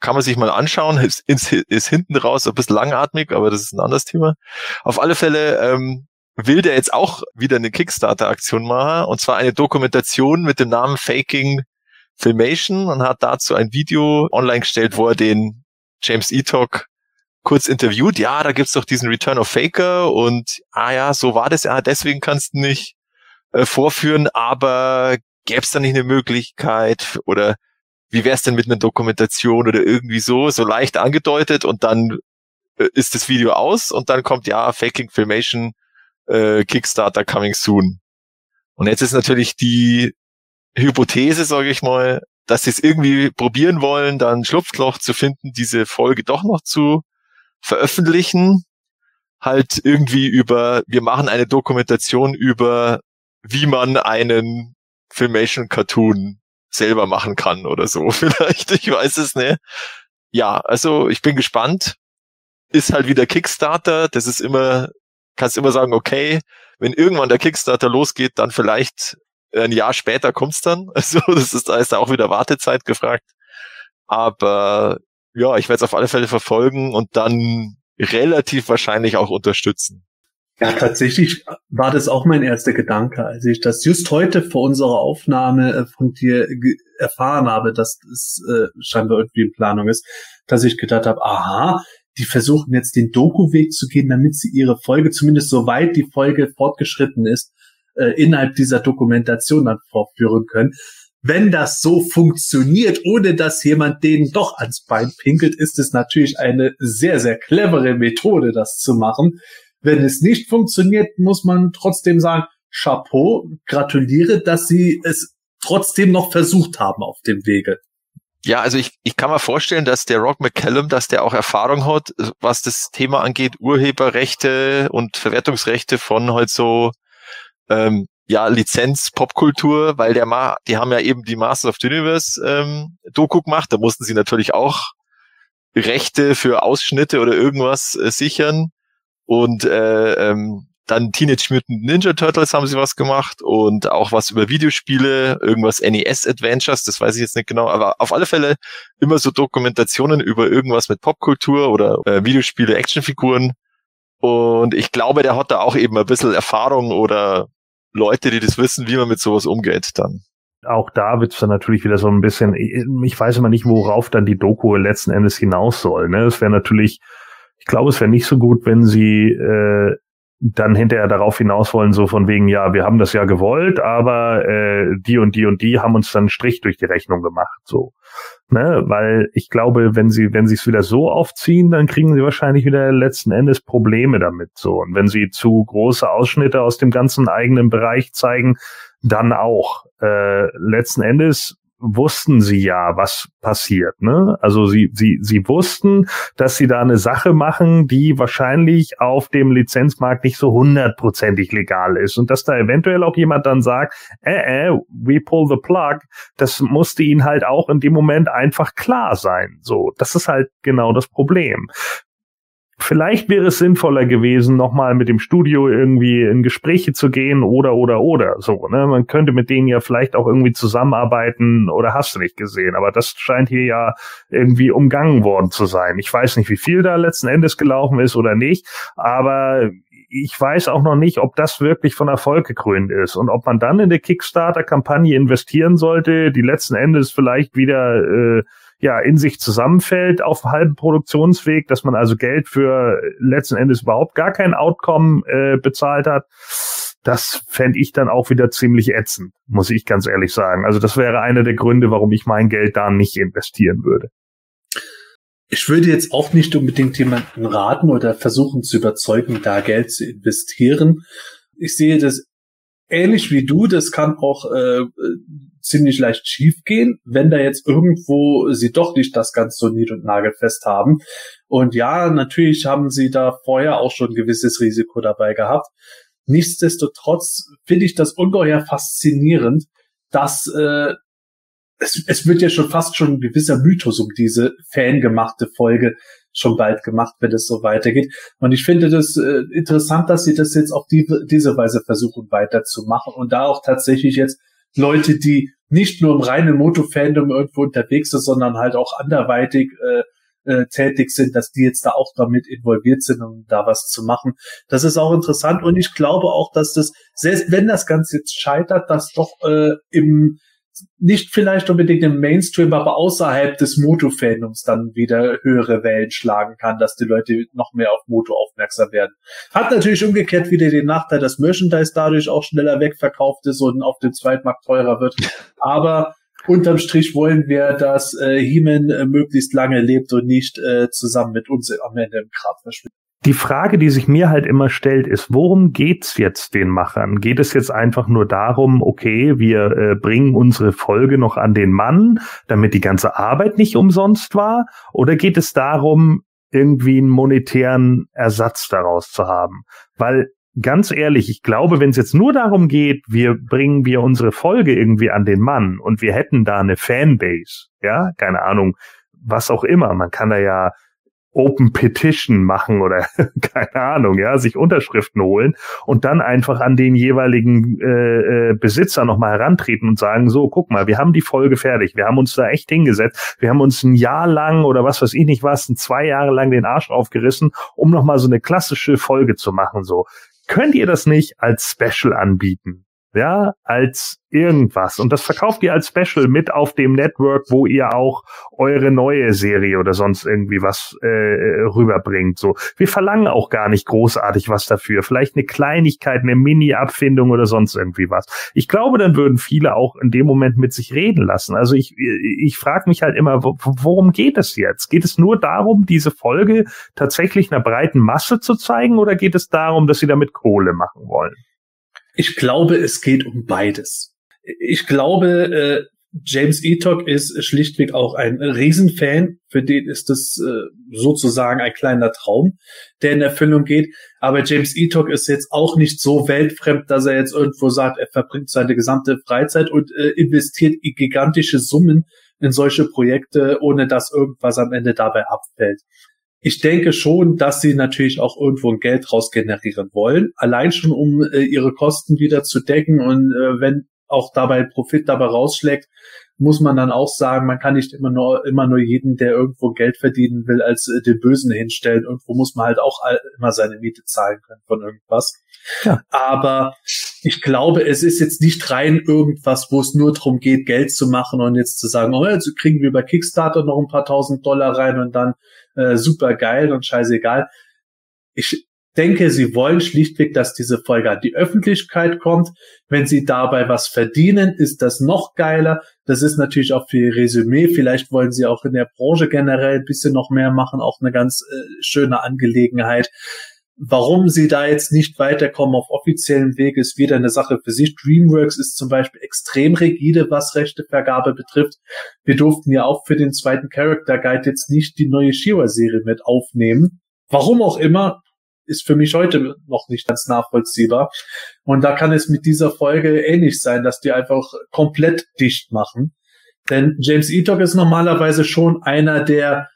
kann man sich mal anschauen. Ist, ist, hinten raus ein bisschen langatmig, aber das ist ein anderes Thema. Auf alle Fälle ähm, will der jetzt auch wieder eine Kickstarter-Aktion machen. Und zwar eine Dokumentation mit dem Namen Faking Filmation und hat dazu ein Video online gestellt, wo er den James Etok kurz interviewt. Ja, da gibt's doch diesen Return of Faker und ah ja, so war das. Ja, deswegen kannst du nicht äh, vorführen, aber gäbe es da nicht eine Möglichkeit oder wie wär's denn mit einer Dokumentation oder irgendwie so, so leicht angedeutet und dann äh, ist das Video aus und dann kommt ja Faking Filmation äh, Kickstarter coming soon. Und jetzt ist natürlich die Hypothese, sage ich mal, dass sie es irgendwie probieren wollen, dann Schlupfloch zu finden, diese Folge doch noch zu veröffentlichen, halt irgendwie über, wir machen eine Dokumentation über, wie man einen Filmation Cartoon selber machen kann oder so (laughs) vielleicht, ich weiß es nicht. Ja, also ich bin gespannt. Ist halt wieder Kickstarter, das ist immer, kannst immer sagen, okay, wenn irgendwann der Kickstarter losgeht, dann vielleicht ein Jahr später kommt's dann. (laughs) Also das ist, da ist da auch wieder Wartezeit gefragt. Aber ja, ich werde es auf alle Fälle verfolgen und dann relativ wahrscheinlich auch unterstützen. Ja, tatsächlich war das auch mein erster Gedanke, als ich das just heute vor unserer Aufnahme äh, von dir erfahren habe, dass es äh, scheinbar irgendwie in Planung ist, dass ich gedacht habe, aha, die versuchen jetzt den Doku-Weg zu gehen, damit sie ihre Folge, zumindest soweit die Folge fortgeschritten ist, äh, innerhalb dieser Dokumentation dann vorführen können. Wenn das so funktioniert, ohne dass jemand denen doch ans Bein pinkelt, ist es natürlich eine sehr, sehr clevere Methode, das zu machen. Wenn es nicht funktioniert, muss man trotzdem sagen, Chapeau, gratuliere, dass sie es trotzdem noch versucht haben auf dem Wege. Ja, also ich, ich kann mir vorstellen, dass der Rock McCallum, dass der auch Erfahrung hat, was das Thema angeht, Urheberrechte und Verwertungsrechte von halt so ähm, ja, Lizenz Popkultur, weil der Ma die haben ja eben die Masters of the Universe ähm, Doku gemacht, da mussten sie natürlich auch Rechte für Ausschnitte oder irgendwas äh, sichern. Und äh, ähm, dann Teenage Mutant Ninja Turtles haben sie was gemacht und auch was über Videospiele, irgendwas NES Adventures, das weiß ich jetzt nicht genau, aber auf alle Fälle immer so Dokumentationen über irgendwas mit Popkultur oder äh, Videospiele, Actionfiguren. Und ich glaube, der hat da auch eben ein bisschen Erfahrung oder Leute, die das wissen, wie man mit sowas umgeht dann. Auch da wird's dann natürlich wieder so ein bisschen, ich weiß immer nicht, worauf dann die Doku letzten Endes hinaus soll. Ne? Es wäre natürlich, ich glaube, es wäre nicht so gut, wenn sie äh, dann hinterher darauf hinaus wollen, so von wegen, ja, wir haben das ja gewollt, aber äh, die und die und die haben uns dann einen Strich durch die Rechnung gemacht. So ne? Weil ich glaube, wenn sie, wenn sie es wieder so aufziehen, dann kriegen sie wahrscheinlich wieder letzten Endes Probleme damit. So. Und wenn sie zu große Ausschnitte aus dem ganzen eigenen Bereich zeigen, dann auch. Äh, letzten Endes wussten sie ja, was passiert. Ne? Also sie, sie, sie wussten, dass sie da eine Sache machen, die wahrscheinlich auf dem Lizenzmarkt nicht so hundertprozentig legal ist. Und dass da eventuell auch jemand dann sagt, äh, äh, we pull the plug, das musste ihnen halt auch in dem Moment einfach klar sein. So, das ist halt genau das Problem. Vielleicht wäre es sinnvoller gewesen, nochmal mit dem Studio irgendwie in Gespräche zu gehen oder oder oder so. Ne? Man könnte mit denen ja vielleicht auch irgendwie zusammenarbeiten oder hast du nicht gesehen. Aber das scheint hier ja irgendwie umgangen worden zu sein. Ich weiß nicht, wie viel da letzten Endes gelaufen ist oder nicht, aber ich weiß auch noch nicht, ob das wirklich von Erfolg gekrönt ist und ob man dann in der Kickstarter-Kampagne investieren sollte, die letzten Endes vielleicht wieder äh, ja in sich zusammenfällt auf halbem Produktionsweg, dass man also Geld für letzten Endes überhaupt gar kein Outcome äh, bezahlt hat. Das fände ich dann auch wieder ziemlich ätzend, muss ich ganz ehrlich sagen. Also das wäre einer der Gründe, warum ich mein Geld da nicht investieren würde. Ich würde jetzt auch nicht unbedingt jemanden raten oder versuchen zu überzeugen, da Geld zu investieren. Ich sehe das ähnlich wie du. Das kann auch äh, ziemlich leicht schief gehen, wenn da jetzt irgendwo sie doch nicht das ganz so nied- und nagelfest haben. Und ja, natürlich haben sie da vorher auch schon ein gewisses Risiko dabei gehabt. Nichtsdestotrotz finde ich das ungeheuer faszinierend, dass äh, es, es wird ja schon fast schon ein gewisser Mythos um diese fangemachte Folge schon bald gemacht, wenn es so weitergeht. Und ich finde das äh, interessant, dass sie das jetzt auf die, diese Weise versuchen weiterzumachen und da auch tatsächlich jetzt Leute, die nicht nur im reinen Moto-Fandom irgendwo unterwegs sind, sondern halt auch anderweitig äh, äh, tätig sind, dass die jetzt da auch damit involviert sind, um da was zu machen. Das ist auch interessant und ich glaube auch, dass das, selbst wenn das Ganze jetzt scheitert, dass doch äh, im nicht vielleicht unbedingt im Mainstream, aber außerhalb des Moto-Fandoms dann wieder höhere Wellen schlagen kann, dass die Leute noch mehr auf Moto aufmerksam werden. Hat natürlich umgekehrt wieder den Nachteil, dass Merchandise dadurch auch schneller wegverkauft ist und auf dem Zweitmarkt teurer wird. Aber unterm Strich wollen wir, dass äh, He-Man äh, möglichst lange lebt und nicht äh, zusammen mit uns am Ende im Grab verschwindet die Frage, die sich mir halt immer stellt, ist, worum geht's jetzt den Machern? Geht es jetzt einfach nur darum, okay, wir äh, bringen unsere Folge noch an den Mann, damit die ganze Arbeit nicht umsonst war? Oder geht es darum, irgendwie einen monetären Ersatz daraus zu haben. Weil ganz ehrlich, ich glaube, wenn es jetzt nur darum geht, wir bringen wir unsere Folge irgendwie an den Mann und wir hätten da eine Fanbase, ja, keine Ahnung, was auch immer. Man kann da ja Open Petition machen oder (laughs) keine Ahnung, ja, sich Unterschriften holen und dann einfach an den jeweiligen äh, äh, Besitzer nochmal herantreten und sagen, so, guck mal, wir haben die Folge fertig, wir haben uns da echt hingesetzt, wir haben uns ein Jahr lang oder was weiß ich nicht was, zwei Jahre lang den Arsch aufgerissen, um nochmal so eine klassische Folge zu machen, so. Könnt ihr das nicht als Special anbieten? Ja, als irgendwas. Und das verkauft ihr als Special mit auf dem Network, wo ihr auch eure neue Serie oder sonst irgendwie was äh, rüberbringt. So, wir verlangen auch gar nicht großartig was dafür. Vielleicht eine Kleinigkeit, eine Mini-Abfindung oder sonst irgendwie was. Ich glaube, dann würden viele auch in dem Moment mit sich reden lassen. Also ich, ich frage mich halt immer, worum geht es jetzt? Geht es nur darum, diese Folge tatsächlich einer breiten Masse zu zeigen, oder geht es darum, dass sie damit Kohle machen wollen? Ich glaube, es geht um beides. Ich glaube, äh, James Etok ist schlichtweg auch ein Riesenfan. Für den ist das äh, sozusagen ein kleiner Traum, der in Erfüllung geht. Aber James Etok ist jetzt auch nicht so weltfremd, dass er jetzt irgendwo sagt, er verbringt seine gesamte Freizeit und äh, investiert gigantische Summen in solche Projekte, ohne dass irgendwas am Ende dabei abfällt ich denke schon, dass sie natürlich auch irgendwo ein Geld raus generieren wollen. Allein schon, um äh, ihre Kosten wieder zu decken. Und äh, wenn auch dabei Profit dabei rausschlägt, muss man dann auch sagen, man kann nicht immer nur, immer nur jeden, der irgendwo Geld verdienen will, als äh, den Bösen hinstellen. Irgendwo muss man halt auch immer seine Miete zahlen können von irgendwas. Ja. Aber ich glaube, es ist jetzt nicht rein irgendwas, wo es nur darum geht, Geld zu machen und jetzt zu sagen, oh, jetzt kriegen wir bei Kickstarter noch ein paar tausend Dollar rein und dann äh, super geil und scheißegal. Ich denke, sie wollen schlichtweg, dass diese Folge an die Öffentlichkeit kommt. Wenn sie dabei was verdienen, ist das noch geiler. Das ist natürlich auch für ihr Resümee. Vielleicht wollen sie auch in der Branche generell ein bisschen noch mehr machen. Auch eine ganz äh, schöne Angelegenheit. Warum sie da jetzt nicht weiterkommen auf offiziellen Weg, ist wieder eine Sache für sich. DreamWorks ist zum Beispiel extrem rigide, was Rechtevergabe betrifft. Wir durften ja auch für den zweiten Character Guide jetzt nicht die neue Shiva-Serie mit aufnehmen. Warum auch immer, ist für mich heute noch nicht ganz nachvollziehbar. Und da kann es mit dieser Folge ähnlich sein, dass die einfach komplett dicht machen. Denn James Etok ist normalerweise schon einer, der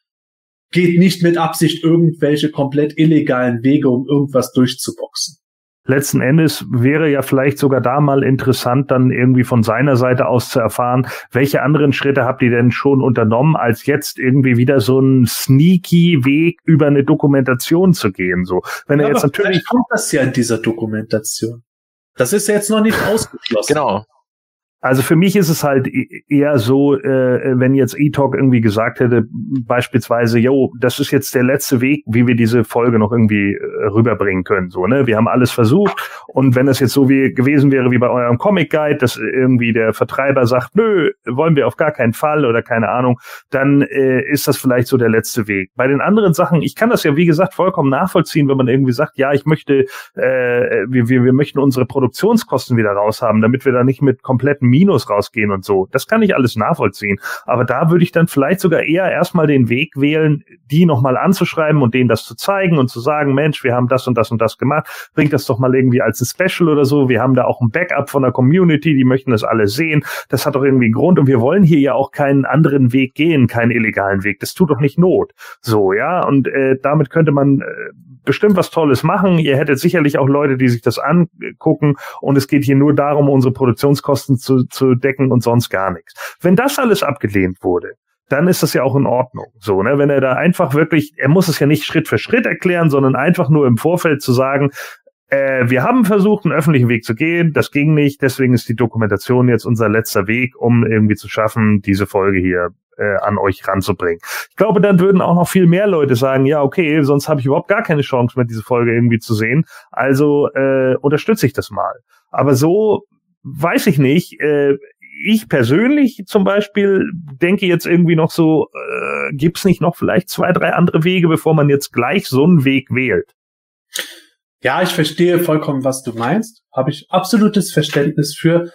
geht nicht mit Absicht irgendwelche komplett illegalen Wege, um irgendwas durchzuboxen. Letzten Endes wäre ja vielleicht sogar da mal interessant, dann irgendwie von seiner Seite aus zu erfahren, welche anderen Schritte habt ihr denn schon unternommen, als jetzt irgendwie wieder so ein sneaky Weg über eine Dokumentation zu gehen. So, wenn ja, er jetzt natürlich kommt das ja in dieser Dokumentation. Das ist ja jetzt noch nicht (laughs) ausgeschlossen. Genau. Also für mich ist es halt e-, eher so, äh, wenn jetzt E-Talk irgendwie gesagt hätte, beispielsweise, yo, das ist jetzt der letzte Weg, wie wir diese Folge noch irgendwie äh, rüberbringen können. So, ne? Wir haben alles versucht und wenn das jetzt so wie gewesen wäre wie bei eurem Comic Guide, dass irgendwie der Vertreiber sagt, nö, wollen wir auf gar keinen Fall oder keine Ahnung, dann äh, ist das vielleicht so der letzte Weg. Bei den anderen Sachen, ich kann das ja wie gesagt vollkommen nachvollziehen, wenn man irgendwie sagt, ja, ich möchte, äh, wir, wir, wir möchten unsere Produktionskosten wieder raushaben, damit wir da nicht mit kompletten Minus rausgehen und so. Das kann ich alles nachvollziehen. Aber da würde ich dann vielleicht sogar eher erstmal den Weg wählen, die nochmal anzuschreiben und denen das zu zeigen und zu sagen, Mensch, wir haben das und das und das gemacht, bringt das doch mal irgendwie als ein Special oder so. Wir haben da auch ein Backup von der Community, die möchten das alle sehen. Das hat doch irgendwie einen Grund und wir wollen hier ja auch keinen anderen Weg gehen, keinen illegalen Weg. Das tut doch nicht Not. So, ja, und äh, damit könnte man äh, bestimmt was Tolles machen. Ihr hättet sicherlich auch Leute, die sich das angucken und es geht hier nur darum, unsere Produktionskosten zu, zu decken und sonst gar nichts. Wenn das alles abgelehnt wurde, dann ist das ja auch in Ordnung. So, ne, wenn er da einfach wirklich, er muss es ja nicht Schritt für Schritt erklären, sondern einfach nur im Vorfeld zu sagen, äh, wir haben versucht, einen öffentlichen Weg zu gehen, das ging nicht, deswegen ist die Dokumentation jetzt unser letzter Weg, um irgendwie zu schaffen, diese Folge hier äh, an euch ranzubringen. Ich glaube, dann würden auch noch viel mehr Leute sagen, ja, okay, sonst habe ich überhaupt gar keine Chance mehr, diese Folge irgendwie zu sehen. Also äh, unterstütze ich das mal. Aber so weiß ich nicht. Äh, ich persönlich zum Beispiel denke jetzt irgendwie noch so, äh, gibt's nicht noch vielleicht zwei, drei andere Wege, bevor man jetzt gleich so einen Weg wählt? Ja, ich verstehe vollkommen, was du meinst. Habe ich absolutes Verständnis für.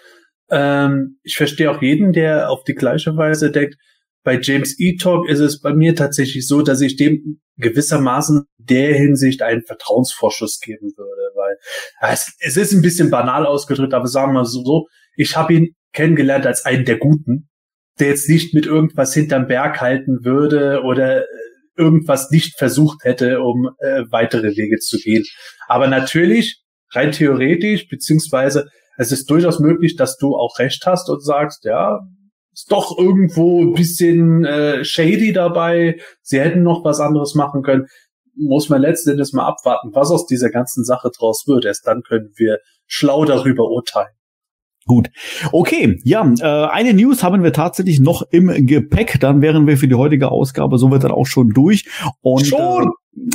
Ähm, ich verstehe auch jeden, der auf die gleiche Weise denkt, bei James E. Talk ist es bei mir tatsächlich so, dass ich dem gewissermaßen der Hinsicht einen Vertrauensvorschuss geben würde, es, es ist ein bisschen banal ausgedrückt, aber sagen wir so, ich habe ihn kennengelernt als einen der Guten, der jetzt nicht mit irgendwas hinterm Berg halten würde oder irgendwas nicht versucht hätte, um äh, weitere Wege zu gehen. Aber natürlich, rein theoretisch, beziehungsweise es ist durchaus möglich, dass du auch recht hast und sagst, ja, ist doch irgendwo ein bisschen äh, shady dabei. Sie hätten noch was anderes machen können. Muss man letzten Endes mal abwarten, was aus dieser ganzen Sache draus wird. Erst dann können wir schlau darüber urteilen. Gut. Okay, ja, äh, eine News haben wir tatsächlich noch im Gepäck. Dann wären wir für die heutige Ausgabe somit dann auch schon durch. Und, schon? Äh,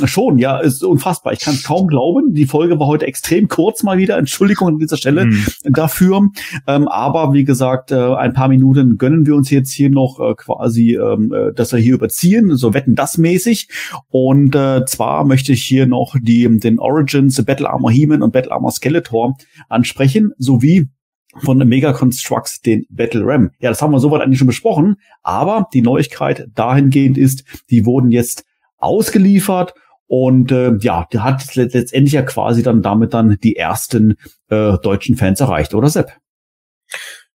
schon, ja, ist unfassbar. Ich kann es kaum glauben. Die Folge war heute extrem kurz mal wieder. Entschuldigung an dieser Stelle hm. dafür. Ähm, aber wie gesagt, äh, ein paar Minuten gönnen wir uns jetzt hier noch äh, quasi, ähm, äh, dass wir hier überziehen, so wetten das mäßig. Und äh, zwar möchte ich hier noch die den Origins Battle Armor He-Man und Battle Armor Skeletor ansprechen, sowie von Mega Constructs den Battle Ram. Ja, das haben wir soweit eigentlich schon besprochen, aber die Neuigkeit dahingehend ist, die wurden jetzt ausgeliefert und äh, ja, der hat letztendlich ja quasi dann damit dann die ersten äh, deutschen Fans erreicht, oder Sepp?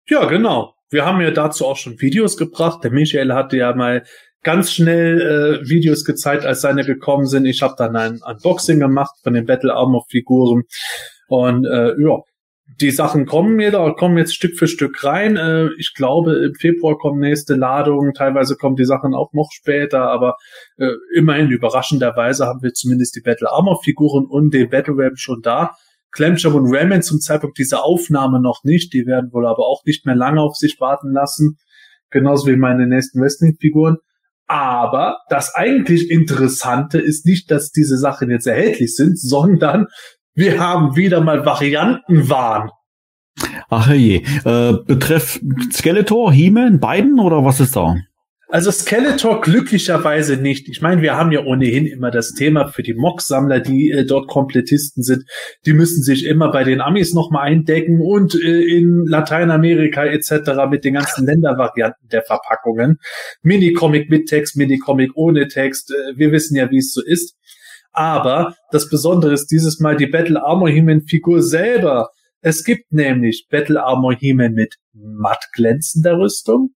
Ja, genau. Wir haben ja dazu auch schon Videos gebracht. Der Michael hatte ja mal ganz schnell äh, Videos gezeigt, als seine gekommen sind. Ich habe dann ein Unboxing gemacht von den Battle Armor Figuren und äh, ja, die Sachen kommen mir da, kommen jetzt Stück für Stück rein. Äh, ich glaube, im Februar kommen nächste Ladungen. Teilweise kommen die Sachen auch noch später, aber äh, immerhin überraschenderweise haben wir zumindest die Battle Armor Figuren und den Battle Ram schon da. Clamsham und Ramen zum Zeitpunkt dieser Aufnahme noch nicht. Die werden wohl aber auch nicht mehr lange auf sich warten lassen. Genauso wie meine nächsten Wrestling-Figuren. Aber das eigentlich Interessante ist nicht, dass diese Sachen jetzt erhältlich sind, (laughs) sondern wir haben wieder mal Variantenwahn. Ach je. Äh, betreff Skeletor, He-Man, beiden oder was ist da? Also Skeletor glücklicherweise nicht. Ich meine, wir haben ja ohnehin immer das Thema für die Mock-Sammler, die äh, dort Komplettisten sind. Die müssen sich immer bei den Amis nochmal eindecken und äh, in Lateinamerika etc. mit den ganzen Ländervarianten der Verpackungen. Mini-Comic mit Text, Mini-Comic ohne Text. Äh, wir wissen ja, wie es so ist. Aber das Besondere ist dieses Mal die Battle Armor He-Man Figur selber. Es gibt nämlich Battle Armor He-Man mit matt glänzender Rüstung.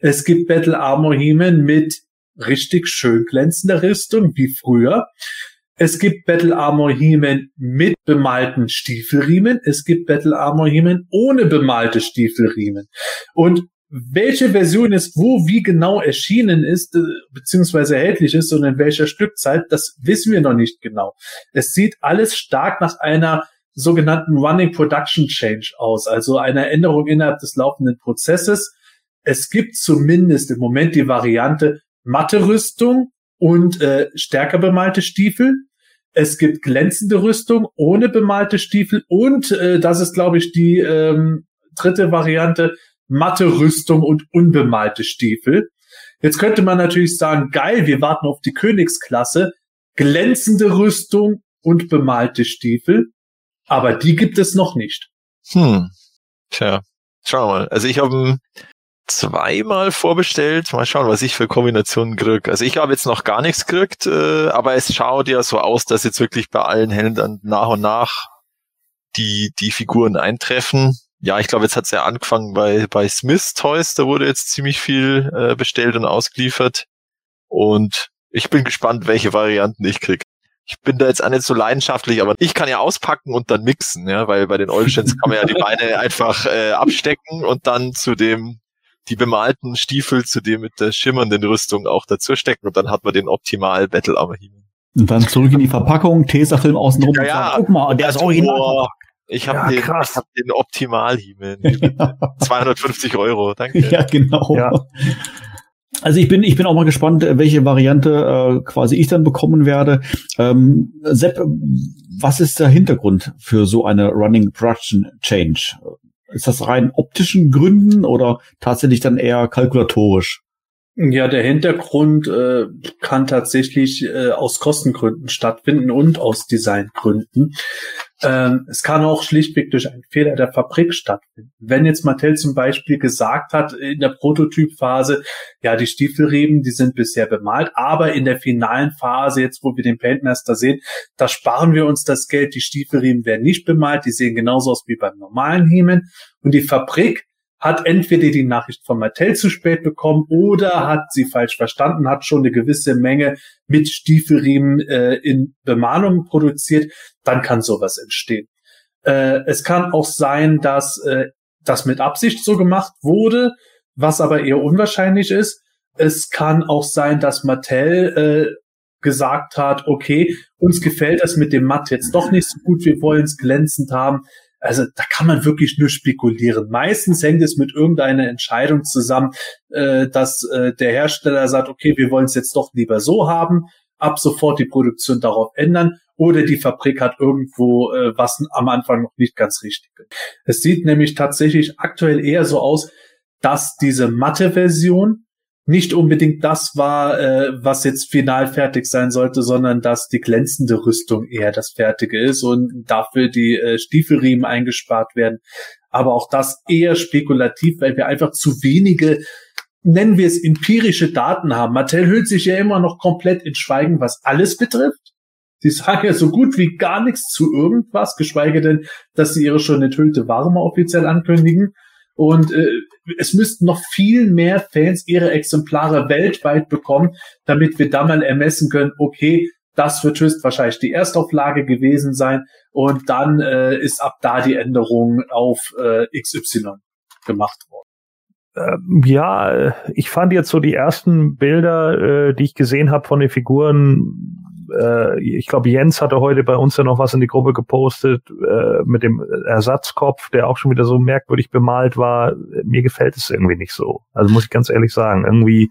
Es gibt Battle Armor He-Man mit richtig schön glänzender Rüstung, wie früher. Es gibt Battle Armor He-Man mit bemalten Stiefelriemen. Es gibt Battle Armor He-Man ohne bemalte Stiefelriemen. Und welche Version jetzt wo wie genau erschienen ist, äh, beziehungsweise erhältlich ist und in welcher Stückzeit, das wissen wir noch nicht genau. Es sieht alles stark nach einer sogenannten Running Production Change aus, also einer Änderung innerhalb des laufenden Prozesses. Es gibt zumindest im Moment die Variante matte Rüstung und äh, stärker bemalte Stiefel. Es gibt glänzende Rüstung ohne bemalte Stiefel und äh, das ist, glaube ich, die ähm, dritte Variante, matte Rüstung und unbemalte Stiefel. Jetzt könnte man natürlich sagen, geil, wir warten auf die Königsklasse, glänzende Rüstung und bemalte Stiefel, aber die gibt es noch nicht. Hm. Tja, schauen wir mal. Also ich habe zweimal vorbestellt. Mal schauen, was ich für Kombinationen krieg. Also ich habe jetzt noch gar nichts gekriegt, äh, aber es schaut ja so aus, dass jetzt wirklich bei allen Händlern nach und nach die, die Figuren eintreffen ja, ich glaube, jetzt hat es ja angefangen bei, bei Smith Toys, da wurde jetzt ziemlich viel äh, bestellt und ausgeliefert. Und ich bin gespannt, welche Varianten ich krieg. Ich bin da jetzt auch nicht so leidenschaftlich, aber ich kann ja auspacken und dann mixen, ja, weil bei den Oilshins kann man ja die Beine (laughs) einfach äh, abstecken und dann zu dem die bemalten Stiefel zu dem mit der schimmernden Rüstung auch dazu stecken und dann hat man den optimal Battle Armor He-Man. Und dann zurück in die Verpackung, Tesafilm außenrum ja, ja. guck mal, der ist original. Oh, ich habe ja, den, ich hab den Optimal He-Man. 250 Euro, danke. Ja, genau. Ja. Also ich bin, ich bin auch mal gespannt, welche Variante äh, quasi ich dann bekommen werde. Ähm, Sepp, was ist der Hintergrund für so eine Running Production Change? Ist das rein optischen Gründen oder tatsächlich dann eher kalkulatorisch? Ja, der Hintergrund äh, kann tatsächlich äh, aus Kostengründen stattfinden und aus Designgründen. Ähm, es kann auch schlichtweg durch einen Fehler der Fabrik stattfinden. Wenn jetzt Mattel zum Beispiel gesagt hat in der Prototypphase, ja, die Stiefelriemen, die sind bisher bemalt, aber in der finalen Phase, jetzt wo wir den Paintmaster sehen, da sparen wir uns das Geld. Die Stiefelriemen werden nicht bemalt, die sehen genauso aus wie beim normalen Hemen. Und die Fabrik hat entweder die Nachricht von Mattel zu spät bekommen oder hat sie falsch verstanden, hat schon eine gewisse Menge mit Stiefelriemen äh, in Bemalung produziert, dann kann sowas entstehen. Äh, es kann auch sein, dass äh, das mit Absicht so gemacht wurde, was aber eher unwahrscheinlich ist. Es kann auch sein, dass Mattel äh, gesagt hat, okay, uns gefällt das mit dem Matt jetzt doch nicht so gut, wir wollen es glänzend haben also da kann man wirklich nur spekulieren. Meistens hängt es mit irgendeiner Entscheidung zusammen, äh, dass äh, der Hersteller sagt, okay, wir wollen es jetzt doch lieber so haben, ab sofort die Produktion darauf ändern oder die Fabrik hat irgendwo äh, was am Anfang noch nicht ganz richtig. Es sieht nämlich tatsächlich aktuell eher so aus, dass diese matte Version nicht unbedingt das war, äh, was jetzt final fertig sein sollte, sondern dass die glänzende Rüstung eher das Fertige ist und dafür die äh, Stiefelriemen eingespart werden. Aber auch das eher spekulativ, weil wir einfach zu wenige, nennen wir es empirische Daten haben. Mattel hüllt sich ja immer noch komplett in Schweigen, was alles betrifft. Sie sagen ja so gut wie gar nichts zu irgendwas, geschweige denn, dass sie ihre schon enthüllte Ware mal offiziell ankündigen. Und äh, es müssten noch viel mehr Fans ihre Exemplare weltweit bekommen, damit wir da mal ermessen können, okay, das wird höchstwahrscheinlich die Erstauflage gewesen sein und dann äh, ist ab da die Änderung auf äh, XY gemacht worden. Ähm, ja, ich fand jetzt so die ersten Bilder, äh, die ich gesehen habe von den Figuren, äh, ich glaube, Jens hatte heute bei uns ja noch was in die Gruppe gepostet äh, mit dem Ersatzkopf, der auch schon wieder so merkwürdig bemalt war. Mir gefällt es irgendwie nicht so. Also muss ich ganz ehrlich sagen, irgendwie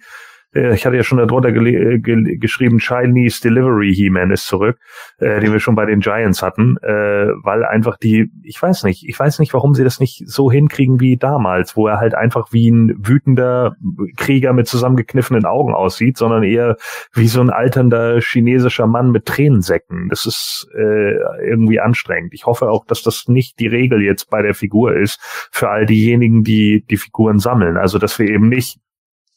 ich hatte ja schon darunter ge geschrieben, Chinese Delivery He-Man ist zurück, äh, den wir schon bei den Giants hatten, äh, weil einfach die, ich weiß nicht, ich weiß nicht, warum sie das nicht so hinkriegen wie damals, wo er halt einfach wie ein wütender Krieger mit zusammengekniffenen Augen aussieht, sondern eher wie so ein alternder chinesischer Mann mit Tränensäcken. Das ist äh, irgendwie anstrengend. Ich hoffe auch, dass das nicht die Regel jetzt bei der Figur ist für all diejenigen, die die Figuren sammeln. Also, dass wir eben nicht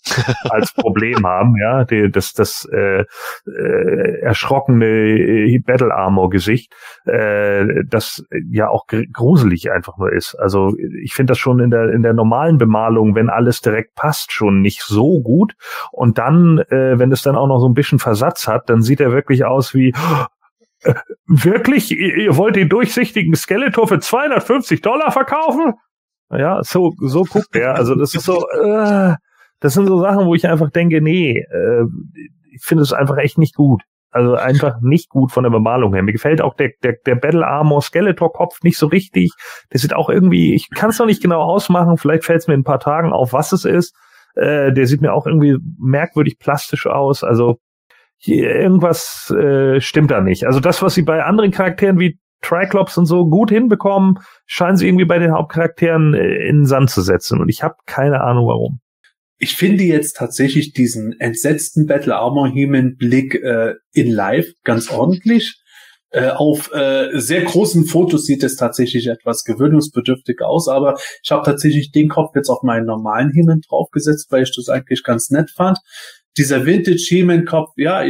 (laughs) als Problem haben, ja, die, das, das äh, äh, erschrockene äh, Battle Armor Gesicht, äh, das ja auch gruselig einfach nur ist. Also ich finde das schon in der in der normalen Bemalung, wenn alles direkt passt, schon nicht so gut. Und dann, äh, wenn es dann auch noch so ein bisschen Versatz hat, dann sieht er wirklich aus wie äh, wirklich, ihr wollt den durchsichtigen Skeletor für 250 Dollar verkaufen? Ja, so so guckt er. Also das ist so. Äh, das sind so Sachen, wo ich einfach denke, nee, äh, ich finde es einfach echt nicht gut. Also einfach (laughs) nicht gut von der Bemalung her. Mir gefällt auch der, der, der Battle Armor Skeletor Kopf nicht so richtig. Der sieht auch irgendwie, ich kann es noch nicht genau ausmachen, vielleicht fällt es mir in ein paar Tagen auf, was es ist. Äh, der sieht mir auch irgendwie merkwürdig plastisch aus. Also hier, irgendwas äh, stimmt da nicht. Also das, was sie bei anderen Charakteren wie Triclops und so gut hinbekommen, scheinen sie irgendwie bei den Hauptcharakteren äh, in den Sand zu setzen. Und ich habe keine Ahnung warum ich finde jetzt tatsächlich diesen entsetzten Battle Armor Heman Blick äh, in Live ganz ordentlich. Äh, auf äh, sehr großen Fotos sieht es tatsächlich etwas gewöhnungsbedürftig aus, aber ich habe tatsächlich den Kopf jetzt auf meinen normalen Heman draufgesetzt, weil ich das eigentlich ganz nett fand. Dieser Vintage Heman Kopf, ja,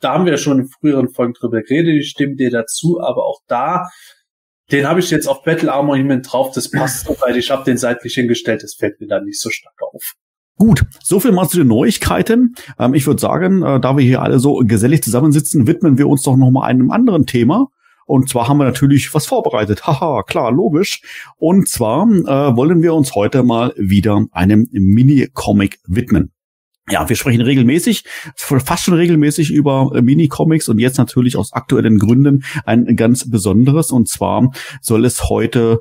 da haben wir schon in früheren Folgen drüber geredet, ich stimme dir dazu, aber auch da den habe ich jetzt auf Battle Armor Heman drauf, das passt weil ich habe den seitlich hingestellt, das fällt mir da nicht so stark auf. Gut, so viel mal zu den Neuigkeiten. Ähm, ich würde sagen, äh, da wir hier alle so gesellig zusammensitzen, widmen wir uns doch noch mal einem anderen Thema. Und zwar haben wir natürlich was vorbereitet. (laughs) Haha, klar, logisch. Und zwar äh, wollen wir uns heute mal wieder einem Mini-Comic widmen. Ja, wir sprechen regelmäßig, fast schon regelmäßig über äh, Mini-Comics und jetzt natürlich aus aktuellen Gründen ein ganz besonderes. Und zwar soll es heute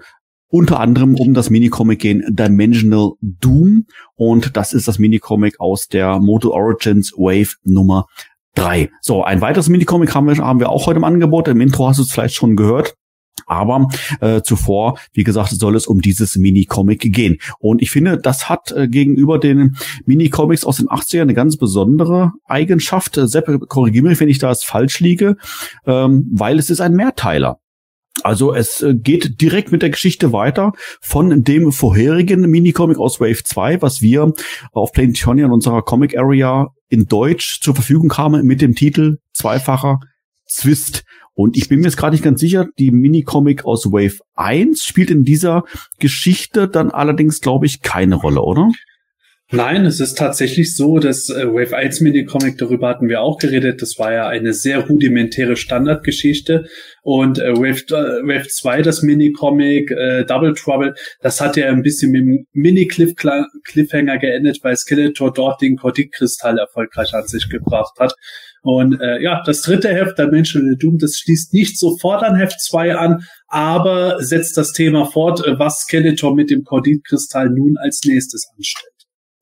unter anderem um das Minicomic gehen Dimensional Doom und das ist das Minicomic aus der Moto Origins Wave Nummer 3. So, ein weiteres Minicomic haben wir, haben wir auch heute im Angebot. Im Intro hast du es vielleicht schon gehört. Aber äh, zuvor, wie gesagt, soll es um dieses Mini-Comic gehen. Und ich finde, das hat äh, gegenüber den Mini-Comics aus den 80ern eine ganz besondere Eigenschaft. Äh, Sepp, korrigiere mich, wenn ich da falsch liege, ähm, weil es ist ein Mehrteiler. Also es äh, geht direkt mit der Geschichte weiter von dem vorherigen Minicomic aus Wave 2, was wir auf Planetonia in unserer Comic Area in Deutsch zur Verfügung haben mit dem Titel Zweifacher Zwist. Und ich bin mir jetzt gerade nicht ganz sicher, die Minicomic aus Wave 1 spielt in dieser Geschichte dann allerdings, glaube ich, keine Rolle, oder? Nein, es ist tatsächlich so, dass äh, Wave 1 Mini-Comic, darüber hatten wir auch geredet, das war ja eine sehr rudimentäre Standardgeschichte und äh, Wave, äh, Wave 2, das Mini-Comic, äh, Double Trouble, das hat ja ein bisschen mit dem Mini-Cliffhanger geendet, weil Skeletor dort den Kordik-Kristall erfolgreich an sich gebracht hat. Und äh, ja, das dritte Heft, der Menschliche Doom, das schließt nicht sofort an Heft 2 an, aber setzt das Thema fort, was Skeletor mit dem Kordik-Kristall nun als nächstes anstellt.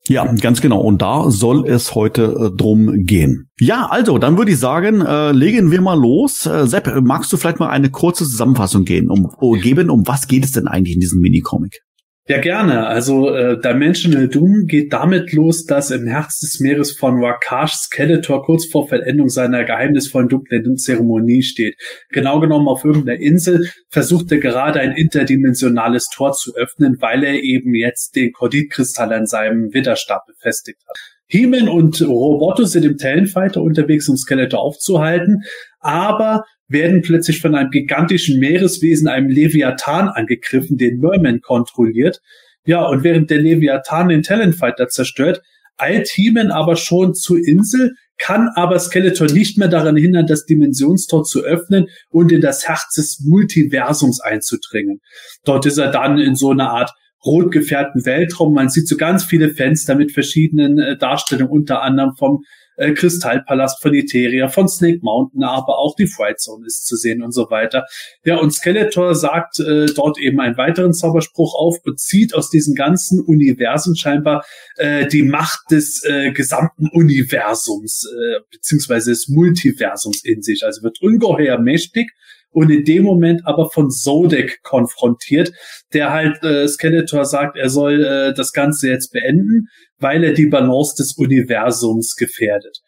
Ja, ganz genau. Und da soll es heute äh, drum gehen. Ja, also, dann würde ich sagen, äh, legen wir mal los. Äh, Sepp, magst du vielleicht mal eine kurze Zusammenfassung gehen, um, geben? Um was geht es denn eigentlich in diesem Minicomic? Ja, gerne. Also äh, Dimensional Doom geht damit los, dass im Herz des Meeres von Wakash Skeletor kurz vor Vollendung seiner geheimnisvollen dunklen Zeremonie steht. Genau genommen auf irgendeiner Insel versucht er gerade ein interdimensionales Tor zu öffnen, weil er eben jetzt den Korditkristall an seinem Widerstab befestigt hat. Heeman und Roboto sind im Talonfighter unterwegs, um Skeletor aufzuhalten, aber werden plötzlich von einem gigantischen Meereswesen, einem Leviathan, angegriffen, den Merman kontrolliert. Ja, und während der Leviathan den Talonfighter zerstört, eilt Heeman aber schon zur Insel, kann aber Skeletor nicht mehr daran hindern, das Dimensionstor zu öffnen und in das Herz des Multiversums einzudringen. Dort ist er dann in so einer Art rot gefärbten Weltraum. Man sieht so ganz viele Fenster mit verschiedenen äh, Darstellungen, unter anderem vom äh, Kristallpalast von Eteria, von Snake Mountain, aber auch die Fright Zone ist zu sehen und so weiter. Ja, und Skeletor sagt äh, dort eben einen weiteren Zauberspruch auf und zieht aus diesem ganzen Universum scheinbar äh, die Macht des äh, gesamten Universums, äh, beziehungsweise des Multiversums in sich. Also wird ungeheuer mächtig und in dem Moment aber von Zodek konfrontiert, der halt äh, Skeletor sagt, er soll äh, das Ganze jetzt beenden, weil er die Balance des Universums gefährdet.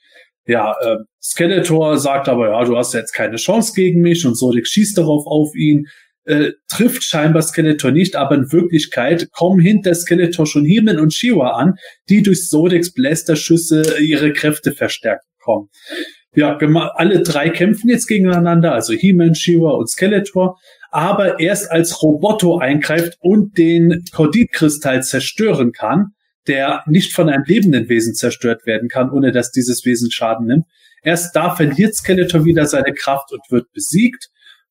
Ja, äh, Skeletor sagt aber, ja, du hast jetzt keine Chance gegen mich und Zodek schießt darauf auf ihn, äh, trifft scheinbar Skeletor nicht, aber in Wirklichkeit kommen hinter Skeletor schon Heeman und Shiva an, die durch Zodeks Blasterschüsse ihre Kräfte verstärkt bekommen ja, alle drei kämpfen jetzt gegeneinander, also He-Man, She-Ra und Skeletor, aber erst als Roboto eingreift und den Korditkristall zerstören kann, der nicht von einem lebenden Wesen zerstört werden kann, ohne dass dieses Wesen Schaden nimmt. Erst da verliert Skeletor wieder seine Kraft und wird besiegt.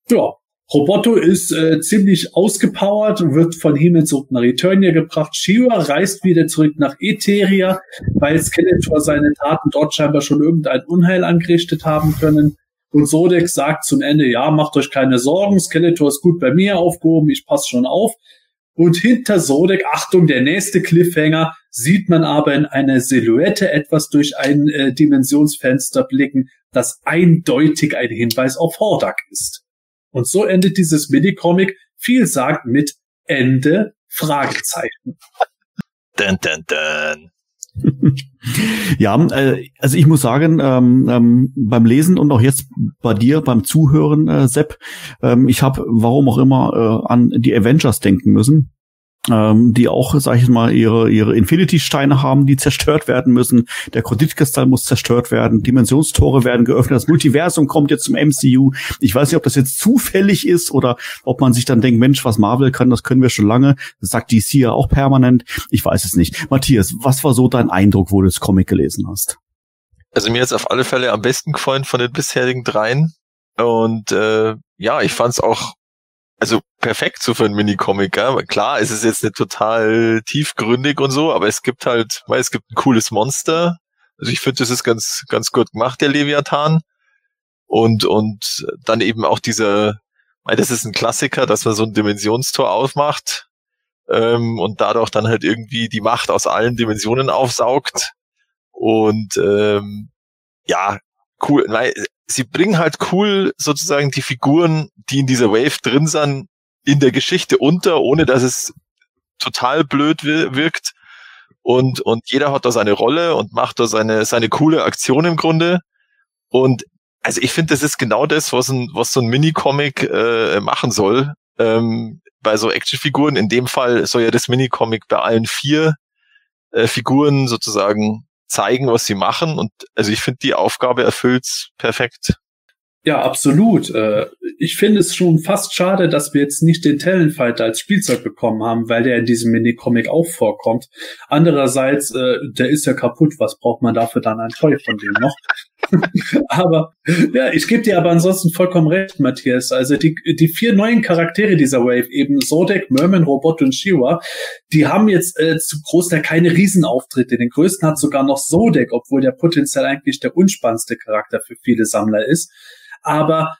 Ja, Roboto ist äh, ziemlich ausgepowert und wird von Himmel zurück nach Eternia gebracht. Shiva reist wieder zurück nach Eteria, weil Skeletor seine Taten dort scheinbar schon irgendein Unheil angerichtet haben können. Und Sodek sagt zum Ende, ja, macht euch keine Sorgen, Skeletor ist gut bei mir aufgehoben, ich passe schon auf. Und hinter Sodek, Achtung, der nächste Cliffhanger, sieht man aber in einer Silhouette etwas durch ein äh, Dimensionsfenster blicken, das eindeutig ein Hinweis auf Hordak ist. Und so endet dieses Mini-Comic vielsagend mit Ende Fragezeichen. dun, dun, dun. (laughs) ja, äh, also ich muss sagen, ähm, ähm, beim Lesen und auch jetzt bei dir beim Zuhören, äh, Sepp, ähm, ich habe, warum auch immer, äh, an die Avengers denken müssen ähm, die auch, sag ich mal, ihre, ihre Infinity-Steine haben, die zerstört werden müssen. Der Kreditkristall muss zerstört werden. Dimensionstore werden geöffnet. Das Multiversum kommt jetzt zum MCU. Ich weiß nicht, ob das jetzt zufällig ist oder ob man sich dann denkt, Mensch, was Marvel kann, das können wir schon lange. Das sagt DC ja auch permanent. Ich weiß es nicht. Matthias, was war so dein Eindruck, wo du das Comic gelesen hast? Also mir ist auf alle Fälle am besten gefallen von den bisherigen dreien. Und äh, ja, ich fand es auch also perfekt so für ein Mini-Comic, ja. Klar, es ist jetzt nicht total tiefgründig und so, aber es gibt halt, weil es gibt ein cooles Monster. Also ich finde, das ist ganz, ganz gut gemacht, der Leviathan. Und, und dann eben auch dieser, weil das ist ein Klassiker, dass man so ein Dimensionstor aufmacht ähm, und dadurch dann halt irgendwie die Macht aus allen Dimensionen aufsaugt. Und ähm, ja, cool, weil sie bringen halt cool sozusagen die Figuren, die in dieser Wave drin sind, in der Geschichte unter, ohne dass es total blöd wirkt. Und, und jeder hat da seine Rolle und macht da seine, seine coole Aktion im Grunde. Und also ich finde, das ist genau das, was ein, was so ein Minicomic äh, machen soll. Ähm, bei so Actionfiguren. In dem Fall soll ja das Minicomic bei allen vier äh, Figuren sozusagen zeigen, was sie machen. Und also ich finde, die Aufgabe erfüllt's perfekt. Ja, absolut. Äh, ich finde es schon fast schade, dass wir jetzt nicht den Talonfighter als Spielzeug bekommen haben, weil der in diesem Minicomic auch vorkommt. Andererseits, äh, der ist ja kaputt. Was braucht man dafür dann ein Toy von dem noch? (laughs) aber ja, ich gebe dir aber ansonsten vollkommen recht, Matthias. Also die, die vier neuen Charaktere dieser Wave, eben Zodek, Merman, Robot und Shiwa, die haben jetzt äh, zu Großteil keine Riesenauftritte. Den größten hat sogar noch Zodek, obwohl der potenziell eigentlich der unspannendste Charakter für viele Sammler ist. Aber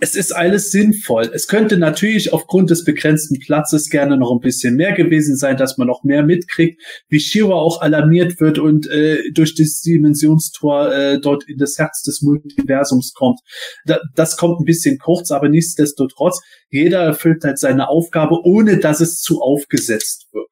es ist alles sinnvoll. Es könnte natürlich aufgrund des begrenzten Platzes gerne noch ein bisschen mehr gewesen sein, dass man noch mehr mitkriegt, wie Shira auch alarmiert wird und äh, durch das Dimensionstor äh, dort in das Herz des Multiversums kommt. Da, das kommt ein bisschen kurz, aber nichtsdestotrotz, jeder erfüllt halt seine Aufgabe, ohne dass es zu aufgesetzt wird.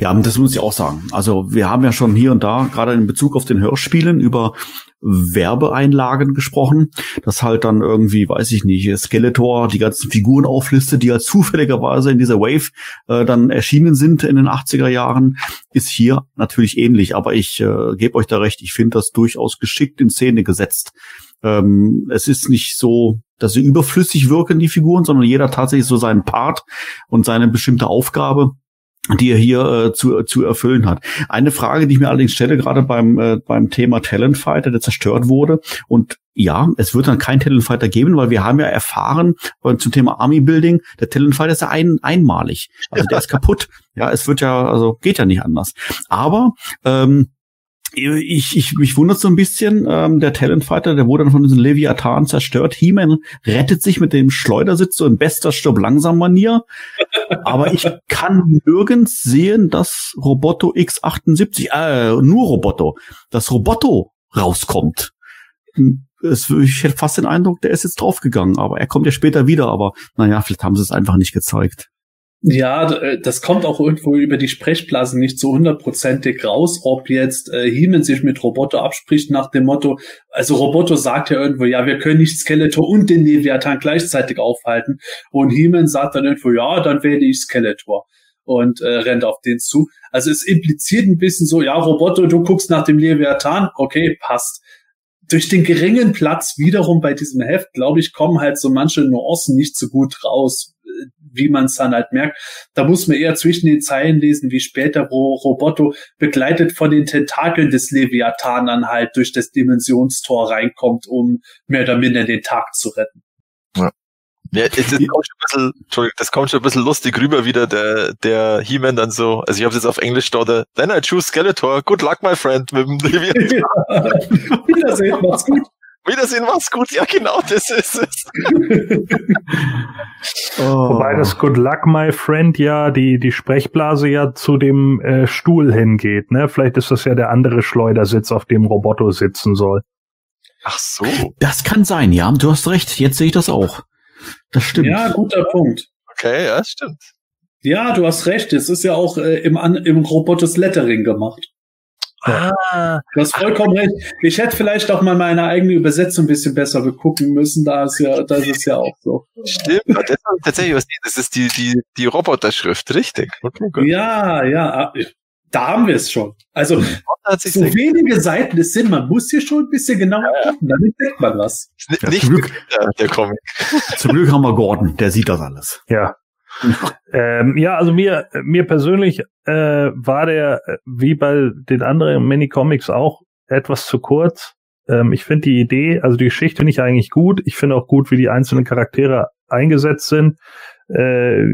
Ja, das muss ich auch sagen. Also wir haben ja schon hier und da, gerade in Bezug auf den Hörspielen, über Werbeeinlagen gesprochen, das halt dann irgendwie, weiß ich nicht, Skeletor die ganzen Figuren auflistet, die halt zufälligerweise in dieser Wave äh, dann erschienen sind in den 80er Jahren, ist hier natürlich ähnlich, aber ich äh, gebe euch da recht, ich finde das durchaus geschickt in Szene gesetzt. Ähm, es ist nicht so, dass sie überflüssig wirken, die Figuren, sondern jeder tatsächlich so seinen Part und seine bestimmte Aufgabe die er hier äh, zu, zu erfüllen hat. Eine Frage, die ich mir allerdings stelle, gerade beim, äh, beim Thema Talentfighter, der zerstört wurde. Und ja, es wird dann kein Talentfighter geben, weil wir haben ja erfahren äh, zum Thema Army Building, der Talentfighter ist ja ein, einmalig. Also der ist (laughs) kaputt. Ja, es wird ja, also geht ja nicht anders. Aber ähm, ich, ich, mich wundert so ein bisschen, ähm, der Talentfighter, der wurde dann von diesen Leviathan zerstört. He-Man rettet sich mit dem Schleudersitz so in bester Stirb-Langsam-Manier. Aber ich kann nirgends sehen, dass Roboto X78, äh, nur Roboto, dass Roboto rauskommt. Es, ich hätte fast den Eindruck, der ist jetzt draufgegangen, aber er kommt ja später wieder, aber naja, vielleicht haben sie es einfach nicht gezeigt. Ja, äh, das kommt auch irgendwo über die Sprechblasen nicht so hundertprozentig raus, ob jetzt äh, Heeman sich mit Roboto abspricht nach dem Motto, also Roboto sagt ja irgendwo, ja, wir können nicht Skeletor und den Leviathan gleichzeitig aufhalten. Und Heeman sagt dann irgendwo, ja, dann wähle ich Skeletor und äh, rennt auf den zu. Also es impliziert ein bisschen so, ja, Roboto, du guckst nach dem Leviathan, okay, passt. Durch den geringen Platz wiederum bei diesem Heft, glaube ich, kommen halt so manche Nuancen nicht so gut raus wie man es dann halt merkt. Da muss man eher zwischen den Zeilen lesen, wie später, wo Roboto begleitet von den Tentakeln des Leviathan dann halt durch das Dimensionstor reinkommt, um mehr oder minder den Tag zu retten. Ja. Ja, das, kommt schon ein bisschen, das kommt schon ein bisschen lustig rüber wieder, der, der He-Man dann so, also ich habe jetzt auf Englisch da, then I choose Skeletor, good luck my friend, mit dem (laughs) Leviathan. Ja. Wiedersehen, macht's gut. Wiedersehen, mach's gut. Ja, genau, das ist es. (laughs) oh. Wobei das Good Luck, my friend, ja die, die Sprechblase ja zu dem äh, Stuhl hingeht. Ne? Vielleicht ist das ja der andere Schleudersitz, auf dem Roboto sitzen soll. Ach so. Das kann sein, ja. Du hast recht. Jetzt sehe ich das auch. Das stimmt. Ja, guter Punkt. Okay, ja, stimmt. Ja, du hast recht. Es ist ja auch äh, im, im Robotos Lettering gemacht. Ah, du hast vollkommen recht. Ich hätte vielleicht auch mal meine eigene Übersetzung ein bisschen besser begucken müssen. Da ist ja, das ist ja auch so. Stimmt, das ist tatsächlich was. Das ist die die die Roboterschrift, richtig? Okay, ja, ja. Ah, da haben wir es schon. Also so wenige Seiten es sind, man muss hier schon ein bisschen genauer ja. gucken, dann entdeckt man was. Ja, nicht zum Glück, der, der Comic. Zum Glück haben wir Gordon, der sieht das alles. Ja. (laughs) ähm, ja, also mir, mir persönlich äh, war der, wie bei den anderen Mini-Comics auch, etwas zu kurz. Ähm, ich finde die Idee, also die Geschichte finde ich eigentlich gut. Ich finde auch gut, wie die einzelnen Charaktere eingesetzt sind. Äh,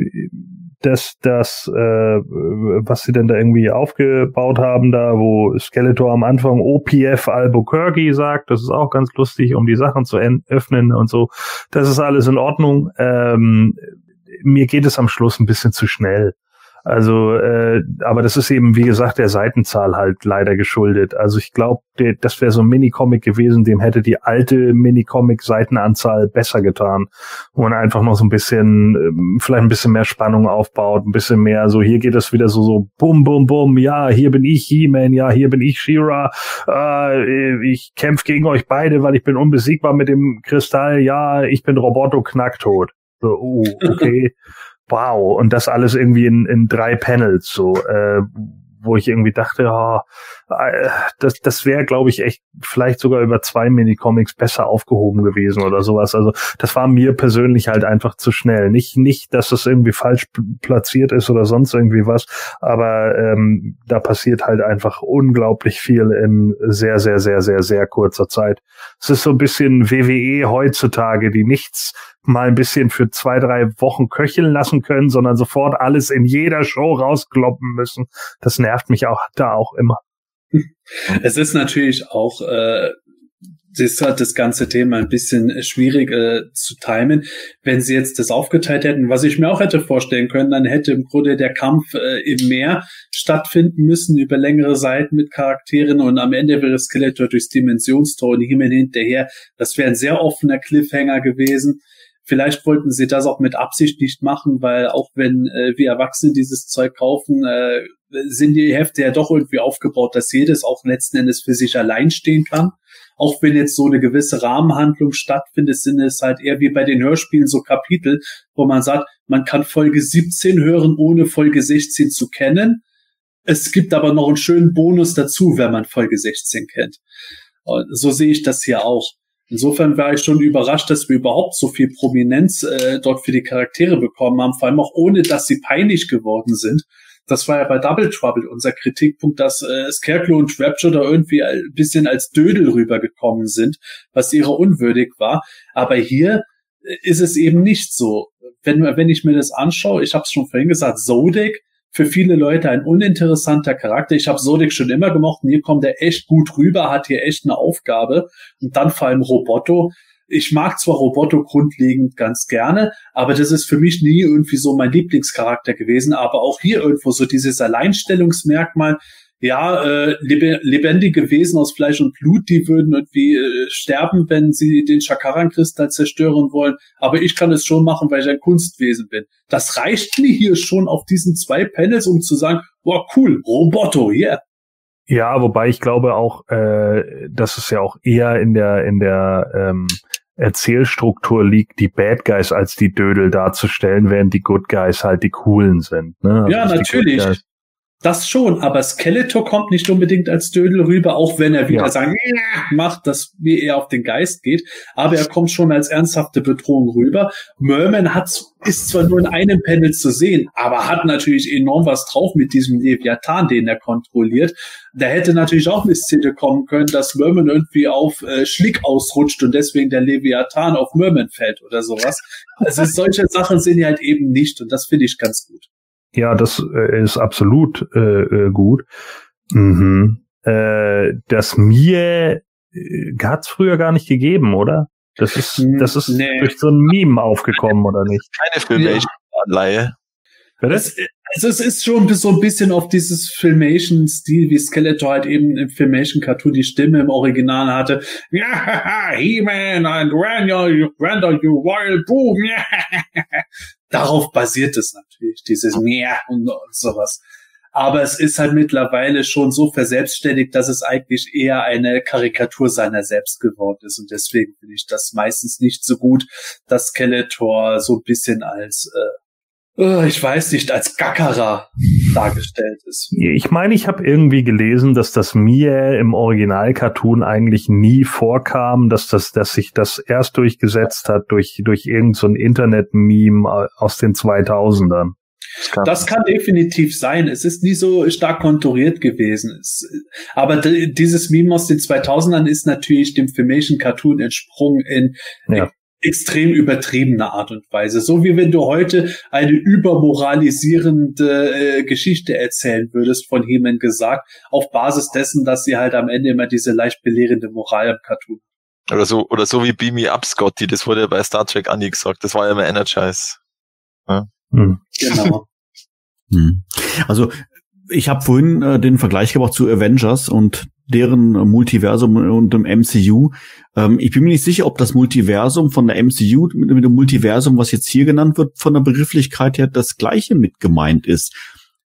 dass das, äh, was sie denn da irgendwie aufgebaut haben, da wo Skeletor am Anfang OPF Albuquerque sagt, das ist auch ganz lustig, um die Sachen zu öffnen und so. Das ist alles in Ordnung. Ähm, mir geht es am Schluss ein bisschen zu schnell. Also, äh, aber das ist eben, wie gesagt, der Seitenzahl halt leider geschuldet. Also ich glaube, das wäre so ein Minicomic gewesen, dem hätte die alte Minicomic-Seitenanzahl besser getan. Wo man einfach noch so ein bisschen, ähm, vielleicht ein bisschen mehr Spannung aufbaut, ein bisschen mehr, so hier geht es wieder so, so bum, bum, bum, ja, hier bin ich He-Man, ja, hier bin ich She-Ra, äh, ich kämpfe gegen euch beide, weil ich bin unbesiegbar mit dem Kristall, ja, ich bin Roboto knacktot. So, uh, okay. (laughs) wow. Und das alles irgendwie in, in drei Panels, so, äh, wo ich irgendwie dachte, oh, das, das wäre, glaube ich, echt vielleicht sogar über zwei Minicomics besser aufgehoben gewesen oder sowas. Also das war mir persönlich halt einfach zu schnell. Nicht, nicht, dass es irgendwie falsch platziert ist oder sonst irgendwie was, aber ähm, da passiert halt einfach unglaublich viel in sehr, sehr, sehr, sehr, sehr kurzer Zeit. Es ist so ein bisschen WWE heutzutage, die nichts mal ein bisschen für zwei, drei Wochen köcheln lassen können, sondern sofort alles in jeder Show rauskloppen müssen. Das nervt mich auch da auch immer. Es ist natürlich auch äh, das hat das ganze Thema ein bisschen schwierig äh, zu timen. Wenn sie jetzt das aufgeteilt hätten, was ich mir auch hätte vorstellen können, dann hätte im Grunde der Kampf äh, im Meer stattfinden müssen über längere Seiten mit Charakteren und am Ende wäre Skeletor durchs Dimensionstor und Himmel hinterher. Das wäre ein sehr offener Cliffhanger gewesen. Vielleicht wollten sie das auch mit Absicht nicht machen, weil auch wenn äh, wir Erwachsene dieses Zeug kaufen, äh, sind die Hefte ja doch irgendwie aufgebaut, dass jedes auch letzten Endes für sich allein stehen kann. Auch wenn jetzt so eine gewisse Rahmenhandlung stattfindet, sind es halt eher wie bei den Hörspielen so Kapitel, wo man sagt, man kann Folge 17 hören, ohne Folge 16 zu kennen. Es gibt aber noch einen schönen Bonus dazu, wenn man Folge 16 kennt. So sehe ich das hier auch. Insofern war ich schon überrascht, dass wir überhaupt so viel Prominenz äh, dort für die Charaktere bekommen haben, vor allem auch ohne, dass sie peinlich geworden sind. Das war ja bei Double Trouble unser Kritikpunkt, dass äh, Scarecrow und Rapture da irgendwie ein bisschen als Dödel rübergekommen sind, was ihre unwürdig war. Aber hier äh, ist es eben nicht so. Wenn, wenn ich mir das anschaue, ich habe es schon vorhin gesagt, Zodek für viele Leute ein uninteressanter Charakter. Ich habe Sodik schon immer gemocht hier kommt er echt gut rüber, hat hier echt eine Aufgabe. Und dann vor allem Roboto. Ich mag zwar Roboto grundlegend ganz gerne, aber das ist für mich nie irgendwie so mein Lieblingscharakter gewesen. Aber auch hier irgendwo so dieses Alleinstellungsmerkmal, ja, äh, lebendige Wesen aus Fleisch und Blut, die würden irgendwie äh, sterben, wenn sie den Chakaran-Kristall zerstören wollen. Aber ich kann es schon machen, weil ich ein Kunstwesen bin. Das reicht mir hier schon auf diesen zwei Panels, um zu sagen, boah, cool, Roboto, yeah. Ja, wobei ich glaube auch, äh, dass es ja auch eher in der in der ähm, Erzählstruktur liegt, die Bad Guys als die Dödel darzustellen, während die Good Guys halt die coolen sind. Ne? Also ja, natürlich. Das schon, aber Skeletor kommt nicht unbedingt als Dödel rüber, auch wenn er wieder ja. sagen macht, dass wie er auf den Geist geht, aber er kommt schon als ernsthafte Bedrohung rüber. Merman hat, ist zwar nur in einem Panel zu sehen, aber hat natürlich enorm was drauf mit diesem Leviathan, den er kontrolliert. Da hätte natürlich auch eine Szene kommen können, dass Merman irgendwie auf äh, Schlick ausrutscht und deswegen der Leviathan auf Merman fällt oder sowas. Also solche Sachen sind halt eben nicht und das finde ich ganz gut. Ja, das äh, ist absolut äh, äh, gut. Mhm. Äh, das mir äh, hat's früher gar nicht gegeben, oder? Das ist, das ist nee. durch so ein Meme aufgekommen, oder nicht? Keine Filmation-Anleihe. Das, also es ist schon so ein bisschen auf dieses Filmation-Stil, wie Skeletor halt eben im Filmation-Cartoon die Stimme im Original hatte. Ja, (laughs) He-Man and Randall, Randall, you wild boom. (laughs) Darauf basiert es natürlich, dieses Mehr und, sowas. Aber es ist halt mittlerweile schon so verselbstständigt, dass es eigentlich eher eine Karikatur seiner selbst geworden ist. Und deswegen finde ich das meistens nicht so gut, dass Skeletor so ein bisschen als äh, ich weiß nicht, als Gackerer dargestellt ist. Ich meine, ich habe irgendwie gelesen, dass das mir im Original-Cartoon eigentlich nie vorkam, dass das, dass sich das erst durchgesetzt hat durch durch irgendein so Internet-Meme aus den 2000ern. Das kann, das kann definitiv sein. Es ist nie so stark konturiert gewesen. Es, aber dieses Meme aus den 2000ern ist natürlich dem Filmation Cartoon entsprungen in ja extrem übertriebene Art und Weise. So wie wenn du heute eine übermoralisierende äh, Geschichte erzählen würdest, von Heman gesagt, auf Basis dessen, dass sie halt am Ende immer diese leicht belehrende Moral im Cartoon. Oder so, oder so wie Beam Me Up, Scotty, das wurde ja bei Star Trek Annie gesagt, das war ja immer Energize. Ja. Hm. Genau. (laughs) Hm. Also ich habe vorhin äh, den Vergleich gebracht zu Avengers und deren Multiversum und dem MCU. Ähm, ich bin mir nicht sicher, ob das Multiversum von der MCU mit, mit dem Multiversum, was jetzt hier genannt wird, von der Begrifflichkeit her das gleiche mit gemeint ist.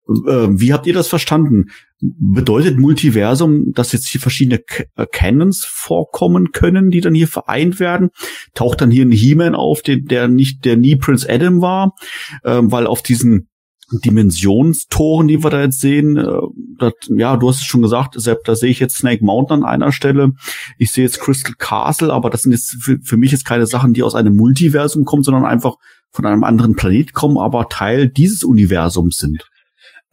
Äh, wie habt ihr das verstanden? Bedeutet Multiversum, dass jetzt hier verschiedene äh, Canons vorkommen können, die dann hier vereint werden? Taucht dann hier ein He-Man auf, der, der nicht, der nie Prince Adam war, äh, weil auf diesen Dimensionstoren, die wir da jetzt sehen, äh, das, ja, du hast es schon gesagt, Sepp, da sehe ich jetzt Snake Mountain an einer Stelle. Ich sehe jetzt Crystal Castle, aber das sind jetzt für, für mich jetzt keine Sachen, die aus einem Multiversum kommen, sondern einfach von einem anderen Planet kommen, aber Teil dieses Universums sind.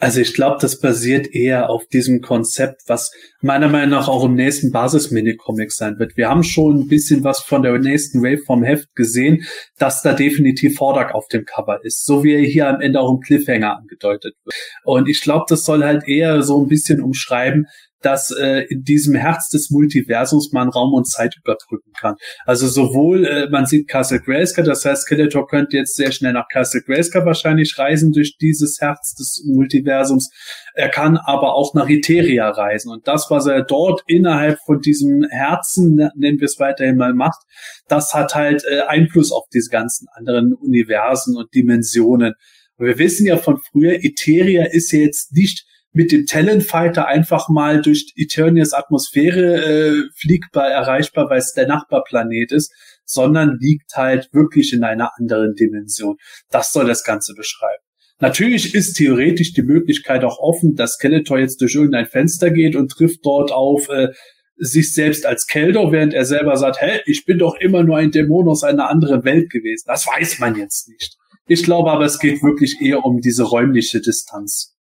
Also ich glaube, das basiert eher auf diesem Konzept, was meiner Meinung nach auch im nächsten Basis-Minicomic sein wird. Wir haben schon ein bisschen was von der nächsten Wave vom Heft gesehen, dass da definitiv Vorderg auf dem Cover ist, so wie er hier am Ende auch im Cliffhanger angedeutet wird. Und ich glaube, das soll halt eher so ein bisschen umschreiben, dass äh, in diesem Herz des Multiversums man Raum und Zeit überbrücken kann. Also sowohl, äh, man sieht Castle Grayskull, das heißt, Skeletor könnte jetzt sehr schnell nach Castle Grayskull wahrscheinlich reisen durch dieses Herz des Multiversums. Er kann aber auch nach Eteria reisen. Und das, was er dort innerhalb von diesem Herzen, nennen wir es weiterhin mal, macht, das hat halt äh, Einfluss auf diese ganzen anderen Universen und Dimensionen. Wir wissen ja von früher, Eteria ist ja jetzt nicht mit dem Talonfighter einfach mal durch Eternias Atmosphäre äh, fliegbar erreichbar, weil es der Nachbarplanet ist, sondern liegt halt wirklich in einer anderen Dimension. Das soll das Ganze beschreiben. Natürlich ist theoretisch die Möglichkeit auch offen, dass Skeletor jetzt durch irgendein Fenster geht und trifft dort auf äh, sich selbst als Keldor, während er selber sagt, hä, ich bin doch immer nur ein Dämon aus einer anderen Welt gewesen. Das weiß man jetzt nicht. Ich glaube aber, es geht wirklich eher um diese räumliche Distanz.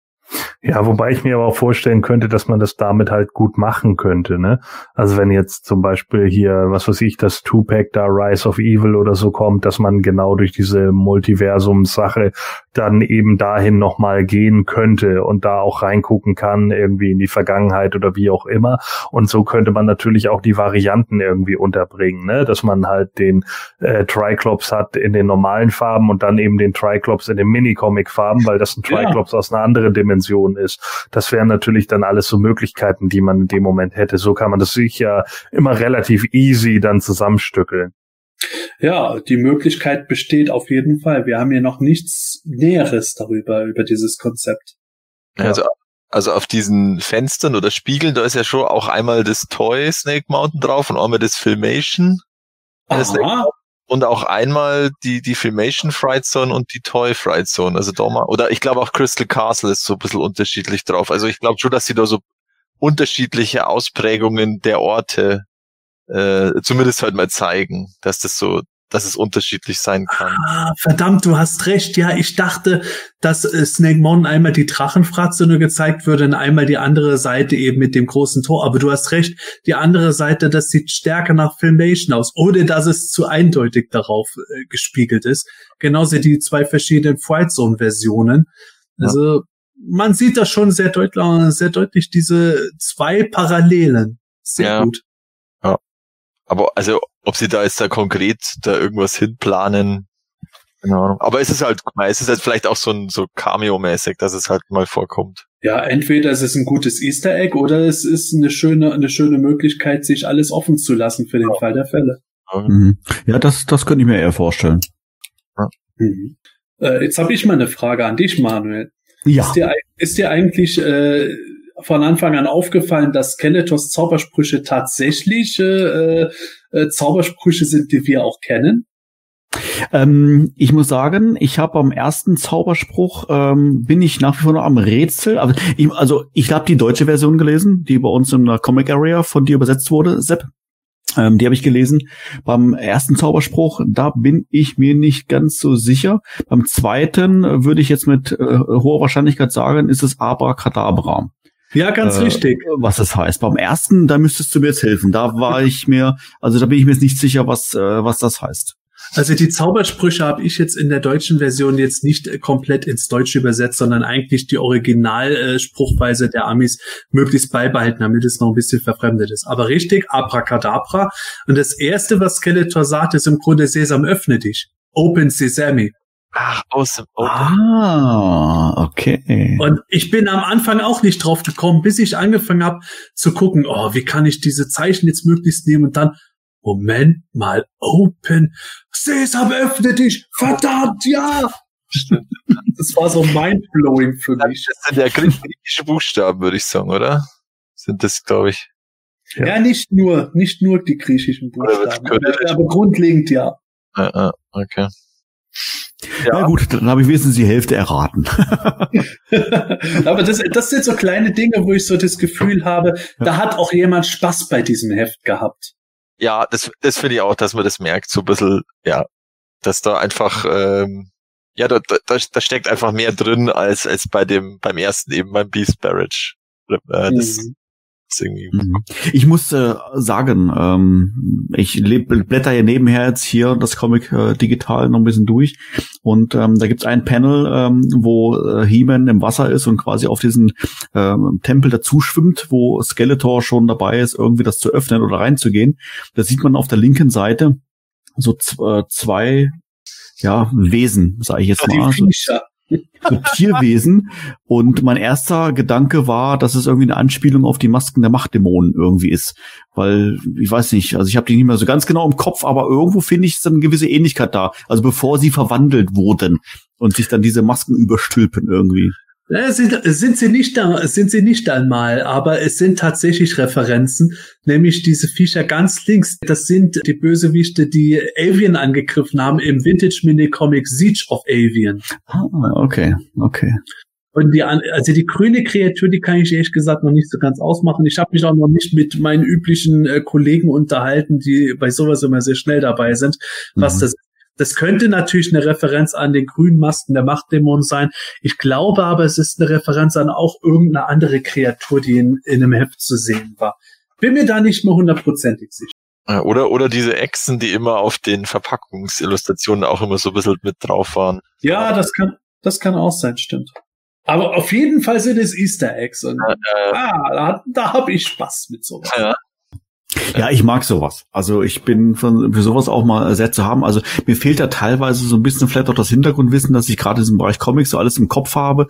Ja, wobei ich mir aber auch vorstellen könnte, dass man das damit halt gut machen könnte, ne? Also wenn jetzt zum Beispiel hier, was weiß ich, das Two-Pack da Rise of Evil oder so kommt, dass man genau durch diese Multiversum-Sache dann eben dahin nochmal gehen könnte und da auch reingucken kann, irgendwie in die Vergangenheit oder wie auch immer. Und so könnte man natürlich auch die Varianten irgendwie unterbringen, ne? Dass man halt den äh, Triclops hat in den normalen Farben und dann eben den Triclops in den Minicomic-Farben, weil das ein Triclops ja. aus einer anderen Dimension ist. Das wären natürlich dann alles so Möglichkeiten, die man in dem Moment hätte. So kann man das sicher immer relativ easy dann zusammenstückeln. Ja, die Möglichkeit besteht auf jeden Fall. Wir haben hier noch nichts Näheres darüber, über dieses Konzept. Ja. Also, also auf diesen Fenstern oder Spiegeln, da ist ja schon auch einmal das Toy Snake Mountain drauf und einmal das Filmation. Aha und auch einmal die, die Filmation Fright Zone und die Toy Fright Zone. Also da mal, oder ich glaube auch Crystal Castle ist so ein bisschen unterschiedlich drauf. Also ich glaube schon, dass sie da so unterschiedliche Ausprägungen der Orte äh, zumindest halt mal zeigen, dass das so dass es unterschiedlich sein kann. Ah, verdammt, du hast recht. Ja, ich dachte, dass äh, Snake Mountain einmal die Drachenfratze nur gezeigt würde und einmal die andere Seite eben mit dem großen Tor. Aber du hast recht, die andere Seite, das sieht stärker nach Filmation aus, ohne dass es zu eindeutig darauf äh, gespiegelt ist. Genauso die zwei verschiedenen Fright Zone Versionen. Also, ja. man sieht da schon sehr deutlich, sehr deutlich diese zwei Parallelen. Sehr ja. gut. Ja. Aber also ob sie da jetzt da konkret da irgendwas hinplanen, keine Ahnung. Aber es ist halt, es ist halt vielleicht auch so ein so Cameo-mäßig, dass es halt mal vorkommt. Ja, entweder es ist ein gutes Easter Egg oder es ist eine schöne, eine schöne Möglichkeit, sich alles offen zu lassen für den ja. Fall der Fälle. Mhm. Ja, das, das könnte ich mir eher vorstellen. Ja. Mhm. Äh, jetzt habe ich mal eine Frage an dich, Manuel. Ja. Ist dir, ist dir eigentlich äh, von Anfang an aufgefallen, dass Skeletors Zaubersprüche tatsächlich äh, äh, Zaubersprüche sind, die wir auch kennen? Ähm, ich muss sagen, ich habe am ersten Zauberspruch ähm, bin ich nach wie vor noch am Rätsel. Also ich, also ich habe die deutsche Version gelesen, die bei uns in der Comic Area von dir übersetzt wurde, Sepp. Ähm, die habe ich gelesen. Beim ersten Zauberspruch, da bin ich mir nicht ganz so sicher. Beim zweiten würde ich jetzt mit äh, hoher Wahrscheinlichkeit sagen, ist es Abracadabra. Ja, ganz äh, richtig. Was das heißt. Beim ersten, da müsstest du mir jetzt helfen. Da war ich mir, also da bin ich mir jetzt nicht sicher, was, äh, was das heißt. Also die Zaubersprüche habe ich jetzt in der deutschen Version jetzt nicht äh, komplett ins Deutsche übersetzt, sondern eigentlich die Originalspruchweise der Amis möglichst beibehalten, damit es noch ein bisschen verfremdet ist. Aber richtig, Abracadabra. Und das erste, was Skeletor sagt, ist im Grunde Sesam, öffne dich. Open Sesame. Ach, aus dem Auto. Ah, okay. Und ich bin am Anfang auch nicht drauf gekommen, bis ich angefangen habe zu gucken, oh, wie kann ich diese Zeichen jetzt möglichst nehmen und dann, Moment mal, open. Sesam, öffne dich! Verdammt, ja! (laughs) Das war so mindblowing für mich. Das sind ja griechische Buchstaben, würde ich sagen, oder? Sind das, glaube ich. Ja. ja. nicht nur, nicht nur die griechischen Buchstaben, aber, aber grundlegend ja. Ah, ah, okay. Ja. Na gut, dann habe ich wenigstens die Hälfte erraten. (laughs) aber das, das sind so kleine Dinge, wo ich so das Gefühl habe, da hat auch jemand Spaß bei diesem Heft gehabt. Ja, das, das finde ich auch, dass man das merkt, so ein bisschen, ja, dass da einfach, ähm, ja, da, da, da steckt einfach mehr drin als, als bei dem, beim ersten eben, beim Beast Barrage. Äh, das, mhm. Mhm. Ich muss äh, sagen, ähm, ich blätter hier nebenher jetzt hier das Comic äh, digital noch ein bisschen durch und ähm, da gibt's ein Panel, ähm, wo äh, He-Man im Wasser ist und quasi auf diesen ähm, Tempel dazu schwimmt, wo Skeletor schon dabei ist, irgendwie das zu öffnen oder reinzugehen. Da sieht man auf der linken Seite so äh, zwei ja, Wesen, sage ich jetzt mal. Die so Tierwesen. Und mein erster Gedanke war, dass es irgendwie eine Anspielung auf die Masken der Machtdämonen irgendwie ist. Weil, ich weiß nicht, also ich habe die nicht mehr so ganz genau im Kopf, aber irgendwo finde ich dann eine gewisse Ähnlichkeit da. Also bevor sie verwandelt wurden und sich dann diese Masken überstülpen irgendwie. Sind, sind sie nicht da, sind sie nicht einmal, aber es sind tatsächlich Referenzen, nämlich diese Viecher ganz links. Das sind die Bösewichte, die Avian angegriffen haben im Vintage Mini Comic Siege of Avian. Ah, okay, okay. Und die, also die grüne Kreatur, die kann ich ehrlich gesagt noch nicht so ganz ausmachen. Ich habe mich auch noch nicht mit meinen üblichen äh, Kollegen unterhalten, die bei sowas immer sehr schnell dabei sind, was mhm. das das könnte natürlich eine Referenz an den grünen Masken der Machtdämonen sein. Ich glaube aber, es ist eine Referenz an auch irgendeine andere Kreatur, die in, in einem Heft zu sehen war. Bin mir da nicht mehr hundertprozentig sicher. Oder, oder diese Echsen, die immer auf den Verpackungsillustrationen auch immer so ein bisschen mit drauf waren. Ja, das kann, das kann auch sein, stimmt. Aber auf jeden Fall sind es Easter Eggs und äh, ah, da, da habe ich Spaß mit sowas. Ja, (laughs) ja, ich mag sowas. Also ich bin für sowas auch mal sehr zu haben. Also mir fehlt da teilweise so ein bisschen vielleicht auch das Hintergrundwissen, dass ich gerade in diesem Bereich Comics so alles im Kopf habe,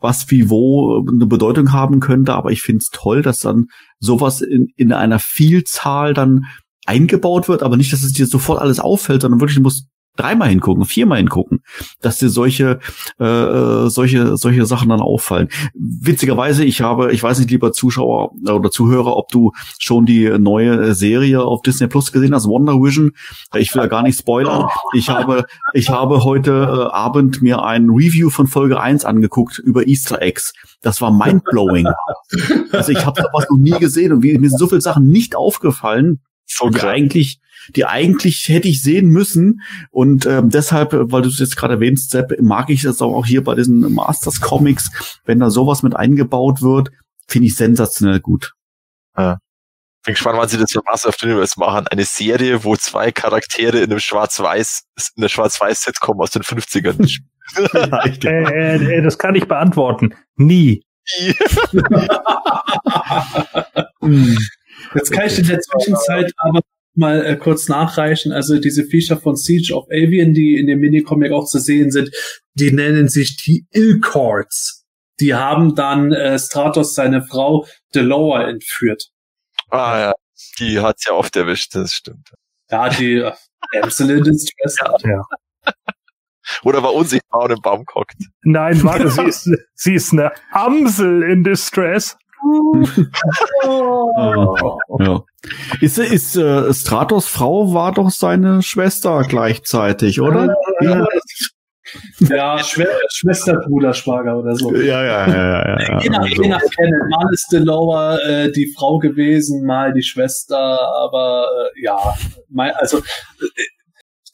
was wie wo eine Bedeutung haben könnte. Aber ich finde es toll, dass dann sowas in, in einer Vielzahl dann eingebaut wird, aber nicht, dass es dir sofort alles auffällt, sondern wirklich, du musst dreimal hingucken, viermal hingucken, dass dir solche äh, äh, solche solche Sachen dann auffallen. Witzigerweise, ich habe, ich weiß nicht, lieber Zuschauer oder Zuhörer, ob du schon die neue Serie auf Disney Plus gesehen hast, Wonder Vision. Ich will ja gar nicht spoilern. Ich habe ich habe heute äh, Abend mir ein Review von Folge 1 angeguckt über Easter Eggs. Das war mindblowing. Also ich habe sowas noch nie gesehen und mir sind so viele Sachen nicht aufgefallen, so die eigentlich die eigentlich hätte ich sehen müssen. Und ähm, deshalb, weil du es jetzt gerade erwähnst, Sepp, mag ich das auch hier bei diesen Masters Comics, wenn da sowas mit eingebaut wird, finde ich sensationell gut. Ja. Bin gespannt, wann sie das für Master of the Universe machen. Eine Serie, wo zwei Charaktere in einem Schwarz-Weiß, in der Schwarz-Weiß-Set kommen aus den 50ern. (laughs) äh, äh, das kann ich beantworten. Nie. (laughs) Jetzt kann ich in der Zwischenzeit aber mal äh, kurz nachreichen. Also diese Viecher von Siege of Avian, die in dem Minicomic auch zu sehen sind, die nennen sich die Ilcords. Die haben dann äh, Stratos seine Frau Delora entführt. Ah ja, die hat's ja oft erwischt, das stimmt. Ja, die äh, Amsel in Distress. Ja. ja. Oder war unsichtbar und im Baum guckt. Nein, warte, sie (laughs) ist, sie ist eine Amsel in Distress. Oh. ja. Ist, ist äh, Stratos Frau war doch seine Schwester gleichzeitig, oder? Ja, ja Schw Schwester, Bruder, Schwager oder so. Ja, ja, ja, ja. ja, je nach, also. je nach Kennen. Mal ist Delora äh, die Frau gewesen, mal die Schwester, aber äh, ja, mal, also äh,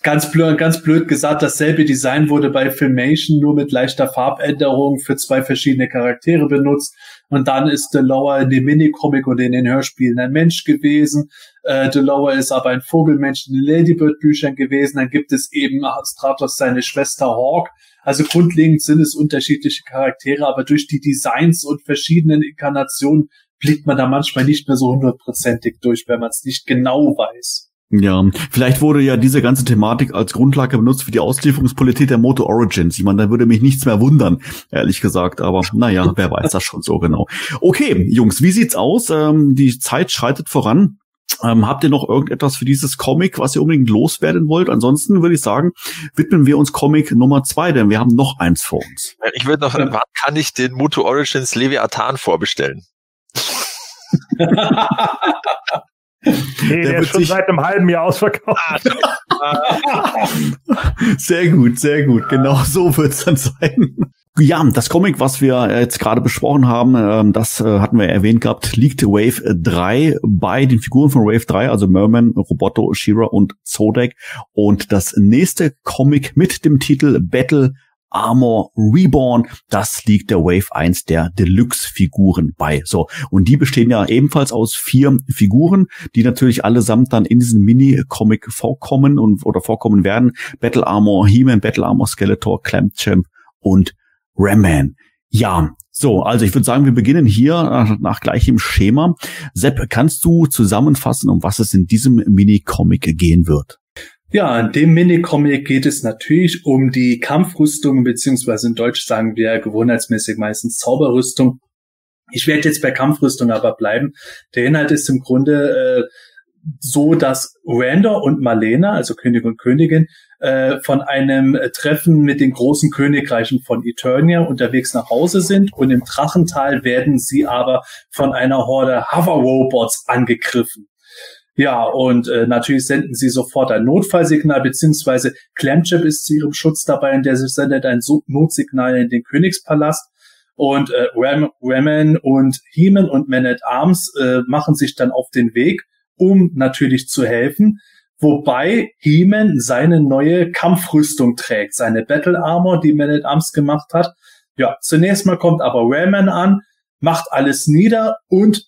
ganz blöd, ganz blöd gesagt, dasselbe Design wurde bei Filmation nur mit leichter Farbänderung für zwei verschiedene Charaktere benutzt. Und dann ist Delora in dem Minicomic und in den Hörspielen ein Mensch gewesen. Äh, Delora ist aber ein Vogelmensch in den Ladybird-Büchern gewesen. Dann gibt es eben Stratos seine Schwester Hawk. Also grundlegend sind es unterschiedliche Charaktere, aber durch die Designs und verschiedenen Inkarnationen blickt man da manchmal nicht mehr so hundertprozentig durch, wenn man es nicht genau weiß. Ja, vielleicht wurde ja diese ganze Thematik als Grundlage benutzt für die Auslieferungspolitik der Moto Origins. Ich meine, da würde mich nichts mehr wundern, ehrlich gesagt. Aber naja, wer weiß das schon so genau. Okay, Jungs, wie sieht's aus? Ähm, die Zeit schreitet voran. Ähm, habt ihr noch irgendetwas für dieses Comic, was ihr unbedingt loswerden wollt? Ansonsten würde ich sagen, widmen wir uns Comic Nummer zwei, denn wir haben noch eins vor uns. Ich würde noch, wann kann ich den Moto Origins Leviathan vorbestellen? (laughs) Nee, der, der ist schon seit einem halben Jahr ausverkauft. (laughs) sehr gut, sehr gut. Genau so wird's dann sein. Ja, das Comic, was wir jetzt gerade besprochen haben, ähm, das äh, hatten wir erwähnt gehabt, liegt Wave 3 bei den Figuren von Wave 3, also Merman, Roboto, Shira und Zodek. Und das nächste Comic mit dem Titel Battle Armor Reborn. Das liegt der Wave 1 der Deluxe-Figuren bei. So. Und die bestehen ja ebenfalls aus vier Figuren, die natürlich allesamt dann in diesem Mini-Comic vorkommen und oder vorkommen werden. Battle Armor He-Man, Battle Armor Skeletor, Clamp Champ und Ram-Man. Ja, so, also ich würde sagen, wir beginnen hier nach, nach gleichem Schema. Sepp, kannst du zusammenfassen, um was es in diesem Mini-Comic gehen wird? Ja, in dem Minicomic geht es natürlich um die Kampfrüstung, beziehungsweise in Deutsch sagen wir gewohnheitsmäßig meistens Zauberrüstung. Ich werde jetzt bei Kampfrüstung aber bleiben. Der Inhalt ist im Grunde äh, so, dass Randor und Malena, also König und Königin, äh, von einem Treffen mit den großen Königreichen von Eternia unterwegs nach Hause sind und im Drachental werden sie aber von einer Horde Hover-Robots angegriffen. Ja, und äh, natürlich senden sie sofort ein Notfallsignal, beziehungsweise Clamchip ist zu ihrem Schutz dabei, und der sendet ein Notsignal in den Königspalast. Und äh, Ram Raman und Heeman und Man at Arms äh, machen sich dann auf den Weg, um natürlich zu helfen. Wobei Heeman seine neue Kampfrüstung trägt, seine Battle Armor, die Man at Arms gemacht hat. Ja, zunächst mal kommt aber Raman an, macht alles nieder und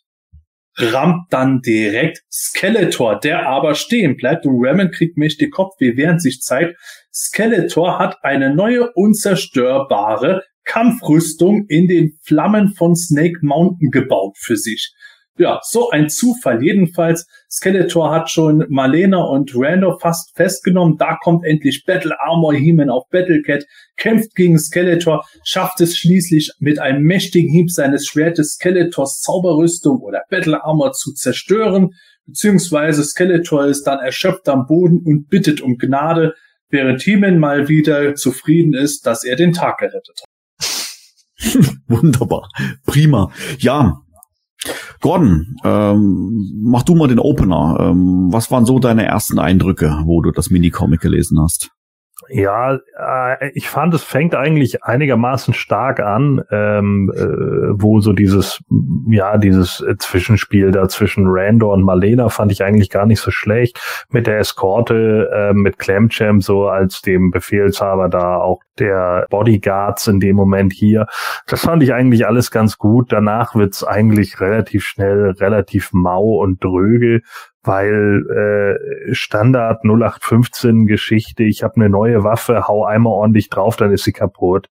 rammt dann direkt Skeletor, der aber stehen bleibt und Ramen kriegt mächtig Kopfweh, während sich zeigt, Skeletor hat eine neue unzerstörbare Kampfrüstung in den Flammen von Snake Mountain gebaut für sich. Ja, so ein Zufall. Jedenfalls, Skeletor hat schon Marlena und Randor fast festgenommen. Da kommt endlich Battle Armor He-Man auf Battlecat, kämpft gegen Skeletor, schafft es schließlich mit einem mächtigen Hieb seines Schwertes Skeletors Zauberrüstung oder Battle Armor zu zerstören. Beziehungsweise Skeletor ist dann erschöpft am Boden und bittet um Gnade, während He-Man mal wieder zufrieden ist, dass er den Tag gerettet hat. (laughs) Wunderbar. Prima. Ja, Gordon, ähm, mach du mal den Opener. Ähm, was waren so deine ersten Eindrücke, wo du das Minicomic gelesen hast? Ja, äh, ich fand, es fängt eigentlich einigermaßen stark an, ähm, äh, wo so dieses, ja, dieses Zwischenspiel da zwischen Randor und Marlena fand ich eigentlich gar nicht so schlecht. Mit der Eskorte, äh, mit Clamchamp so als dem Befehlshaber da auch der Bodyguards in dem Moment hier. Das fand ich eigentlich alles ganz gut. Danach wird's eigentlich relativ schnell, relativ mau und dröge weil äh, Standard 0815 Geschichte, ich habe eine neue Waffe, hau einmal ordentlich drauf, dann ist sie kaputt.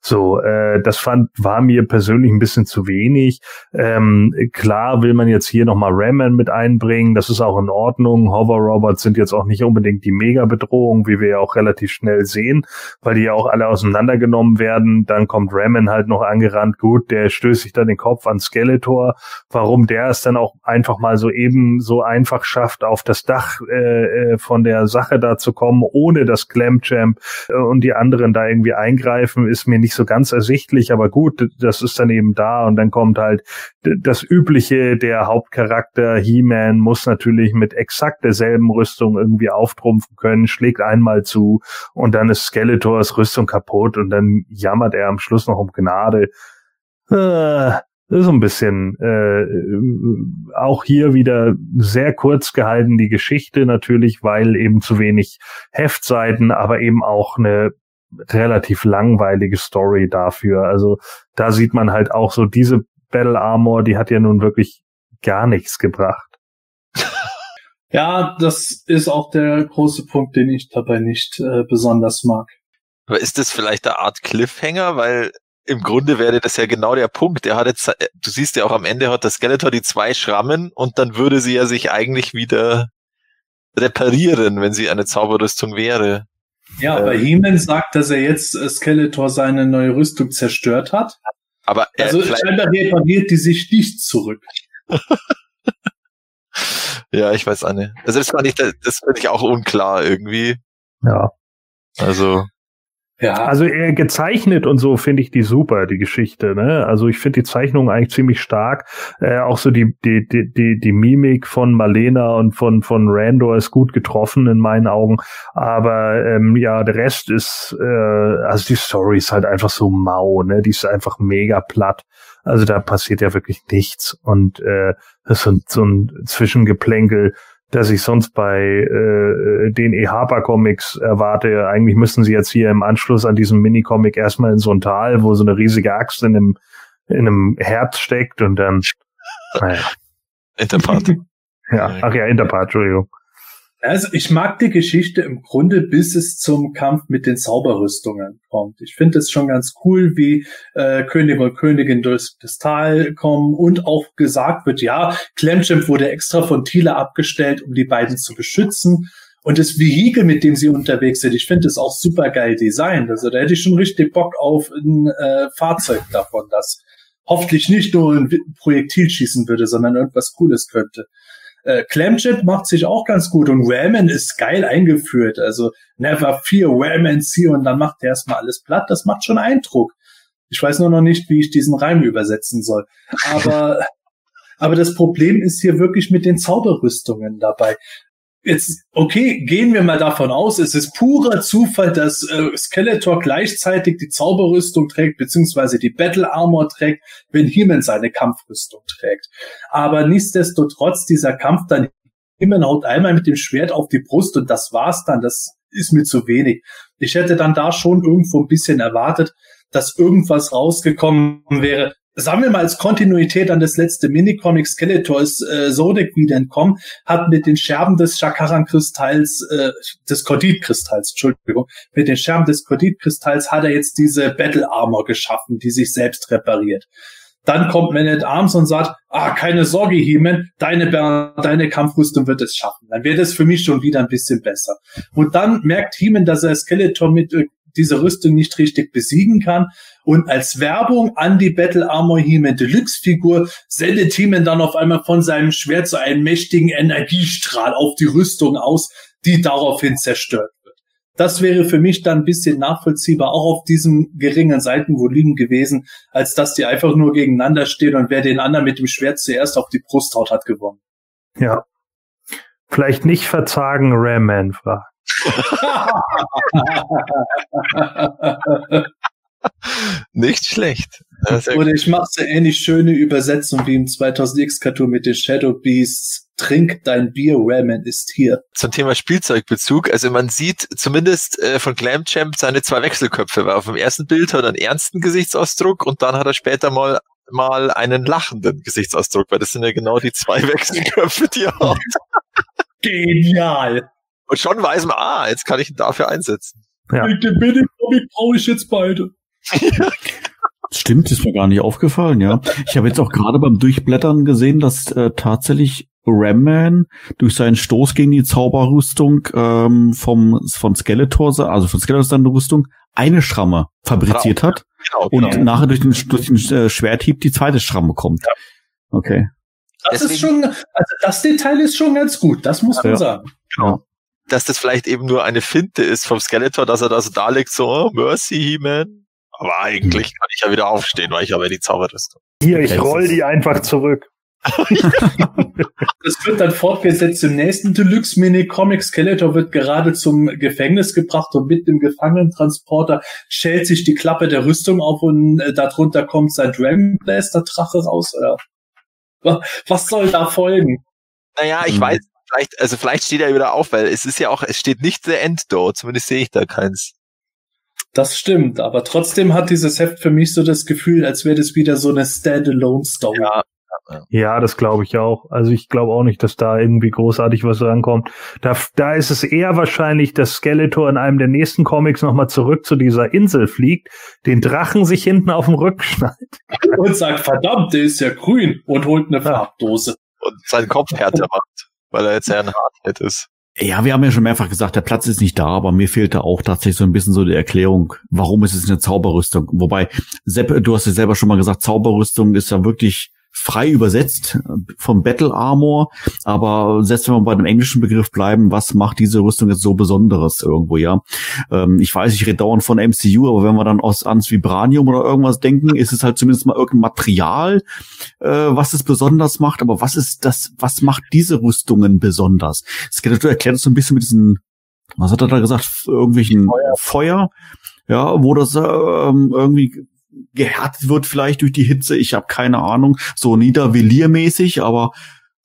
So, äh, das fand war mir persönlich ein bisschen zu wenig. Ähm, klar will man jetzt hier nochmal Ramman mit einbringen, das ist auch in Ordnung. Hover Robots sind jetzt auch nicht unbedingt die Mega-Bedrohung, wie wir ja auch relativ schnell sehen, weil die ja auch alle auseinandergenommen werden. Dann kommt Ramman halt noch angerannt. Gut, der stößt sich dann den Kopf an Skeletor. Warum der es dann auch einfach mal so eben so einfach schafft, auf das Dach äh, äh von der Sache da zu kommen, ohne dass Clamchamp äh, und die anderen da irgendwie eingreifen, ist mir nicht so ganz ersichtlich, aber gut, das ist dann eben da und dann kommt halt das Übliche, der Hauptcharakter He-Man muss natürlich mit exakt derselben Rüstung irgendwie auftrumpfen können, schlägt einmal zu und dann ist Skeletors Rüstung kaputt und dann jammert er am Schluss noch um Gnade. Äh, das ist ein bisschen äh, auch hier wieder sehr kurz gehalten die Geschichte natürlich, weil eben zu wenig Heftseiten, aber eben auch eine relativ langweilige Story dafür. Also da sieht man halt auch so diese Battle Armor, die hat ja nun wirklich gar nichts gebracht. (laughs) Ja, das ist auch der große Punkt, den ich dabei nicht äh, besonders mag. Aber ist das vielleicht eine Art Cliffhanger? Weil im Grunde wäre das ja genau der Punkt. Er hat jetzt, du siehst ja auch am Ende hat der Skeletor die zwei Schrammen und dann würde sie ja sich eigentlich wieder reparieren, wenn sie eine Zauberrüstung wäre. Ja, aber He-Man sagt, dass er jetzt äh, Skeletor seine neue Rüstung zerstört hat. Aber äh, Also scheinbar repariert die sich nicht zurück. (laughs) ja, ich weiß auch nicht. Also das fand ich, das finde ich auch unklar irgendwie. Ja. Also Ja, Also äh, gezeichnet und so finde ich die super, die Geschichte. Ne? Also ich finde die Zeichnung eigentlich ziemlich stark. Äh, auch so die, die, die, die, die Mimik von Marlena und von, von Randor ist gut getroffen in meinen Augen. Aber ähm, ja, der Rest ist, äh, also die Story ist halt einfach so mau, ne? Die ist einfach mega platt. Also da passiert ja wirklich nichts. Und äh, das ist so, so ein Zwischengeplänkel dass ich sonst bei äh, den E. Harper Comics erwarte. Eigentlich müssen sie jetzt hier im Anschluss an diesem Minicomic erstmal in so ein Tal, wo so eine riesige Axt in einem, in einem Herz steckt und dann, naja, Interpart. ja, ach ja, Interpart, Entschuldigung. Also ich mag die Geschichte im Grunde, bis es zum Kampf mit den Zauberrüstungen kommt. Ich finde es schon ganz cool, wie äh, König und Königin durchs das Tal kommen und auch gesagt wird, ja, Clemchamp wurde extra von Thiele abgestellt, um die beiden zu beschützen. Und das Vehikel, mit dem sie unterwegs sind, ich finde es auch super geil designt. Also da hätte ich schon richtig Bock auf ein äh, Fahrzeug davon, das hoffentlich nicht nur ein Projektil schießen würde, sondern irgendwas Cooles könnte. Äh, Clamjet macht sich auch ganz gut und Ramen ist geil eingeführt. Also Never Fear, Ramen See und dann macht er erstmal alles platt. Das macht schon Eindruck. Ich weiß nur noch nicht, wie ich diesen Reim übersetzen soll. Aber, (laughs) aber das Problem ist hier wirklich mit den Zauberrüstungen dabei. Jetzt, okay, gehen wir mal davon aus, es ist purer Zufall, dass äh, Skeletor gleichzeitig die Zauberrüstung trägt, beziehungsweise die Battle Armor trägt, wenn He-Man seine Kampfrüstung trägt. Aber nichtsdestotrotz, dieser Kampf dann, He-Man haut einmal mit dem Schwert auf die Brust und das war's dann. Das ist mir zu wenig. Ich hätte dann da schon irgendwo ein bisschen erwartet, dass irgendwas rausgekommen wäre. Sagen wir mal als Kontinuität an das letzte Minicomic Skeletor ist äh, Sonic wieder entkommen, hat mit den Scherben des Shakaran-Kristalls, äh, des Kordit-Kristalls, Entschuldigung, mit den Scherben des Kordit-Kristalls hat er jetzt diese Battle Armor geschaffen, die sich selbst repariert. Dann kommt Man at Arms und sagt, ah, keine Sorge, He-Man, deine, deine Kampfrüstung wird es schaffen. Dann wäre das für mich schon wieder ein bisschen besser. Und dann merkt He-Man, dass er Skeletor mit dieser Rüstung nicht richtig besiegen kann. Und als Werbung an die Battle Armor He-Man Deluxe Figur sendet He-Man dann auf einmal von seinem Schwert so einen mächtigen Energiestrahl auf die Rüstung aus, die daraufhin zerstört wird. Das wäre für mich dann ein bisschen nachvollziehbar, auch auf diesem geringen Seitenvolumen gewesen, als dass die einfach nur gegeneinander stehen und wer den anderen mit dem Schwert zuerst auf die Brust haut, hat gewonnen. Ja. Vielleicht nicht verzagen, Ram-Man fragt. (laughs) Nicht schlecht. Oder ich mache eine ähnlich schöne Übersetzung wie im 2000X-Cartoon mit den Shadow Beasts. Trink dein Bier, Ramen ist hier. zum Thema Spielzeugbezug. Also man sieht zumindest äh, von Glam Champ seine zwei Wechselköpfe, weil auf dem ersten Bild hat er einen ernsten Gesichtsausdruck und dann hat er später mal mal einen lachenden Gesichtsausdruck, weil das sind ja genau die zwei (laughs) Wechselköpfe, die er hat. Genial. Und schon weiß man, ah, jetzt kann ich ihn dafür einsetzen. Ja. Mit dem Mini-Comic brauche ich jetzt beide. (laughs) Stimmt, ist mir gar nicht aufgefallen, ja. Ich habe jetzt auch gerade beim Durchblättern gesehen, dass äh, tatsächlich Ramman durch seinen Stoß gegen die Zauberrüstung ähm, vom von Skeletor, also von Skeletor seine Rüstung, eine Schramme fabriziert hat Genau, und genau. nachher durch den, durch den äh, Schwerthieb die zweite Schramme kommt. Okay. Das ist Deswegen- schon, also das Detail ist schon ganz gut, das muss man Ja. sagen. Dass das vielleicht eben nur eine Finte ist vom Skeletor, dass er da so da liegt, so, oh, Mercy, He-Man. Aber eigentlich kann ich ja wieder aufstehen, weil ich habe ja die Zauberrüstung. Hier, ich roll die einfach zurück. Das wird dann fortgesetzt im nächsten Deluxe Mini Comic. Skeletor wird gerade zum Gefängnis gebracht und mit dem Gefangenentransporter schält sich die Klappe der Rüstung auf und äh, darunter kommt sein Dragon Blaster Drache raus. Oder? Wa- Was soll da folgen? Naja, ich Mhm. weiß, vielleicht, also vielleicht steht er wieder auf, weil es ist ja auch, es steht nicht The End da, zumindest sehe ich da keins. Das stimmt, aber trotzdem hat dieses Heft für mich so das Gefühl, als wäre das wieder so eine Standalone-Story. Ja, Ja, das glaube ich auch. Also ich glaube auch nicht, dass da irgendwie großartig was rankommt. Da, da ist es eher wahrscheinlich, dass Skeletor in einem der nächsten Comics nochmal zurück zu dieser Insel fliegt, den Drachen sich hinten auf dem Rücken schnallt. Und sagt, verdammt, der ist ja grün und holt eine Farbdose. und seinen Kopf härter macht, weil er jetzt ja ein Hardhead ist. Ja, wir haben ja schon mehrfach gesagt, der Platz ist nicht da, aber mir fehlte auch tatsächlich so ein bisschen so die Erklärung, warum ist es eine Zauberrüstung? Wobei, Sepp, du hast ja selber schon mal gesagt, Zauberrüstung ist ja wirklich frei übersetzt äh, vom Battle Armor, aber selbst wenn wir bei dem englischen Begriff bleiben, was macht diese Rüstung jetzt so Besonderes irgendwo, ja? Ähm, ich weiß, ich rede dauernd von MCU, aber wenn wir dann aus, ans Vibranium oder irgendwas denken, ist es halt zumindest mal irgendein Material, äh, was es besonders macht, aber was ist das, was macht diese Rüstungen besonders? Skeletor erklärt es so ein bisschen mit diesen, was hat er da gesagt, irgendwelchen Feuer, Feuer ja, wo das äh, irgendwie gehärtet wird vielleicht durch die Hitze. Ich habe keine Ahnung, so niederveliermäßig, aber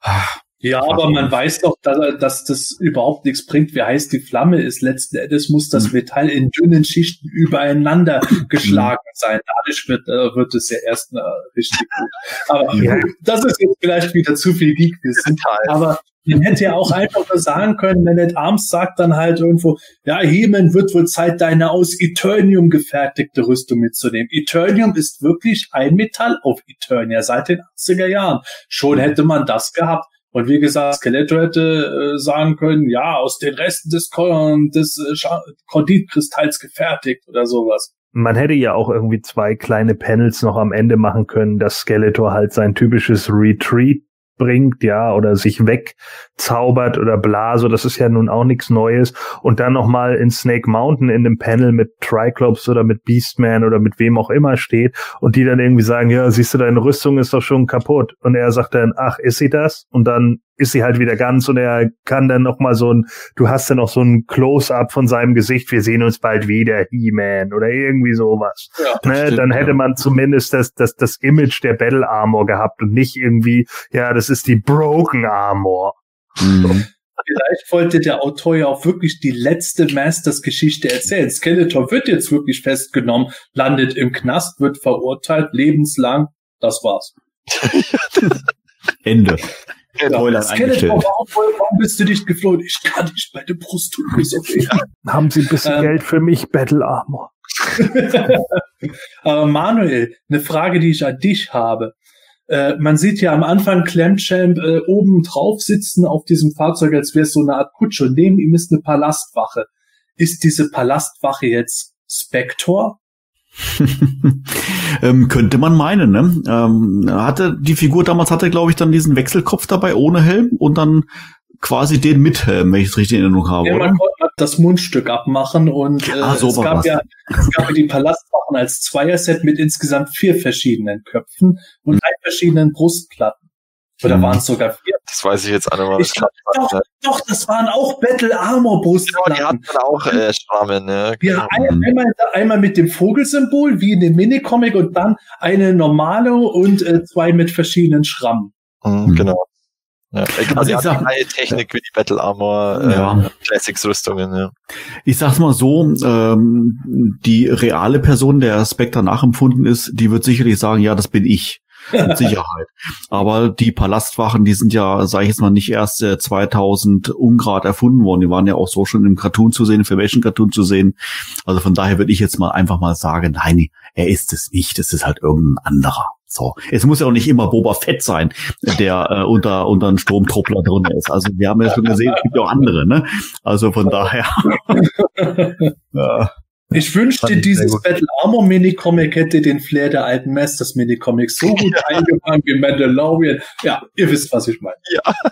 ah, ja, aber man weiß doch, dass, dass, das überhaupt nichts bringt. Wie heiß die Flamme ist, letzten Endes muss das hm. Metall in dünnen Schichten übereinander geschlagen hm. sein. Dadurch wird, äh, wird es ja erst äh, richtig gut. Aber (laughs) ja. das ist jetzt vielleicht wieder zu viel Geekwissen. Aber man hätte ja auch einfach nur sagen können, wenn Ned Arms sagt dann halt irgendwo, ja, Hemen wird wohl Zeit, deine aus Eternium gefertigte Rüstung mitzunehmen. Eternium ist wirklich ein Metall auf Eternia seit den 80er Jahren. Schon hätte man das gehabt. Und wie gesagt, Skeletor hätte äh, sagen können, ja, aus den Resten des, des äh, Korditkristalls gefertigt oder sowas. Man hätte ja auch irgendwie zwei kleine Panels noch am Ende machen können, dass Skeletor halt sein typisches Retreat bringt, ja, oder sich wegzaubert oder Blase, das ist ja nun auch nichts Neues. Und dann nochmal in Snake Mountain in dem Panel mit Triclops oder mit Beastman oder mit wem auch immer steht und die dann irgendwie sagen, ja, siehst du, deine Rüstung ist doch schon kaputt. Und er sagt dann, ach, ist sie das? Und dann ist sie halt wieder ganz und er kann dann noch mal so ein, du hast dann noch so ein Close-up von seinem Gesicht, wir sehen uns bald wieder, He-Man oder irgendwie sowas. Ja, ne, stimmt, dann hätte ja. man zumindest das, das, das Image der Battle Armor gehabt und nicht irgendwie, ja, das ist die Broken Armor. Mhm. Vielleicht wollte der Autor ja auch wirklich die letzte Masters-Geschichte erzählen. Skeletor wird jetzt wirklich festgenommen, landet im Knast, wird verurteilt, lebenslang. Das war's. (laughs) Ende. Spoiler Skeletor, warum, warum bist du nicht geflohen? Ich kann nicht, meine Brust tut mir so weh. Haben Sie ein bisschen ähm, Geld für mich, Battle Armor? (laughs) Aber Manuel, eine Frage, die ich an dich habe. Äh, man sieht ja am Anfang Clamchamp äh, oben drauf sitzen auf diesem Fahrzeug, als wäre es so eine Art Kutsche. Und neben ihm ist eine Palastwache. Ist diese Palastwache jetzt Spector? (laughs) ähm, könnte man meinen, ne? Ähm, hatte die Figur damals hatte, glaube ich, dann diesen Wechselkopf dabei ohne Helm und dann quasi den mit Helm, wenn ich es richtig in Erinnerung habe. Ja, man konnte das Mundstück abmachen und äh, ah, so es, gab ja, es gab ja die Palastwachen als Zweierset mit insgesamt vier verschiedenen Köpfen und hm. drei verschiedenen Brustplatten. Oder mhm. waren es sogar vier? Das weiß ich jetzt auch nicht Ich, doch, doch, das waren auch Battle Armor Brustplatten. Genau, die hatten auch äh, Schrammen, ne? Ja, genau. mhm. einmal, einmal mit dem Vogelsymbol, wie in dem Minicomic, und dann eine normale und äh, zwei mit verschiedenen Schrammen. Mhm, mhm. genau. Ja, also die sag, eine Technik wie die Battle Armor äh, ja. Classics Rüstungen, ja. Ich sag's mal so, ähm, die reale Person, der Spectre nachempfunden ist, die wird sicherlich sagen, ja, das bin ich. Mit Sicherheit. Aber die Palastwachen, die sind ja, sage ich jetzt mal, nicht erst äh, 2000 Ungrad erfunden worden. Die waren ja auch so schon im Cartoon zu sehen, im Filmation Cartoon zu sehen. Also von daher würde ich jetzt mal einfach mal sagen, nein, er ist es nicht. Es ist halt irgendein anderer. So, es muss ja auch nicht immer Boba Fett sein, der äh, unter unter einem Stromtruppler drin ist. Also wir haben ja schon gesehen, es gibt ja auch andere, ne? Also von daher. (laughs) ja. Ich wünschte, dieses Battle Armor Minicomic hätte den Flair der alten Masters Minicomics so gut (laughs) ja. eingefangen wie Mandalorian. Ja, ihr wisst, was ich meine. Ja. (laughs)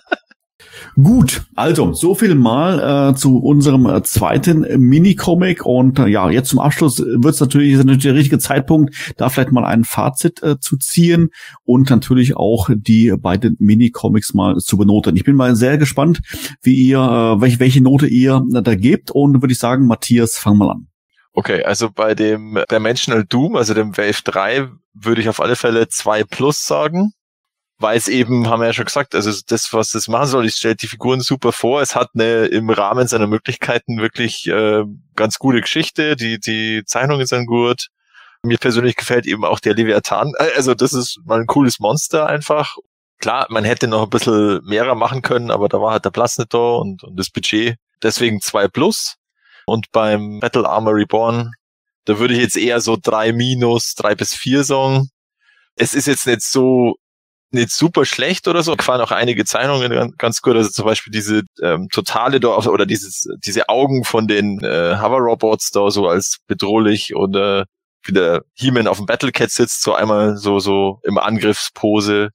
Gut, also so viel mal äh, zu unserem äh, zweiten Minicomic und äh, ja, jetzt zum Abschluss wird es natürlich, ist natürlich der richtige Zeitpunkt, da vielleicht mal ein Fazit äh, zu ziehen und natürlich auch die beiden Minicomics mal zu benoten. Ich bin mal sehr gespannt, wie ihr, äh, welche, welche Note ihr äh, da gebt und würde ich sagen, Matthias, fang mal an. Okay, also bei dem Dimensional Doom, also dem Wave 3, würde ich auf alle Fälle 2 plus sagen. Weil es eben, haben wir ja schon gesagt, also das, was das machen soll, ich stellt die Figuren super vor. Es hat eine im Rahmen seiner Möglichkeiten wirklich äh, ganz gute Geschichte. Die, die Zeichnungen sind gut. Mir persönlich gefällt eben auch der Leviathan. Also das ist mal ein cooles Monster einfach. Klar, man hätte noch ein bisschen mehrer machen können, aber da war halt der Platz nicht da und, und das Budget. Deswegen 2 plus. Und beim Battle Armor Reborn, da würde ich jetzt eher so drei minus, drei bis vier sagen. Es ist jetzt nicht so nicht super schlecht oder so. Gefallen auch einige Zeichnungen ganz gut. Also zum Beispiel diese ähm, totale da oder dieses diese Augen von den äh, Hover Robots da so als bedrohlich oder wie der He-Man auf dem Battlecat sitzt, so einmal so so im Angriffspose.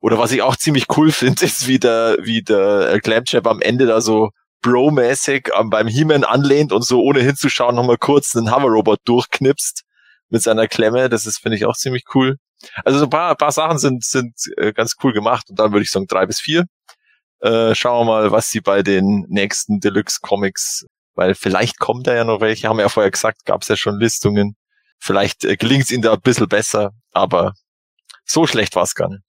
Oder was ich auch ziemlich cool (laughs) finde, ist wie der wie der äh, Clamchap am Ende da so Bro-mäßig ähm, beim He-Man anlehnt und so ohne hinzuschauen nochmal kurz einen Hover-Robot durchknipst mit seiner Klemme. Das ist, finde ich, auch ziemlich cool. Also so ein paar, ein paar Sachen sind, sind äh, ganz cool gemacht und dann würde ich sagen drei bis vier. Äh, schauen wir mal, was sie bei den nächsten Deluxe Comics, weil vielleicht kommt da ja noch welche, haben wir ja vorher gesagt, gab es ja schon Listungen. Vielleicht äh, gelingt es ihnen da ein bisschen besser, aber so schlecht war es gar nicht.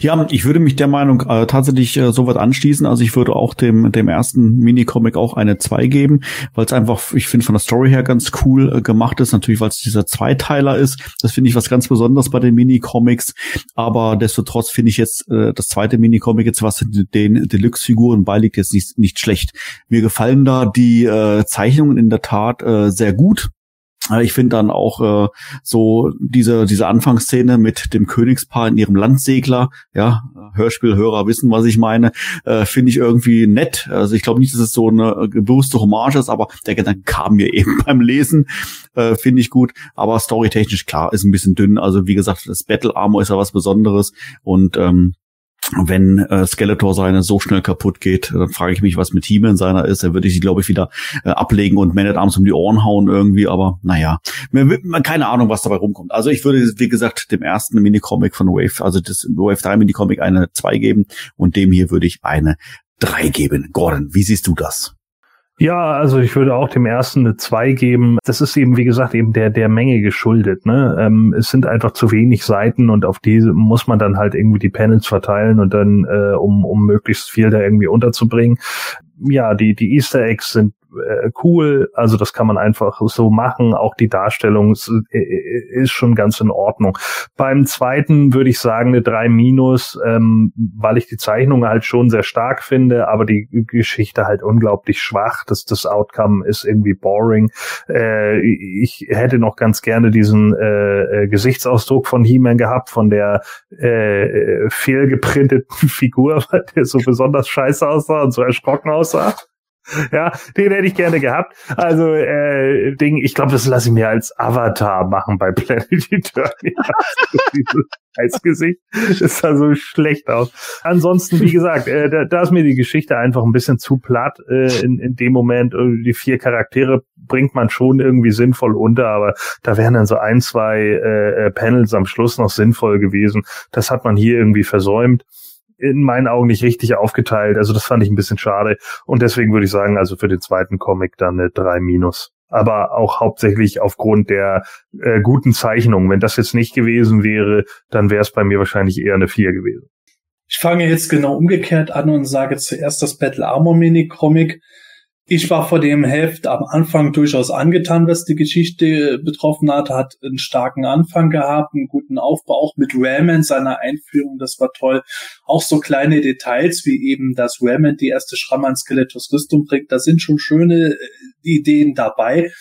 Ja, ich würde mich der Meinung äh, tatsächlich äh, so weit anschließen. Also ich würde auch dem, dem ersten Minicomic auch eine 2 geben, weil es einfach, ich finde, von der Story her ganz cool äh, gemacht ist. Natürlich, weil es dieser Zweiteiler ist. Das finde ich was ganz Besonderes bei den Minicomics. Aber destotrotz finde ich jetzt äh, das zweite Minicomic jetzt, was den Deluxe-Figuren beiliegt, jetzt nicht, nicht schlecht. Mir gefallen da die äh, Zeichnungen in der Tat äh, sehr gut. Ich finde dann auch äh, so diese diese Anfangsszene mit dem Königspaar in ihrem Landsegler, ja, Hörspielhörer wissen, was ich meine, äh, finde ich irgendwie nett. Also ich glaube nicht, dass es so eine bewusste Hommage ist, aber der Gedanke kam mir (laughs) eben beim Lesen, äh, finde ich gut. Aber storytechnisch klar ist ein bisschen dünn. Also wie gesagt, das Battle Armor ist ja was Besonderes und ähm, wenn äh, Skeletor seine so schnell kaputt geht, dann frage ich mich, was mit He-Man seiner ist. Er würde sich, glaube ich, wieder äh, ablegen und Man at Arms um die Ohren hauen irgendwie. Aber naja, mir, keine Ahnung, was dabei rumkommt. Also ich würde, wie gesagt, dem ersten Minicomic von Wave, also das Wave 3 Minicomic eine 2 geben und dem hier würde ich eine 3 geben. Gordon, wie siehst du das? Ja, also ich würde auch dem ersten eine 2 geben. Das ist eben, wie gesagt, eben der, der Menge geschuldet. Ne? Ähm, es sind einfach zu wenig Seiten und auf diese muss man dann halt irgendwie die Panels verteilen und dann, äh, um, um möglichst viel da irgendwie unterzubringen. Ja, die, die Easter Eggs sind äh, cool. Also das kann man einfach so machen. Auch die Darstellung ist, äh, ist schon ganz in Ordnung. Beim zweiten würde ich sagen eine 3 minus, ähm, weil ich die Zeichnung halt schon sehr stark finde, aber die Geschichte halt unglaublich schwach. Das, das Outcome ist irgendwie boring. Äh, ich hätte noch ganz gerne diesen äh, äh Gesichtsausdruck von He-Man gehabt, von der äh, fehlgeprinteten (laughs) Figur, weil der so besonders scheiße aussah und so erschrocken aussah. (laughs) Ja, den hätte ich gerne gehabt. Also, äh, Ding, ich glaube, das lasse ich mir als Avatar machen bei Planet (laughs) Eternia. als Gesicht. Das sah so schlecht aus. Ansonsten, wie gesagt, äh, da, da ist mir die Geschichte einfach ein bisschen zu platt äh, in, in dem Moment. Die vier Charaktere bringt man schon irgendwie sinnvoll unter, aber da wären dann so ein, zwei äh, äh Panels am Schluss noch sinnvoll gewesen. Das hat man hier irgendwie versäumt in meinen Augen nicht richtig aufgeteilt. Also das fand ich ein bisschen schade. Und deswegen würde ich sagen, also für den zweiten Comic dann eine 3 minus. Aber auch hauptsächlich aufgrund der äh, guten Zeichnung. Wenn das jetzt nicht gewesen wäre, dann wäre es bei mir wahrscheinlich eher eine 4 gewesen. Ich fange jetzt genau umgekehrt an und sage zuerst das Battle Armor Mini Comic ich war vor dem Heft am Anfang durchaus angetan, was die Geschichte betroffen hat, hat einen starken Anfang gehabt, einen guten Aufbau, auch mit Ramen seiner Einführung, das war toll. Auch so kleine Details, wie eben, dass Ramen die erste Schramme an Skelettos Rüstung bringt, da sind schon schöne äh, Ideen dabei.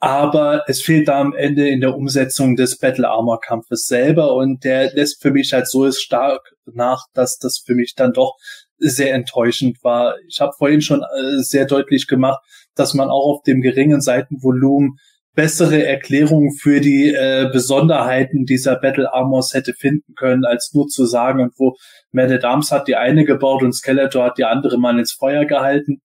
Aber es fehlt da am Ende in der Umsetzung des Battle Armor Kampfes selber und der lässt für mich halt so stark nach, dass das für mich dann doch sehr enttäuschend war. Ich habe vorhin schon äh, sehr deutlich gemacht, dass man auch auf dem geringen Seitenvolumen bessere Erklärungen für die äh, Besonderheiten dieser Battle Armors hätte finden können, als nur zu sagen, und wo Man at Arms hat die eine gebaut und Skeletor hat die andere mal ins Feuer gehalten.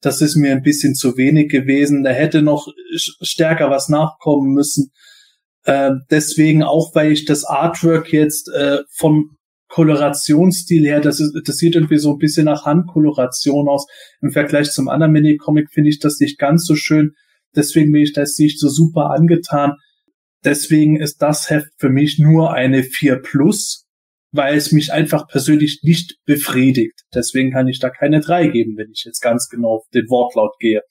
Das ist mir ein bisschen zu wenig gewesen. Da hätte noch stärker was nachkommen müssen. Äh, deswegen auch, weil ich das Artwork jetzt äh, vom Kolorationsstil her, das, ist, das sieht irgendwie so ein bisschen nach Handkoloration aus. Im Vergleich zum anderen Minicomic finde ich das nicht ganz so schön. Deswegen bin ich das nicht so super angetan. Deswegen ist das Heft für mich nur eine 4 plus, weil es mich einfach persönlich nicht befriedigt. Deswegen kann ich da keine 3 geben, wenn ich jetzt ganz genau auf den Wortlaut gehe.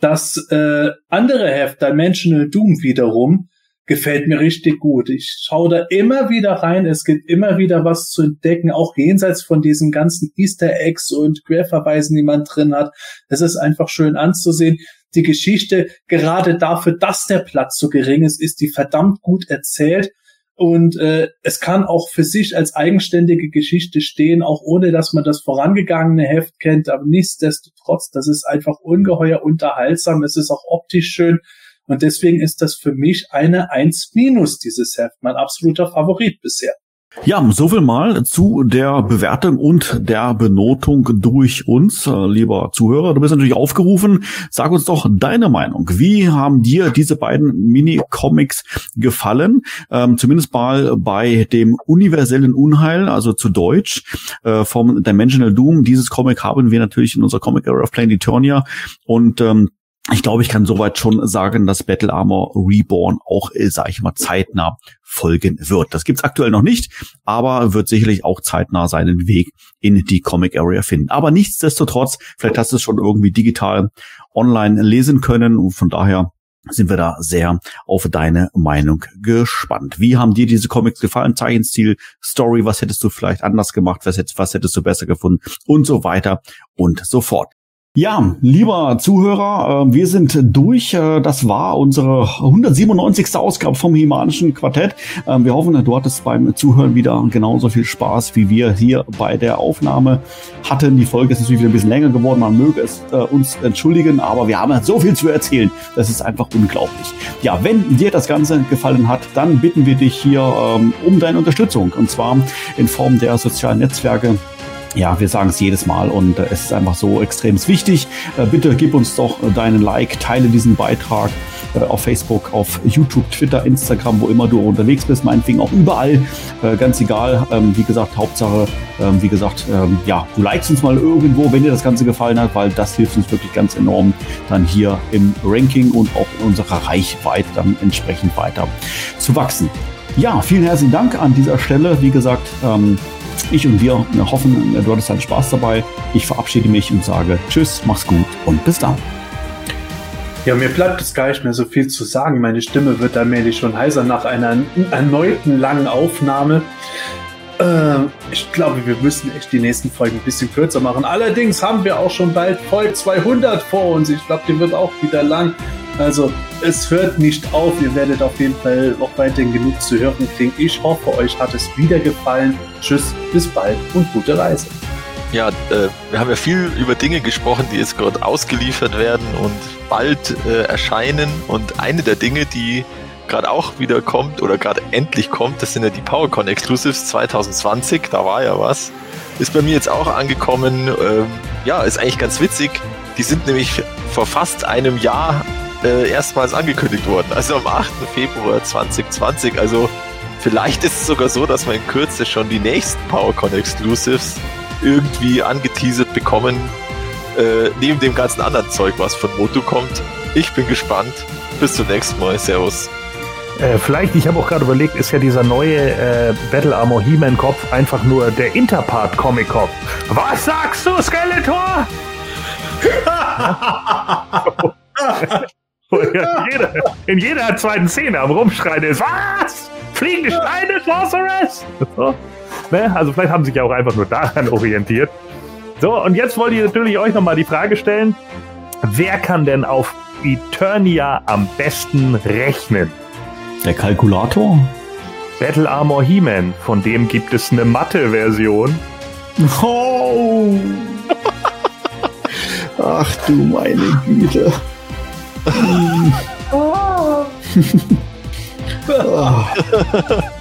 Das äh, andere Heft, Dimensional Doom wiederum, gefällt mir richtig gut. Ich schaue da immer wieder rein. Es gibt immer wieder was zu entdecken, auch jenseits von diesen ganzen Easter Eggs und Querverweisen, die man drin hat. Es ist einfach schön anzusehen. Die Geschichte, gerade dafür, dass der Platz so gering ist, ist die verdammt gut erzählt. Und äh, es kann auch für sich als eigenständige Geschichte stehen, auch ohne dass man das vorangegangene Heft kennt. Aber nichtsdestotrotz, das ist einfach ungeheuer unterhaltsam. Es ist auch optisch schön. Und deswegen ist das für mich eine 1 minus, dieses Heft. Mein absoluter Favorit bisher. Ja, soviel mal zu der Bewertung und der Benotung durch uns, äh, lieber Zuhörer. Du bist natürlich aufgerufen. Sag uns doch deine Meinung. Wie haben dir diese beiden Mini-Comics gefallen? Ähm, zumindest mal bei dem universellen Unheil, also zu Deutsch, äh, vom Dimensional Doom. Dieses Comic haben wir natürlich in unserer Comic Era of Plain Eternia und ähm, ich glaube, ich kann soweit schon sagen, dass Battle Armor Reborn auch, äh, sage ich mal, zeitnah folgen wird. Das gibt's aktuell noch nicht, aber wird sicherlich auch zeitnah seinen Weg in die Comic Area finden. Aber nichtsdestotrotz, vielleicht hast du es schon irgendwie digital online lesen können und von daher sind wir da sehr auf deine Meinung gespannt. Wie haben dir diese Comics gefallen? Zeichenstil, Story, was hättest du vielleicht anders gemacht? Was hättest, was hättest du besser gefunden? Und so weiter und so fort. Ja, lieber Zuhörer, äh, wir sind durch. Äh, das war unsere 197. Ausgabe vom Himanischen Quartett. Ähm, wir hoffen, du hattest beim Zuhören wieder genauso viel Spaß, wie wir hier bei der Aufnahme hatten. Die Folge ist natürlich wieder ein bisschen länger geworden. Man möge es äh, uns entschuldigen, aber wir haben so viel zu erzählen. Das ist einfach unglaublich. Ja, wenn dir das Ganze gefallen hat, dann bitten wir dich hier ähm, um deine Unterstützung. Und zwar in Form der sozialen Netzwerke ja, wir sagen es jedes Mal und äh, es ist einfach so extrem wichtig. Äh, bitte gib uns doch deinen Like, teile diesen Beitrag äh, auf Facebook, auf YouTube, Twitter, Instagram, wo immer du unterwegs bist, meinetwegen auch überall, äh, ganz egal. Ähm, wie gesagt, Hauptsache, ähm, wie gesagt, ähm, ja, du likest uns mal irgendwo, wenn dir das Ganze gefallen hat, weil das hilft uns wirklich ganz enorm dann hier im Ranking und auch in unserer Reichweite dann entsprechend weiter zu wachsen. Ja, vielen herzlichen Dank an dieser Stelle. Wie gesagt, ich und wir hoffen, du hattest deinen Spaß dabei. Ich verabschiede mich und sage Tschüss, mach's gut und bis dann. Ja, mir bleibt es gar nicht mehr so viel zu sagen. Meine Stimme wird allmählich schon heiser nach einer erneuten langen Aufnahme. Äh, ich glaube, wir müssen echt die nächsten Folgen ein bisschen kürzer machen. Allerdings haben wir auch schon bald Folge 200 vor uns. Ich glaube, die wird auch wieder lang. Also es hört nicht auf. Ihr werdet auf jeden Fall noch weiterhin genug zu hören kriegen. Ich hoffe, euch hat es wieder gefallen. Tschüss, bis bald und gute Reise. Ja, äh, wir haben ja viel über Dinge gesprochen, die jetzt gerade ausgeliefert werden und bald äh, erscheinen. Und eine der Dinge, die gerade auch wieder kommt oder gerade endlich kommt, das sind ja die PowerCon Exclusives 2020. Da war ja was. Ist bei mir jetzt auch angekommen. Ähm, ja, ist eigentlich ganz witzig. Die sind nämlich vor fast einem Jahr äh, erstmals angekündigt worden. Also am 8. Februar 2020. Also vielleicht ist es sogar so, dass wir in Kürze schon die nächsten PowerCon Exclusives irgendwie angeteasert bekommen. Äh, neben dem ganzen anderen Zeug, was von Moto kommt. Ich bin gespannt. Bis zum nächsten Mal. Servus. Äh, vielleicht, ich habe auch gerade überlegt, ist ja dieser neue äh, Battle Armor He-Man Kopf einfach nur der Interpart Comic Kopf. Was sagst du, Skeletor? (laughs) (laughs) (laughs) (laughs) in, jeder, in jeder zweiten Szene am Rumschreien ist, was? Fliegende Steine, Sorceress? So. Ne? Also vielleicht haben sie sich ja auch einfach nur daran orientiert. So, und jetzt wollte ich natürlich euch nochmal die Frage stellen, wer kann denn auf Eternia am besten rechnen? Der Kalkulator? Battle Armor He-Man, von dem gibt es eine Mathe-Version. Oh! (laughs) Ach du meine Güte. (laughs) (laughs)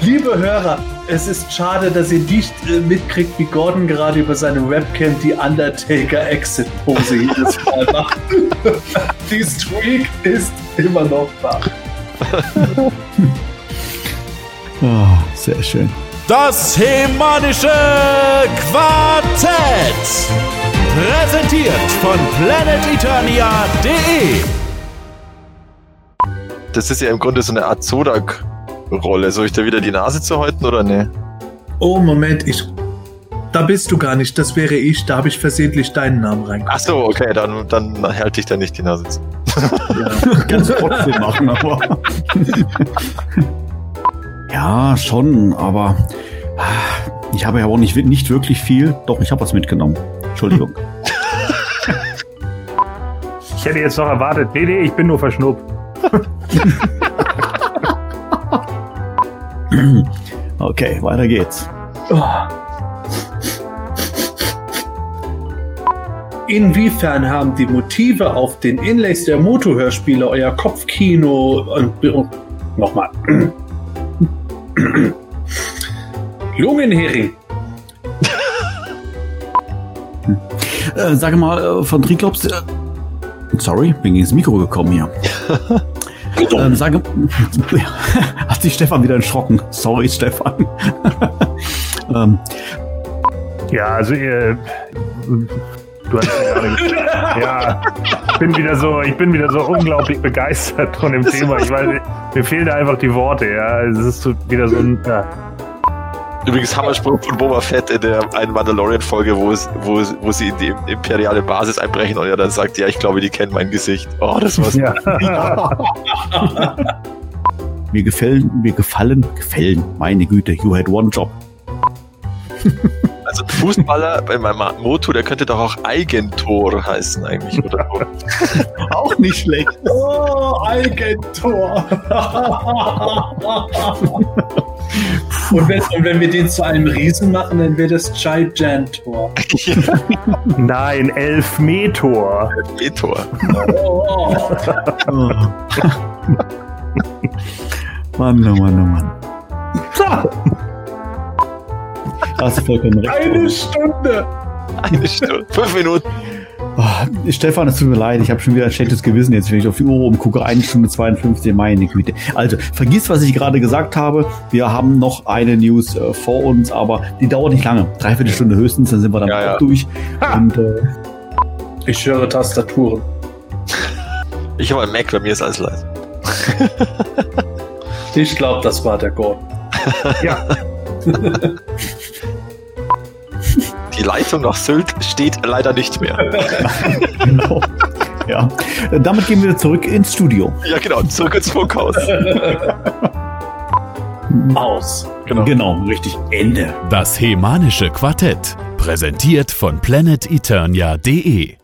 Liebe Hörer, es ist schade, dass ihr nicht äh, mitkriegt, wie Gordon gerade über seine Webcam die Undertaker Exit Pose jedes Mal macht. (laughs) die Streak ist immer noch da. oh, sehr schön. Das Hemanische Quartett. Präsentiert von planeteternia.de. Das ist ja im Grunde so eine Art Zodak-Rolle. Soll ich da wieder die Nase zu häuten oder ne? Oh, Moment, ich. Da bist du gar nicht, das wäre ich. Da habe ich versehentlich deinen Namen reingemacht. Ach so, okay, dann, dann halte ich da nicht die Nase zu. Ja, (laughs) kannst du trotzdem machen, aber. (laughs) ja, schon, aber ich habe ja auch nicht, nicht wirklich viel. Doch, ich habe was mitgenommen. Entschuldigung. (laughs) ich hätte jetzt noch erwartet, nee, nee, ich bin nur verschnuppt. (laughs) Okay, weiter geht's. Inwiefern haben die Motive auf den Inlays der Moto-Hörspiele euer Kopfkino und und- nochmal (clears throat) Lungenhering. Äh, sag mal, äh, von Triklops. Äh, sorry, bin gegen das Mikro gekommen hier. ähm, sage, (laughs) hat sich Stefan wieder erschrocken. Sorry, Stefan. (laughs) ähm, Ja, also ihr, du hast ja gerade gesagt, (laughs) ja, ich bin wieder so, ich bin wieder so unglaublich begeistert von dem Thema. Ich weiß, mir fehlen da einfach die Worte. Ja, es ist so wieder so ein, ja. Übrigens Hammerspruch von Boba Fett in der einen Mandalorian-Folge, wo, es, wo, es- wo sie in die imperiale Basis einbrechen und er dann sagt, ja, ich glaube, die kennen mein Gesicht. Oh, das war's. ja. (laughs) mir gefallen, mir gefallen, gefallen, meine Güte, you had one job. (laughs) Also ein Fußballer bei meinem Moto, der könnte doch auch Eigentor heißen eigentlich, oder so. (laughs) Auch nicht schlecht. Oh, Eigentor. (laughs) und, wenn, und wenn wir den zu einem Riesen machen, dann wird es Gigantor. (laughs) Nein, Elfmetor. Tor. Oh, Oh. Mann, oh Mann, oh Mann. Da hast du vollkommen recht. eine Stunde. Eine Stunde. Fünf Minuten. Oh, Stefan, es tut mir leid, ich habe schon wieder ein schlechtes Gewissen jetzt, wenn ich auf die Uhr umgucke. Eine Stunde 52, meine Güte. Also, vergiss, was ich gerade gesagt habe. Wir haben noch eine News äh, vor uns, aber die dauert nicht lange. Dreiviertel Stunde höchstens, dann sind wir dann Ja, auch ja. durch. Und äh, Ich höre Tastaturen. Ich habe einen Mac, bei mir ist alles leise. Ich glaube, das war der Gordon. Ja, (laughs) Die Leitung nach Sylt steht leider nicht mehr. (laughs) genau. ja. Damit gehen wir zurück ins Studio. Ja, genau, zurück ins Funkhaus. Aus. Genau. Genau, richtig. Ende. Das Hemanische Quartett. Präsentiert von planeteternia.de